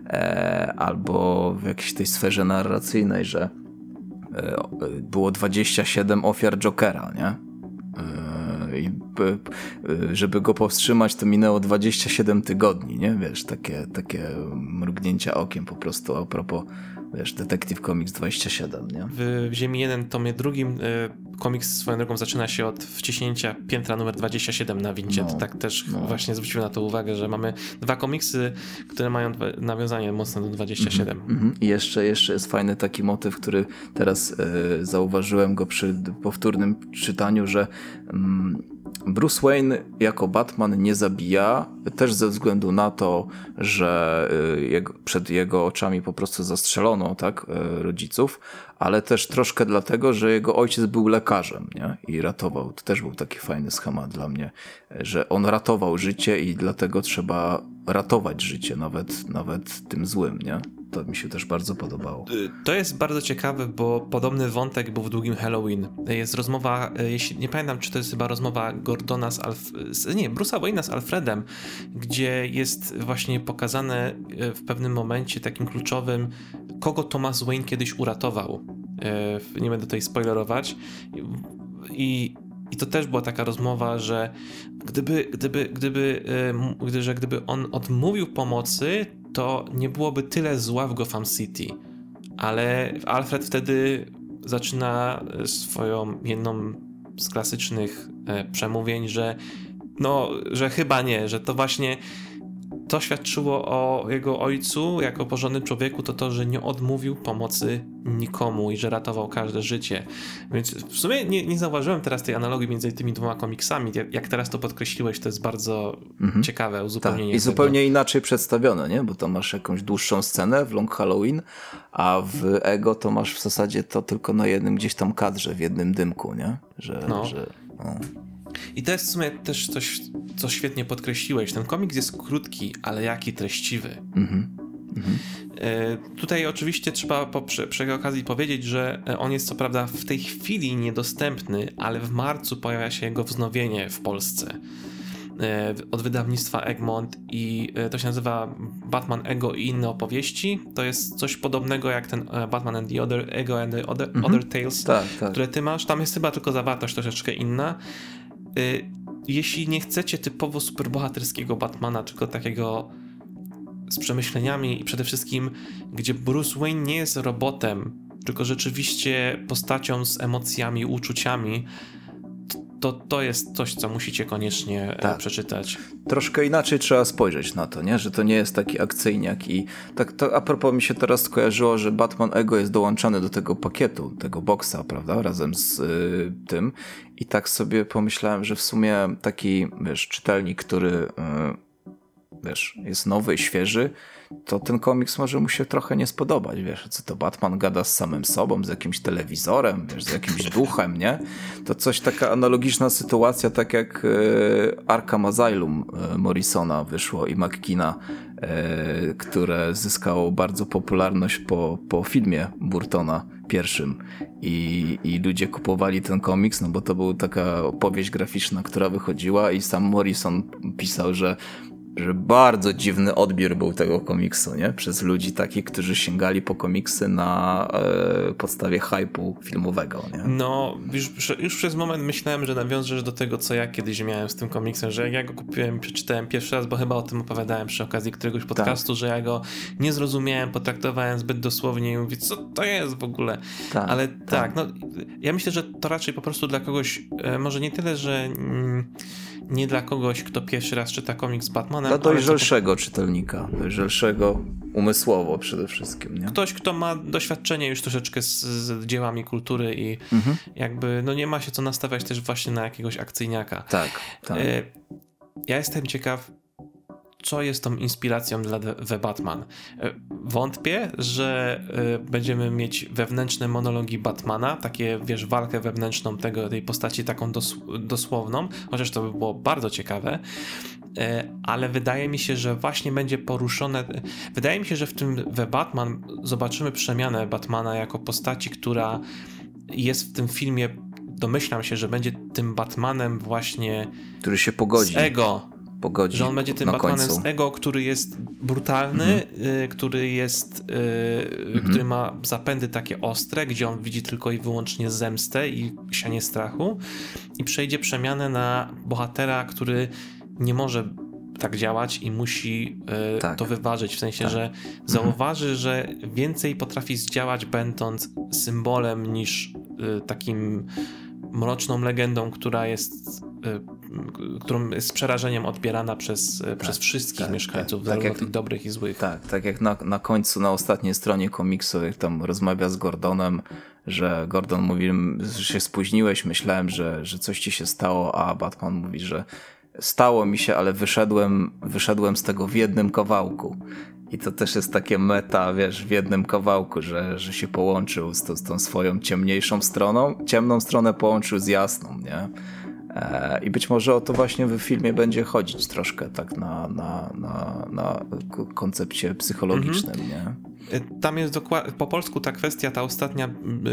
E, albo w jakiejś tej sferze narracyjnej, że e, było 27 ofiar Jokera, nie? E, żeby go powstrzymać, to minęło 27 tygodni, nie? Wiesz, takie, takie mrugnięcia okiem po prostu a propos, wiesz, Detective Comics 27, nie? W Ziemi 1 tomie drugim y, komiks swoją drogą zaczyna się od wciśnięcia piętra numer 27 na wincie. No, tak też no. właśnie zwróciłem na to uwagę, że mamy dwa komiksy, które mają nawiązanie mocno do 27. Mm -hmm. I jeszcze, jeszcze jest fajny taki motyw, który teraz y, zauważyłem go przy powtórnym czytaniu, że y, Bruce Wayne jako Batman nie zabija, też ze względu na to, że y, przed jego oczami po prostu zastrzelono tak, y, rodziców, ale też troszkę dlatego, że jego ojciec był lekarzem nie? i ratował. To też był taki fajny schemat dla mnie, że on ratował życie i dlatego trzeba ratować życie, nawet, nawet tym złym. Nie? To mi się też bardzo podobało. Y, to jest bardzo ciekawe, bo podobny wątek był w długim Halloween. Jest rozmowa, y, jeśli nie pamiętam, czy to jest chyba rozmowa Gordona z, Alf nie, Bruce'a Wayne'a z Alfredem, gdzie jest właśnie pokazane y, w pewnym momencie takim kluczowym, kogo Thomas Wayne kiedyś uratował. Nie będę tutaj spoilerować. I i to też była taka rozmowa, że gdyby, gdyby, gdyby, gdy, że gdyby on odmówił pomocy, to nie byłoby tyle zła w Gotham City. Ale Alfred wtedy zaczyna swoją jedną z klasycznych e, przemówień, że no, że chyba nie, że to właśnie to świadczyło o jego ojcu jako porządnym człowieku, to to, że nie odmówił pomocy nikomu i że ratował każde życie. Więc w sumie nie, nie zauważyłem teraz tej analogii między tymi dwoma komiksami. Jak teraz to podkreśliłeś, to jest bardzo mhm. ciekawe uzupełnienie. Tak. I zupełnie inaczej przedstawione, nie? Bo to masz jakąś dłuższą scenę w Long Halloween, a w Ego to masz w zasadzie to tylko na jednym gdzieś tam kadrze, w jednym dymku, nie? Że, no. że no. I to jest w sumie też coś, co świetnie podkreśliłeś. Ten komiks jest krótki, ale jaki treściwy. Mhm. Mhm. Tutaj oczywiście trzeba po, przy, przy okazji powiedzieć, że e, on jest co prawda w tej chwili niedostępny, ale w marcu pojawia się jego wznowienie w Polsce e, od wydawnictwa Egmont i to się nazywa Batman Ego i inne opowieści. To jest coś podobnego jak ten Batman and the Other Ego and the Other, mhm. other Tales, tak, tak. które ty masz. Tam jest chyba tylko zawartość troszeczkę inna. Y, jeśli nie chcecie typowo superbohaterskiego Batmana, tylko takiego z przemyśleniami i przede wszystkim, gdzie Bruce Wayne nie jest robotem, tylko rzeczywiście postacią z emocjami, uczuciami, to to jest coś, co musicie koniecznie e, tak. przeczytać. Troszkę inaczej trzeba spojrzeć na to, nie? że to nie jest taki akcyjniak i tak to a propos mi się teraz skojarzyło, że Batman Ego jest dołączany do tego pakietu, tego boxa, prawda, razem z y, tym i tak sobie pomyślałem, że w sumie taki, wiesz, czytelnik, który y, wiesz, jest nowy i świeży, to ten komiks może mu się trochę nie spodobać, wiesz, co to Batman gada z samym sobą, z jakimś telewizorem, wiesz, z jakimś duchem, nie? To coś taka analogiczna sytuacja, tak jak e, Arkham Asylum e, Morrisona wyszło i McKina, e, które zyskało bardzo popularność po, po filmie Burtona pierwszym I, i ludzie kupowali ten komiks, no bo to była taka opowieść graficzna, która wychodziła i sam Morrison pisał, że że bardzo dziwny odbiór był tego komiksu, nie? Przez ludzi takich, którzy sięgali po komiksy na e, podstawie hypu filmowego, nie? No, już, już przez moment myślałem, że nawiążesz do tego, co ja kiedyś miałem z tym komiksem, że jak ja go kupiłem, przeczytałem pierwszy raz, bo chyba o tym opowiadałem przy okazji któregoś tak. podcastu, tak. że ja go nie zrozumiałem, potraktowałem zbyt dosłownie i mówię, co to jest w ogóle? Tak, Ale tak. tak, no, ja myślę, że to raczej po prostu dla kogoś, e, może nie tyle, że... Mm, nie dla kogoś, kto pierwszy raz czyta komiks Batmanem. Dla dojrzalszego to... czytelnika, dojrzalszego umysłowo przede wszystkim. Nie? Ktoś, kto ma doświadczenie już troszeczkę z, z dziełami kultury i mhm. jakby no nie ma się co nastawiać też właśnie na jakiegoś akcyjniaka. Tak, tak. E, ja jestem ciekaw, co jest tą inspiracją dla The Batman. E, wątpię, że e, będziemy mieć wewnętrzne monologi Batmana, takie, wiesz, walkę wewnętrzną tego, tej postaci taką dos dosłowną, chociaż to by było bardzo ciekawe, e, ale wydaje mi się, że właśnie będzie poruszone, wydaje mi się, że w tym The Batman zobaczymy przemianę Batmana jako postaci, która jest w tym filmie domyślam się, że będzie tym Batmanem właśnie który się pogodzi. Z ego, pogodzi. Że on będzie tym Batmanem z ego, który jest brutalny, mhm. y, który jest, y, mhm. który ma zapędy takie ostre, gdzie on widzi tylko i wyłącznie zemstę i sianie strachu i przejdzie przemianę na bohatera, który nie może tak działać i musi y, tak. to wyważyć, w sensie, tak. że zauważy, mhm. że więcej potrafi zdziałać będąc symbolem niż y, takim mroczną legendą, która jest Y, którą jest z przerażeniem odbierana przez, y, tak, przez wszystkich tak, mieszkańców, tak, tak tych dobrych i złych. Tak, tak jak na, na końcu, na ostatniej stronie komiksu, jak tam rozmawia z Gordonem, że Gordon mówi, że się spóźniłeś, myślałem, że, że coś ci się stało, a Batman mówi, że stało mi się, ale wyszedłem, wyszedłem z tego w jednym kawałku. I to też jest takie meta, wiesz, w jednym kawałku, że, że się połączył z, to, z tą swoją ciemniejszą stroną, ciemną stronę połączył z jasną, nie? E, I być może o to właśnie w filmie będzie chodzić troszkę tak na, na, na, na koncepcie psychologicznym, mhm. nie? E, tam jest dokładnie, po polsku ta kwestia, ta ostatnia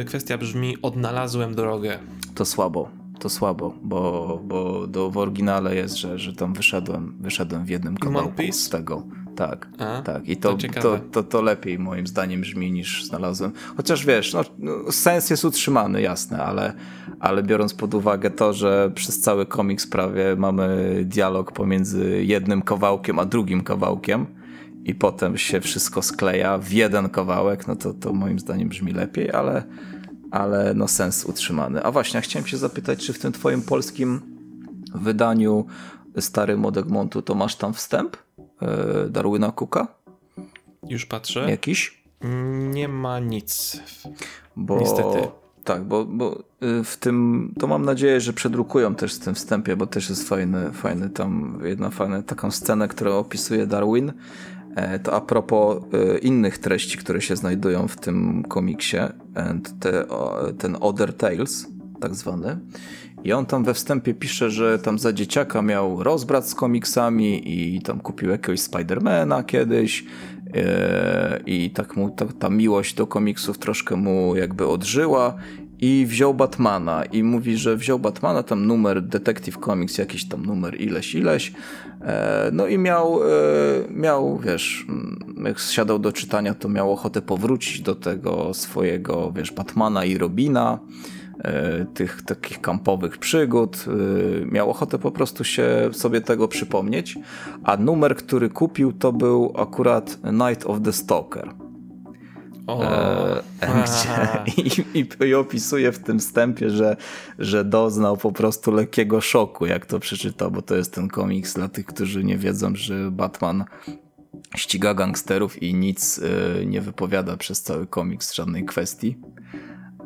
kwestia brzmi odnalazłem drogę. To słabo, to słabo, bo, bo do, w oryginale jest, że, że tam wyszedłem, wyszedłem w jednym kawałku z tego. Tak, A, tak. I to, to, to, to, to, lepiej moim zdaniem brzmi niż znalazłem. Chociaż wiesz, no, no, sens jest utrzymany, jasne, ale, ale biorąc pod uwagę to, że przez cały komiks prawie mamy dialog pomiędzy jednym kawałkiem a drugim kawałkiem i potem się wszystko skleja w jeden kawałek, no to, to moim zdaniem brzmi lepiej, ale, ale no sens utrzymany. A właśnie, chciałem się zapytać, czy w tym twoim polskim wydaniu stary Modek Montu to masz tam wstęp? E, Darwina Cooka? Już patrzę. Jakiś? Nie ma nic. Bo, Niestety. Tak, bo, bo y, w tym, to mam nadzieję, że przedrukują też w tym wstępie, bo też jest fajny, fajny tam, jedna fajna taką scenę, która opisuje Darwin. E, to a propos y, innych treści, które się znajdują w tym komiksie, te, ten Other Tales, tak zwany. I on tam we wstępie pisze, że tam za dzieciaka miał rozbrat z komiksami i tam kupił jakiegoś Spidermana kiedyś e, i tak mu ta, ta miłość do komiksów troszkę mu jakby odżyła i wziął Batmana. I mówi, że wziął Batmana, tam numer Detective Comics, jakiś tam numer ileś, ileś, e, no i miał, e, miał, wiesz, jak siadał do czytania, to miał ochotę powrócić do tego swojego, wiesz, Batmana i Robina, tych takich kampowych przygód. E, miał ochotę po prostu się sobie tego przypomnieć, a numer, który kupił, to był akurat Night of the Stalker. e, gdzie, i, i, i, opisuje w tym wstępie, że, że doznał po prostu lekkiego szoku, jak to przeczytał, bo to jest ten komiks dla tych, którzy nie wiedzą, że Batman ściga gangsterów i nic y, nie wypowiada przez cały komiks żadnej kwestii.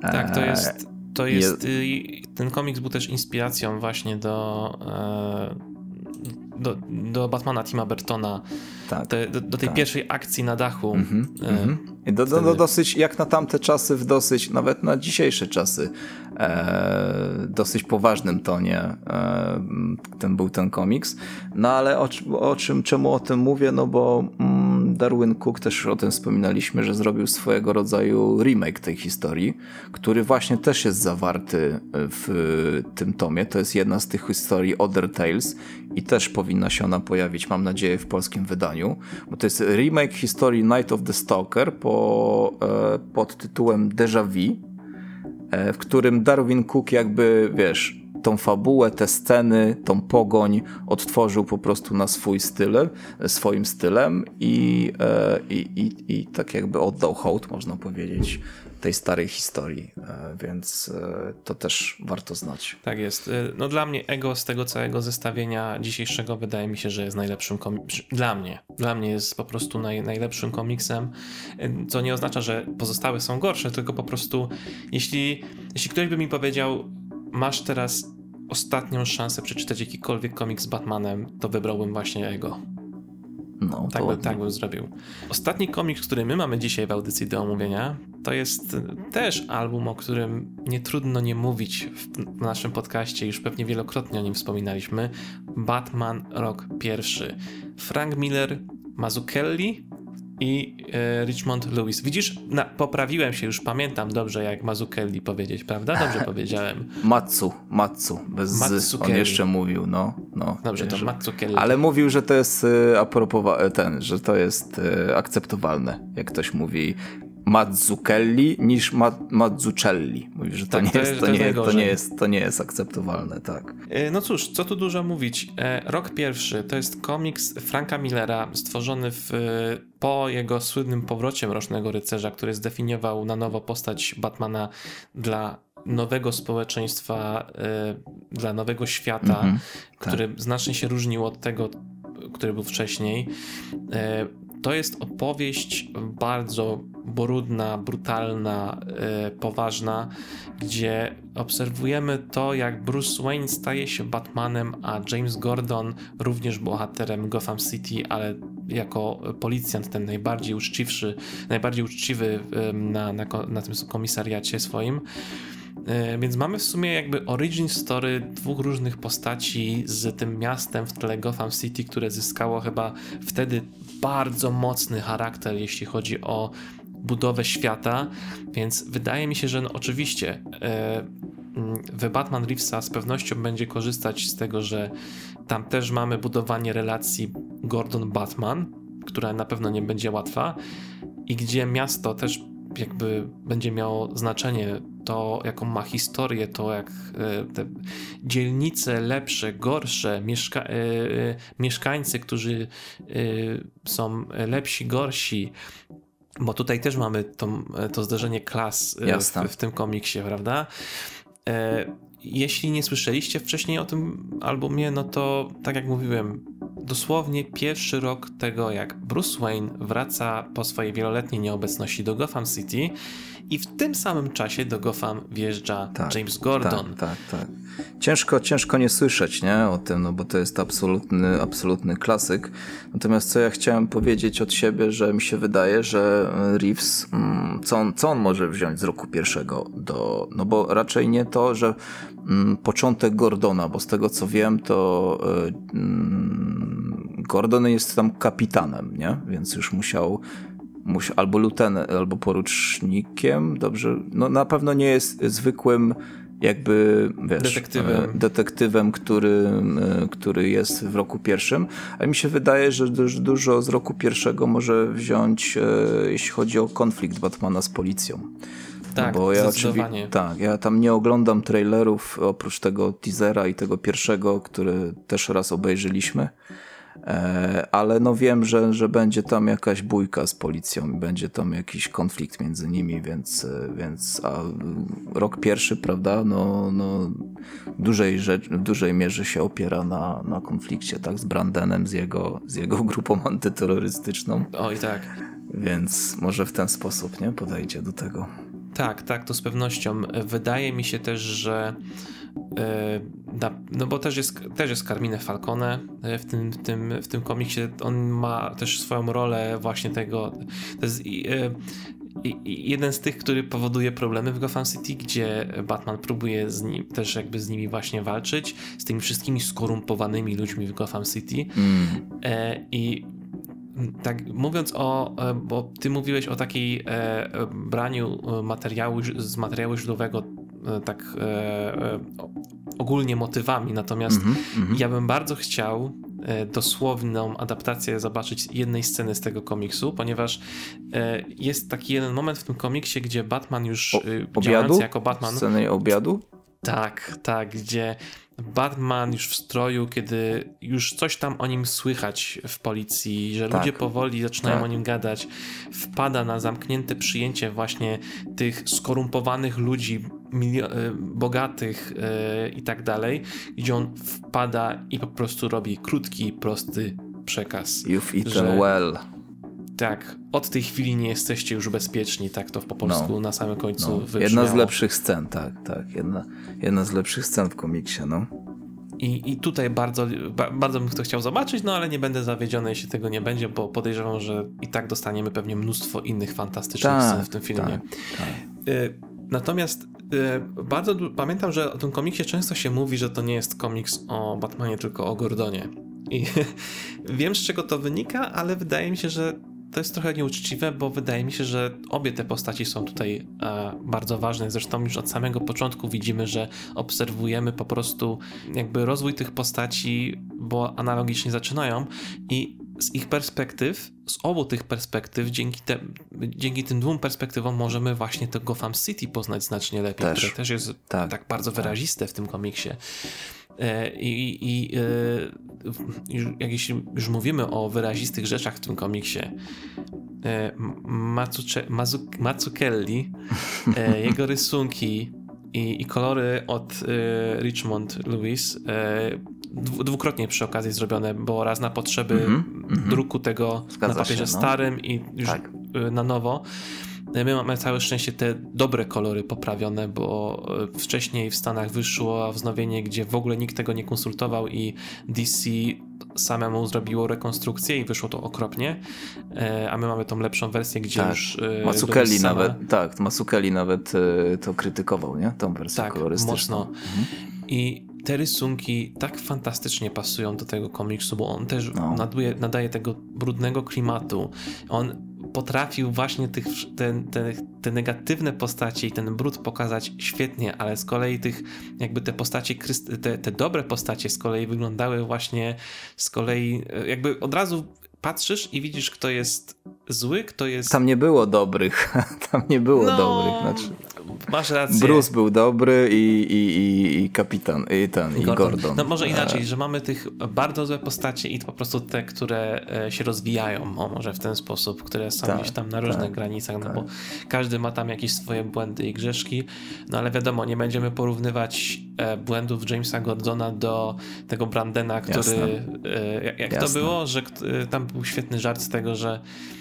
Tak, to jest, to jest, je... ten komiks był też inspiracją właśnie do e, do, do Batmana Tima Burtona, tak, te, do, do, tej tak. pierwszej akcji na dachu. Mm -hmm, e, mm -hmm. do, do, do, dosyć, jak na tamte czasy, w dosyć, nawet na dzisiejsze czasy, e, dosyć poważnym tonie e, ten był ten komiks. No ale o, o, czym, czemu o tym mówię? No bo mm, Darwin Cook też o tym wspominaliśmy, że zrobił swojego rodzaju remake tej historii, który właśnie też jest zawarty w tym tomie. To jest jedna z tych historii Other Tales i też powinna się ona pojawić, mam nadzieję, w polskim wydaniu, bo to jest remake historii Night of the Stalker po, e, pod tytułem Deja Vu, e, w którym Darwin Cook jakby, wiesz, tą fabułę, te sceny, tą pogoń odtworzył po prostu na swój styl, swoim stylem i, e, i, i, i tak jakby oddał hołd, można powiedzieć, tej starej historii, e, więc e, to też warto znać. Tak jest. No dla mnie Ego z tego całego zestawienia dzisiejszego wydaje mi się, że jest najlepszym komiksem. Dla mnie. Dla mnie jest po prostu naj, najlepszym komiksem, co nie oznacza, że pozostałe są gorsze, tylko po prostu jeśli, jeśli ktoś by mi powiedział, masz teraz ostatnią szansę przeczytać jakikolwiek komiks z Batmanem, to wybrałbym właśnie Ego. No, tak, by, tak bym zrobił. Ostatni komiks, który my mamy dzisiaj w audycji do omówienia, to jest też album, o którym nie trudno nie mówić w naszym podcaście, już pewnie wielokrotnie o nim wspominaliśmy. Batman Rok Pierwszy. Frank Miller, Mazzucchelli i e, Richmond Lewis. Widzisz, na, poprawiłem się, już pamiętam dobrze, jak Mazzucchelli powiedzieć, prawda? Dobrze powiedziałem. Matsu, Matsu, bez z, on jeszcze mówił, no. no dobrze, wiesz, to Mazzucchelli. Ale mówił, że to jest e, a propos, e, ten, że to jest akceptowalne, jak ktoś mówi Mazzucchelli niż Ma Mazzucelli. Mówi, że to, tak, nie, to, jest, to, nie, to, nie jest, to nie jest akceptowalne, tak. E, no cóż, co tu dużo mówić. E, rok pierwszy to jest komiks Franka Millera stworzony w, po jego słynnym powrocie Mrocznego Rycerza, który zdefiniował na nowo postać Batmana dla nowego społeczeństwa, e, dla nowego świata, mm -hmm, który tak. znacznie się różnił od tego, który był wcześniej. To jest opowieść bardzo brudna, brutalna, yy, poważna, gdzie obserwujemy to, jak Bruce Wayne staje się Batmanem, a James Gordon również bohaterem Gotham City, ale jako policjant, ten najbardziej uczciwszy, najbardziej uczciwy yy, na, na, na tym komisariacie swoim. E, więc mamy w sumie jakby origin story dwóch różnych postaci z tym miastem w tle Gotham City, które zyskało chyba wtedy bardzo mocny charakter, jeśli chodzi o budowę świata, więc wydaje mi się, że no oczywiście e, w Batman Reevesa z pewnością będzie korzystać z tego, że tam też mamy budowanie relacji Gordon-Batman, która na pewno nie będzie łatwa i gdzie miasto też jakby będzie miało znaczenie to, jaką ma historię, to jak e, te dzielnice lepsze, gorsze, mieszka e, e, mieszkańcy, którzy są lepsi, gorsi, bo tutaj też mamy to, to zderzenie klas w, w, tym komiksie, prawda? Jeśli nie słyszeliście wcześniej o tym albumie, no to tak jak mówiłem, dosłownie pierwszy rok tego, jak Bruce Wayne wraca po swojej wieloletniej nieobecności do Gotham City i w tym samym czasie do Gotham wjeżdża tak, James Gordon. Tak, tak, tak. Ciężko, ciężko nie słyszeć nie, o tym, no bo to jest absolutny, absolutny klasyk. Natomiast co ja chciałem powiedzieć od siebie, że mi się wydaje, że Reeves, mm, co on, co on może wziąć z roku pierwszego do, no bo raczej nie to, że mm, początek Gordona, bo z tego co wiem, to yy, Gordon jest tam kapitanem, nie? Więc już musiał albo lutenem, albo porucznikiem, dobrze, no na pewno nie jest zwykłym jakby, wiesz, detektywem, e, detektywem który, e, który jest w roku pierwszym, a mi się wydaje, że dużo z roku pierwszego może wziąć, e, jeśli chodzi o konflikt Batmana z policją. Tak, bo ja oczywiście, tak, ja tam nie oglądam trailerów oprócz tego teasera i tego pierwszego, który też raz obejrzeliśmy. E, ale no wiem, że, że będzie tam jakaś bójka z policją, będzie tam jakiś konflikt między nimi, więc, więc a rok pierwszy, prawda, no, no dużej, rzecz, w dużej mierze się opiera na, na konflikcie, tak, z Brandenem, z jego, z jego grupą antyterrorystyczną. Oj, tak. Więc może w ten sposób, nie, podejdzie do tego. Tak, tak, to z pewnością. Wydaje mi się też, że e, no bo też jest, też jest Carmine Falcone e, w tym, w, tym, w tym komiksie. On ma też swoją rolę właśnie tego. To jest e, jeden z tych, który powoduje problemy w Gotham City, gdzie Batman próbuje z nim, też jakby z nimi właśnie walczyć, z tymi wszystkimi skorumpowanymi ludźmi w Gotham City. Mm. I tak mówiąc o, e, bo ty mówiłeś o takiej e, braniu materiału z materiału źródłowego e, tak e, e ogólnie motywami, natomiast mm -hmm, ja bym bardzo chciał e, dosłowną adaptację zobaczyć jednej sceny z tego komiksu, ponieważ jest taki jeden moment w tym komiksie, gdzie Batman już o, działający jako Batman... Sceny obiadu? Tak, tak, gdzie Batman już w stroju, kiedy już coś tam o nim słychać w policji, że tak. ludzie powoli zaczynają tak. o nim gadać, wpada na zamknięte przyjęcie właśnie tych skorumpowanych ludzi, e, bogatych yy, i tak dalej, gdzie on wpada i po prostu robi krótki, prosty przekaz. You've eaten że... well tak, od tej chwili nie jesteście już bezpieczni, tak to po polsku no. na samym końcu no. Jedna z lepszych scen, tak, tak, jedna, jedna z lepszych scen w komiksie, no. I, I tutaj bardzo, bardzo bym to chciał zobaczyć, no ale nie będę zawiedziony, jeśli tego nie będzie, bo podejrzewam, że i tak dostaniemy pewnie mnóstwo innych fantastycznych tak, scen w tym filmie. Tak, tak. Natomiast y, bardzo pamiętam, że o tym komiksie często się mówi, że to nie jest komiks o Batmanie, tylko o Gordonie. I wiem, z czego to wynika, ale wydaje mi się, że to jest trochę nieuczciwe, bo wydaje mi się, że obie te postaci są tutaj e, bardzo ważne. Zresztą już od samego początku widzimy, że obserwujemy po prostu jakby rozwój tych postaci, bo analogicznie zaczynają i z ich perspektyw, z obu tych perspektyw, dzięki, te, dzięki tym dwóm perspektywom możemy właśnie to Gotham City poznać znacznie lepiej, też. które też jest tak, tak bardzo tak. wyraziste w tym komiksie. E, I, i e, jak jeśli już mówimy o wyrazistych rzeczach w tym komiksie, e, Mazzucchelli, jego rysunki i, i kolory od Richmond Lewis dwukrotnie przy okazji zrobione, bo raz na potrzeby mm -hmm, druku tego Zgadza na papierze się, no. starym i już tak. na nowo. My mamy całe szczęście te dobre kolory poprawione, bo e, wcześniej w Stanach wyszło wznowienie, gdzie w ogóle nikt tego nie konsultował i DC samemu zrobiło rekonstrukcję i wyszło to okropnie, a my mamy tą lepszą wersję, gdzie tak. już... Masukeli nawet, tak, Masukeli nawet to krytykował, nie? Tą wersję tak, kolorystyczną. mocno. Mhm. I te rysunki tak fantastycznie pasują do tego komiksu, bo on też no. naduje, nadaje tego brudnego klimatu. On potrafił właśnie tych, te, te, te, negatywne postacie i ten brud pokazać świetnie, ale z kolei tych, jakby te postacie, te, te dobre postacie z kolei wyglądały właśnie z kolei, e, jakby od razu patrzysz i widzisz, kto jest zły, kto jest... Tam nie było dobrych, tam nie było no, dobrych, znaczy... Masz rację. Bruce był dobry i, i, i, i kapitan, i ten, i Gordon. Gordon. No może inaczej, że mamy tych bardzo złe postacie i po prostu te, które e, się rozwijają, o może w ten sposób, które są tak, gdzieś tam na różnych tak, granicach, no tak. bo każdy ma tam jakieś swoje błędy i grzeszki, no ale wiadomo, nie będziemy porównywać e, błędów Jamesa Gordona do tego Brandena, który, e, jak Jasne. to było, że tam był świetny żart z tego, że E,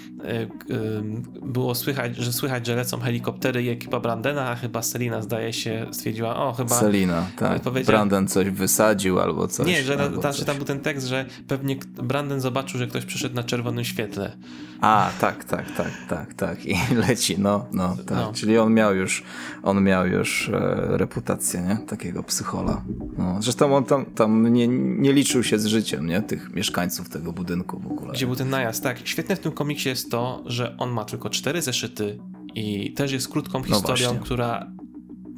było słychać, że słychać, że lecą helikoptery i ekipa Brandena, a chyba Selina zdaje się stwierdziła, o chyba... Selina, tak. Branden coś wysadził albo coś. Nie, że tam, coś. tam był ten tekst, że pewnie Branden zobaczył, że ktoś przyszedł na czerwonym świetle. A, tak, tak, tak, tak, tak. I leci, no, no, tak. No. Czyli on miał już, on miał już e, reputację, nie? Takiego psychola. No. Zresztą on tam, tam nie, nie liczył się z życiem, nie? Tych mieszkańców tego budynku w ogóle. Gdzie był ten najazd, tak. Świetne w tym komiksie jest to, że on ma tylko cztery zeszyty i też jest krótką no historią, no która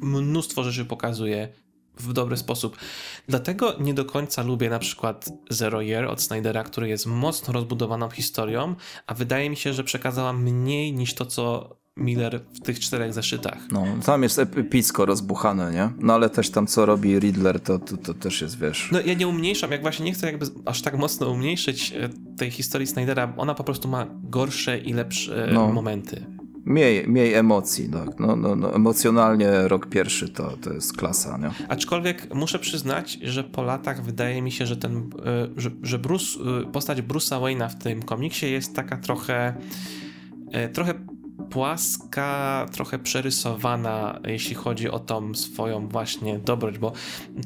mnóstwo rzeczy pokazuje w dobry sposób. Dlatego nie do końca lubię na przykład Zero Year od Snydera, który jest mocno rozbudowaną historią, a wydaje mi się, że przekazała mniej niż to, co Miller w tych czterech zeszytach. No, tam jest epicko rozbuchane, nie? No ale też tam co robi Riddler, to, to, to też jest, wiesz... No ja nie umniejszam, jak właśnie nie chcę jakby aż tak mocno umniejszyć e, tej historii Snydera, ona po prostu ma gorsze i lepsze no. momenty. Mniej, mniej emocji, tak. No, no, no, emocjonalnie rok pierwszy to, to jest klasa, nie? Aczkolwiek muszę przyznać, że po latach wydaje mi się, że ten, e, że, że Bruce, e, postać Bruce'a Wayne'a w tym komiksie jest taka trochę trochę płaska, trochę przerysowana, jeśli chodzi o tą swoją właśnie dobroć, bo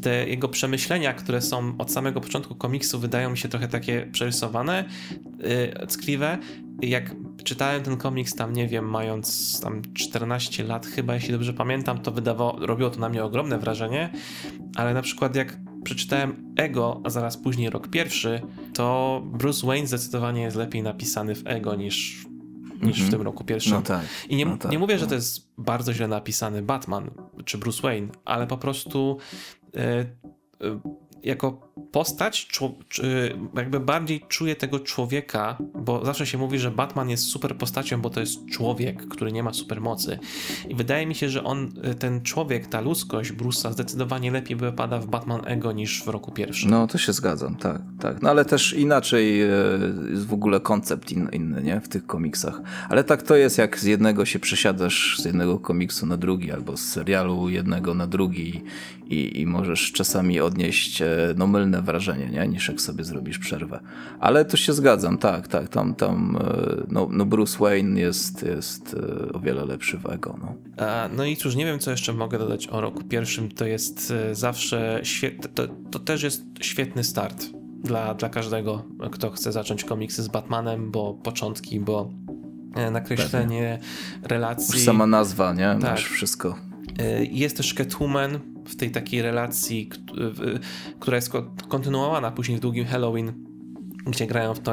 te jego przemyślenia, które są od samego początku komiksu, wydają mi się trochę takie przerysowane, yy, ckliwe. Jak czytałem ten komiks tam, nie wiem, mając tam 14 lat chyba, jeśli dobrze pamiętam, to wydawało, robiło to na mnie ogromne wrażenie, ale na przykład jak przeczytałem Ego, a zaraz później rok pierwszy, to Bruce Wayne zdecydowanie jest lepiej napisany w Ego niż niż w mhm. tym roku pierwszym. No tak, I nie, no tak, nie mówię, że to jest bardzo źle napisany Batman czy Bruce Wayne, ale po prostu e, e, jako postać, jakby bardziej czuję tego człowieka, bo zawsze się mówi, że Batman jest super postacią, bo to jest człowiek, który nie ma supermocy. I wydaje mi się, że on, ten człowiek, ta ludzkość Bruce'a zdecydowanie lepiej wypada w Batman Ego niż w roku pierwszym. No, to się zgadzam, tak, tak. No ale też inaczej e, jest w ogóle koncept in, inny, nie? W tych komiksach. Ale tak to jest, jak z jednego się przesiadasz z jednego komiksu na drugi, albo z serialu jednego na drugi i, i możesz czasami odnieść e, no, mylne wrażenie, nie? niż jak sobie zrobisz przerwę. Ale to się zgadzam, tak, tak, tam, tam e, no, no Bruce Wayne jest, jest e, o wiele lepszy w Ego. No. No i cóż, nie wiem, co jeszcze mogę dodać o roku pierwszym. To jest zawsze świetne, to, to też jest świetny start dla, dla każdego, kto chce zacząć komiksy z Batmanem, bo początki, bo nakreślenie Pewnie. relacji. Już sama nazwa, nie? Tak. Masz wszystko. Jest też Catwoman, w tej takiej relacji, która jest kontynuowana później w długim Halloween, gdzie grają w to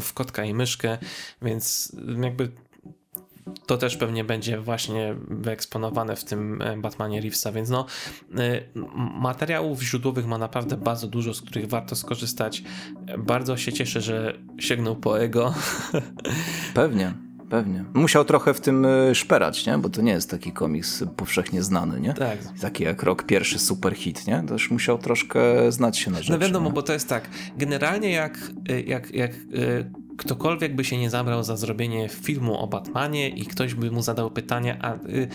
w kotka i myszkę, więc jakby to też pewnie będzie właśnie wyeksponowane w tym e, Batmanie Reevesa, więc no e, materiałów źródłowych ma naprawdę bardzo dużo, z których warto skorzystać. Bardzo się cieszę, że sięgnął po ego. Pewnie. Pewnie. Musiał trochę w tym y, szperać, nie? Bo to nie jest taki komiks powszechnie znany, nie? Tak. Taki jak rok pierwszy super hit, nie? Też musiał troszkę znać się na rzeczy. No wiadomo, nie? bo to jest tak. Generalnie jak, y, jak, jak y, ktokolwiek by się nie zabrał za zrobienie filmu o Batmanie i ktoś by mu zadał pytanie, a y,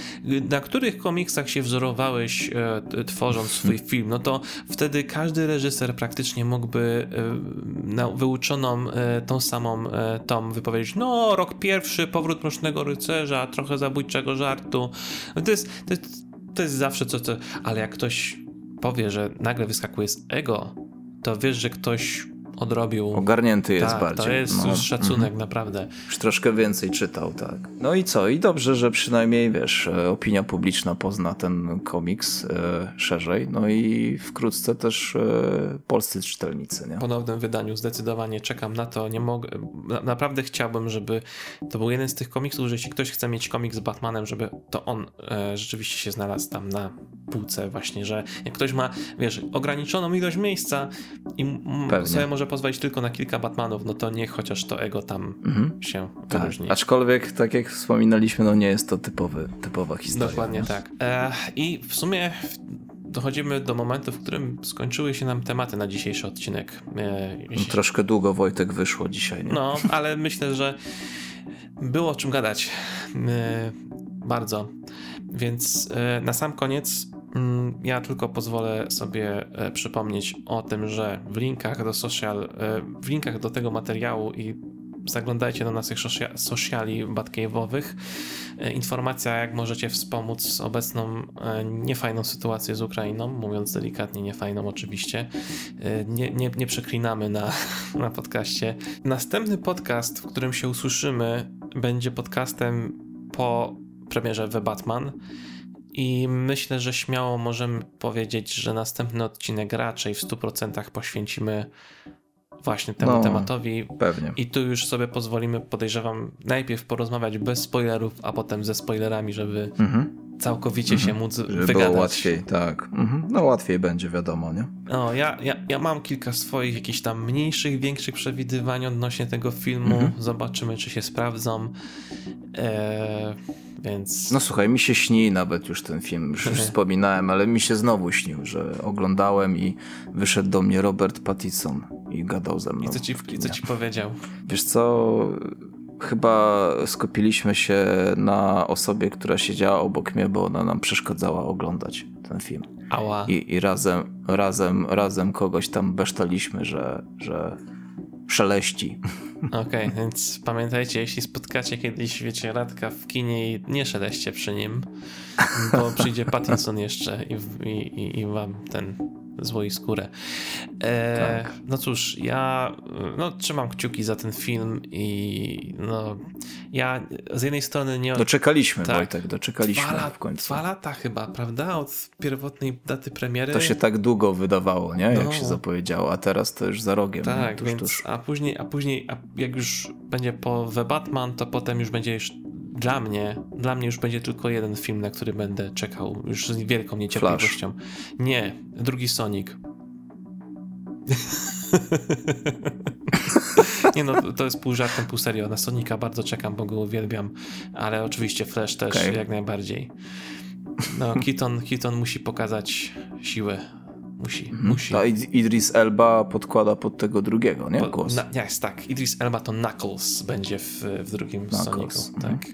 na których komiksach się wzorowałeś e, tworząc swój film, no to wtedy każdy reżyser praktycznie mógłby e, na wyuczoną e, tą samą tą wypowiedzieć, no rok pierwszy, powrót Mrocznego Rycerza, trochę zabójczego żartu. No to jest, to jest, to jest zawsze co, co, ale jak ktoś powie, że nagle wyskakuje z ego, to wiesz, że ktoś odrobił. Ogarnięty jest tak, bardziej. To jest no. szacunek, mm. naprawdę. Już troszkę więcej czytał, tak. No i co? I dobrze, że przynajmniej wiesz, e, opinia publiczna pozna ten komiks e, szerzej. No i wkrótce też e, polscy czytelnicy. Nie? Po nowym wydaniu zdecydowanie czekam na to. Nie mogę. Na, naprawdę chciałbym, żeby to był jeden z tych komiksów, że jeśli ktoś chce mieć komiks z Batmanem, żeby to on e, rzeczywiście się znalazł tam na półce, właśnie, że jak ktoś ma, wiesz, ograniczoną ilość miejsca i sobie może pozwolić tylko na kilka Batmanów, no to niech chociaż to ego tam mhm. się tak. wyróżni. Aczkolwiek, tak jak wspominaliśmy, no nie jest to typowy, typowa historia. Dokładnie nie? tak. E, I w sumie dochodzimy do momentu, w którym skończyły się nam tematy na dzisiejszy odcinek. E, jeśli... no, troszkę długo Wojtek wyszło dzisiaj. Nie? No, ale myślę, że było o czym gadać. E, bardzo. Więc e, na sam koniec ja tylko pozwolę sobie e, przypomnieć o tym, że w linkach do social, e, w linkach do tego materiału i zaglądajcie do naszych sociali Batcave'owych. E, informacja, jak możecie wspomóc obecną niefajną sytuację z Ukrainą, mówiąc delikatnie, niefajną oczywiście. Nie, nie, nie przeklinamy na, na podcaście. Następny podcast, w którym się usłyszymy, będzie podcastem po premierze The Batman. I myślę, że śmiało możemy powiedzieć, że następny odcinek raczej w 100% poświęcimy właśnie temu No. tematowi. Pewnie. I tu już sobie pozwolimy, podejrzewam, najpierw porozmawiać bez spoilerów, a potem ze spoilerami, żeby Mhm. Całkowicie się móc Żeby wygadać. było łatwiej, tak. Mhm. No łatwiej będzie, wiadomo, nie? No, ja, ja, ja mam kilka swoich jakichś tam mniejszych, większych przewidywań odnośnie tego filmu. Mhm. Zobaczymy, czy się sprawdzą. Eee, więc. No słuchaj, mi się śni nawet już ten film, już, już wspominałem, ale mi się znowu śnił, że oglądałem i wyszedł do mnie Robert Pattinson i gadał ze mną. I co ci, co ci powiedział? Wiesz co, chyba skupiliśmy się na osobie, która siedziała obok mnie, bo ona nam przeszkadzała oglądać ten film. Ała. I, i razem, razem, razem kogoś tam besztaliśmy, że, że szeleści. Okej, więc pamiętajcie, jeśli spotkacie kiedyś, wiecie, Radka w kinie i nie szeleście przy nim, bo przyjdzie Pattinson jeszcze i, i, i, i wam ten złoi skórę. E, Tak. No cóż, ja no, trzymam kciuki za ten film i no, ja z jednej strony nie... Doczekaliśmy, Tak. Wojtek, doczekaliśmy dwa, w końcu. dwa lata chyba, prawda? Od pierwotnej daty premiery. To się tak długo wydawało, nie? Jak No. się zapowiedziało, a teraz to już za rogiem. Tak, tuż, więc tuż. a później, a później, a jak już będzie po The Batman, to potem już będzie już dla mnie, dla mnie już będzie tylko jeden film, na który będę czekał już z wielką niecierpliwością. Nie, drugi Sonic. Nie no, to jest pół żartem, pół serio. Na Sonika bardzo czekam, bo go uwielbiam, ale oczywiście Flash też Okej. jak najbardziej. No, Keaton, Keaton musi pokazać siłę. Musi, musi. A Id- Idris Elba podkłada pod tego drugiego, nie? Głos. Na, jest tak. Idris Elba to Knuckles będzie w, w drugim Knuckles, Sonicu. mhm. Tak.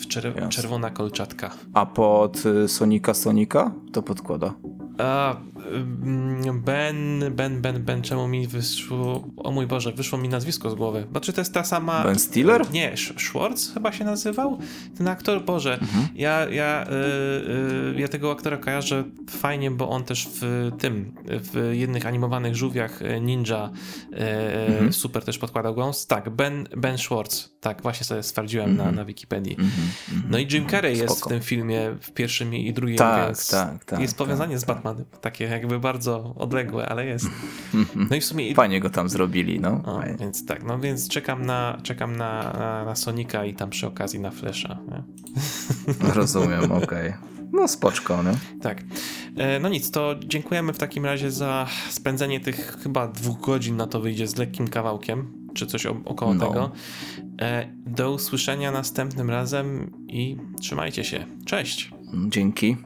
W czer- czerwona kolczatka. A pod y, Sonika Sonika to podkłada. A, ben, Ben, Ben, Ben, czemu mi wyszło... O mój Boże, wyszło mi nazwisko z głowy. Znaczy to jest ta sama... Ben Stiller? Nie, Sch- Schwartz chyba się nazywał? Ten aktor? Boże, Mhm. ja, ja, y, y, ja tego aktora kojarzę fajnie, bo on też w tym, w jednych animowanych żółwiach y, Ninja y, Mhm. super też podkładał głos. Tak, Ben, ben Schwartz. Tak, właśnie sobie stwierdziłem na, na Wikipedii. Mhm, No i Jim Carrey jest w tym filmie, w pierwszym i drugim, Tak, więc tak, tak, jest powiązanie tak, z Batmanem. Takie jakby bardzo odległe, ale jest. No i w sumie... Fajnie go tam zrobili, no. O, więc tak, no więc czekam na, czekam na, na, na Sonika i tam przy okazji na. Nie? Rozumiem, okej. No spoczko, no. Tak. E, No nic, to dziękujemy w takim razie za spędzenie tych chyba dwóch godzin na to wyjdzie z lekkim kawałkiem, czy coś około No. tego. E, Do usłyszenia następnym razem i trzymajcie się. Cześć! Dzięki.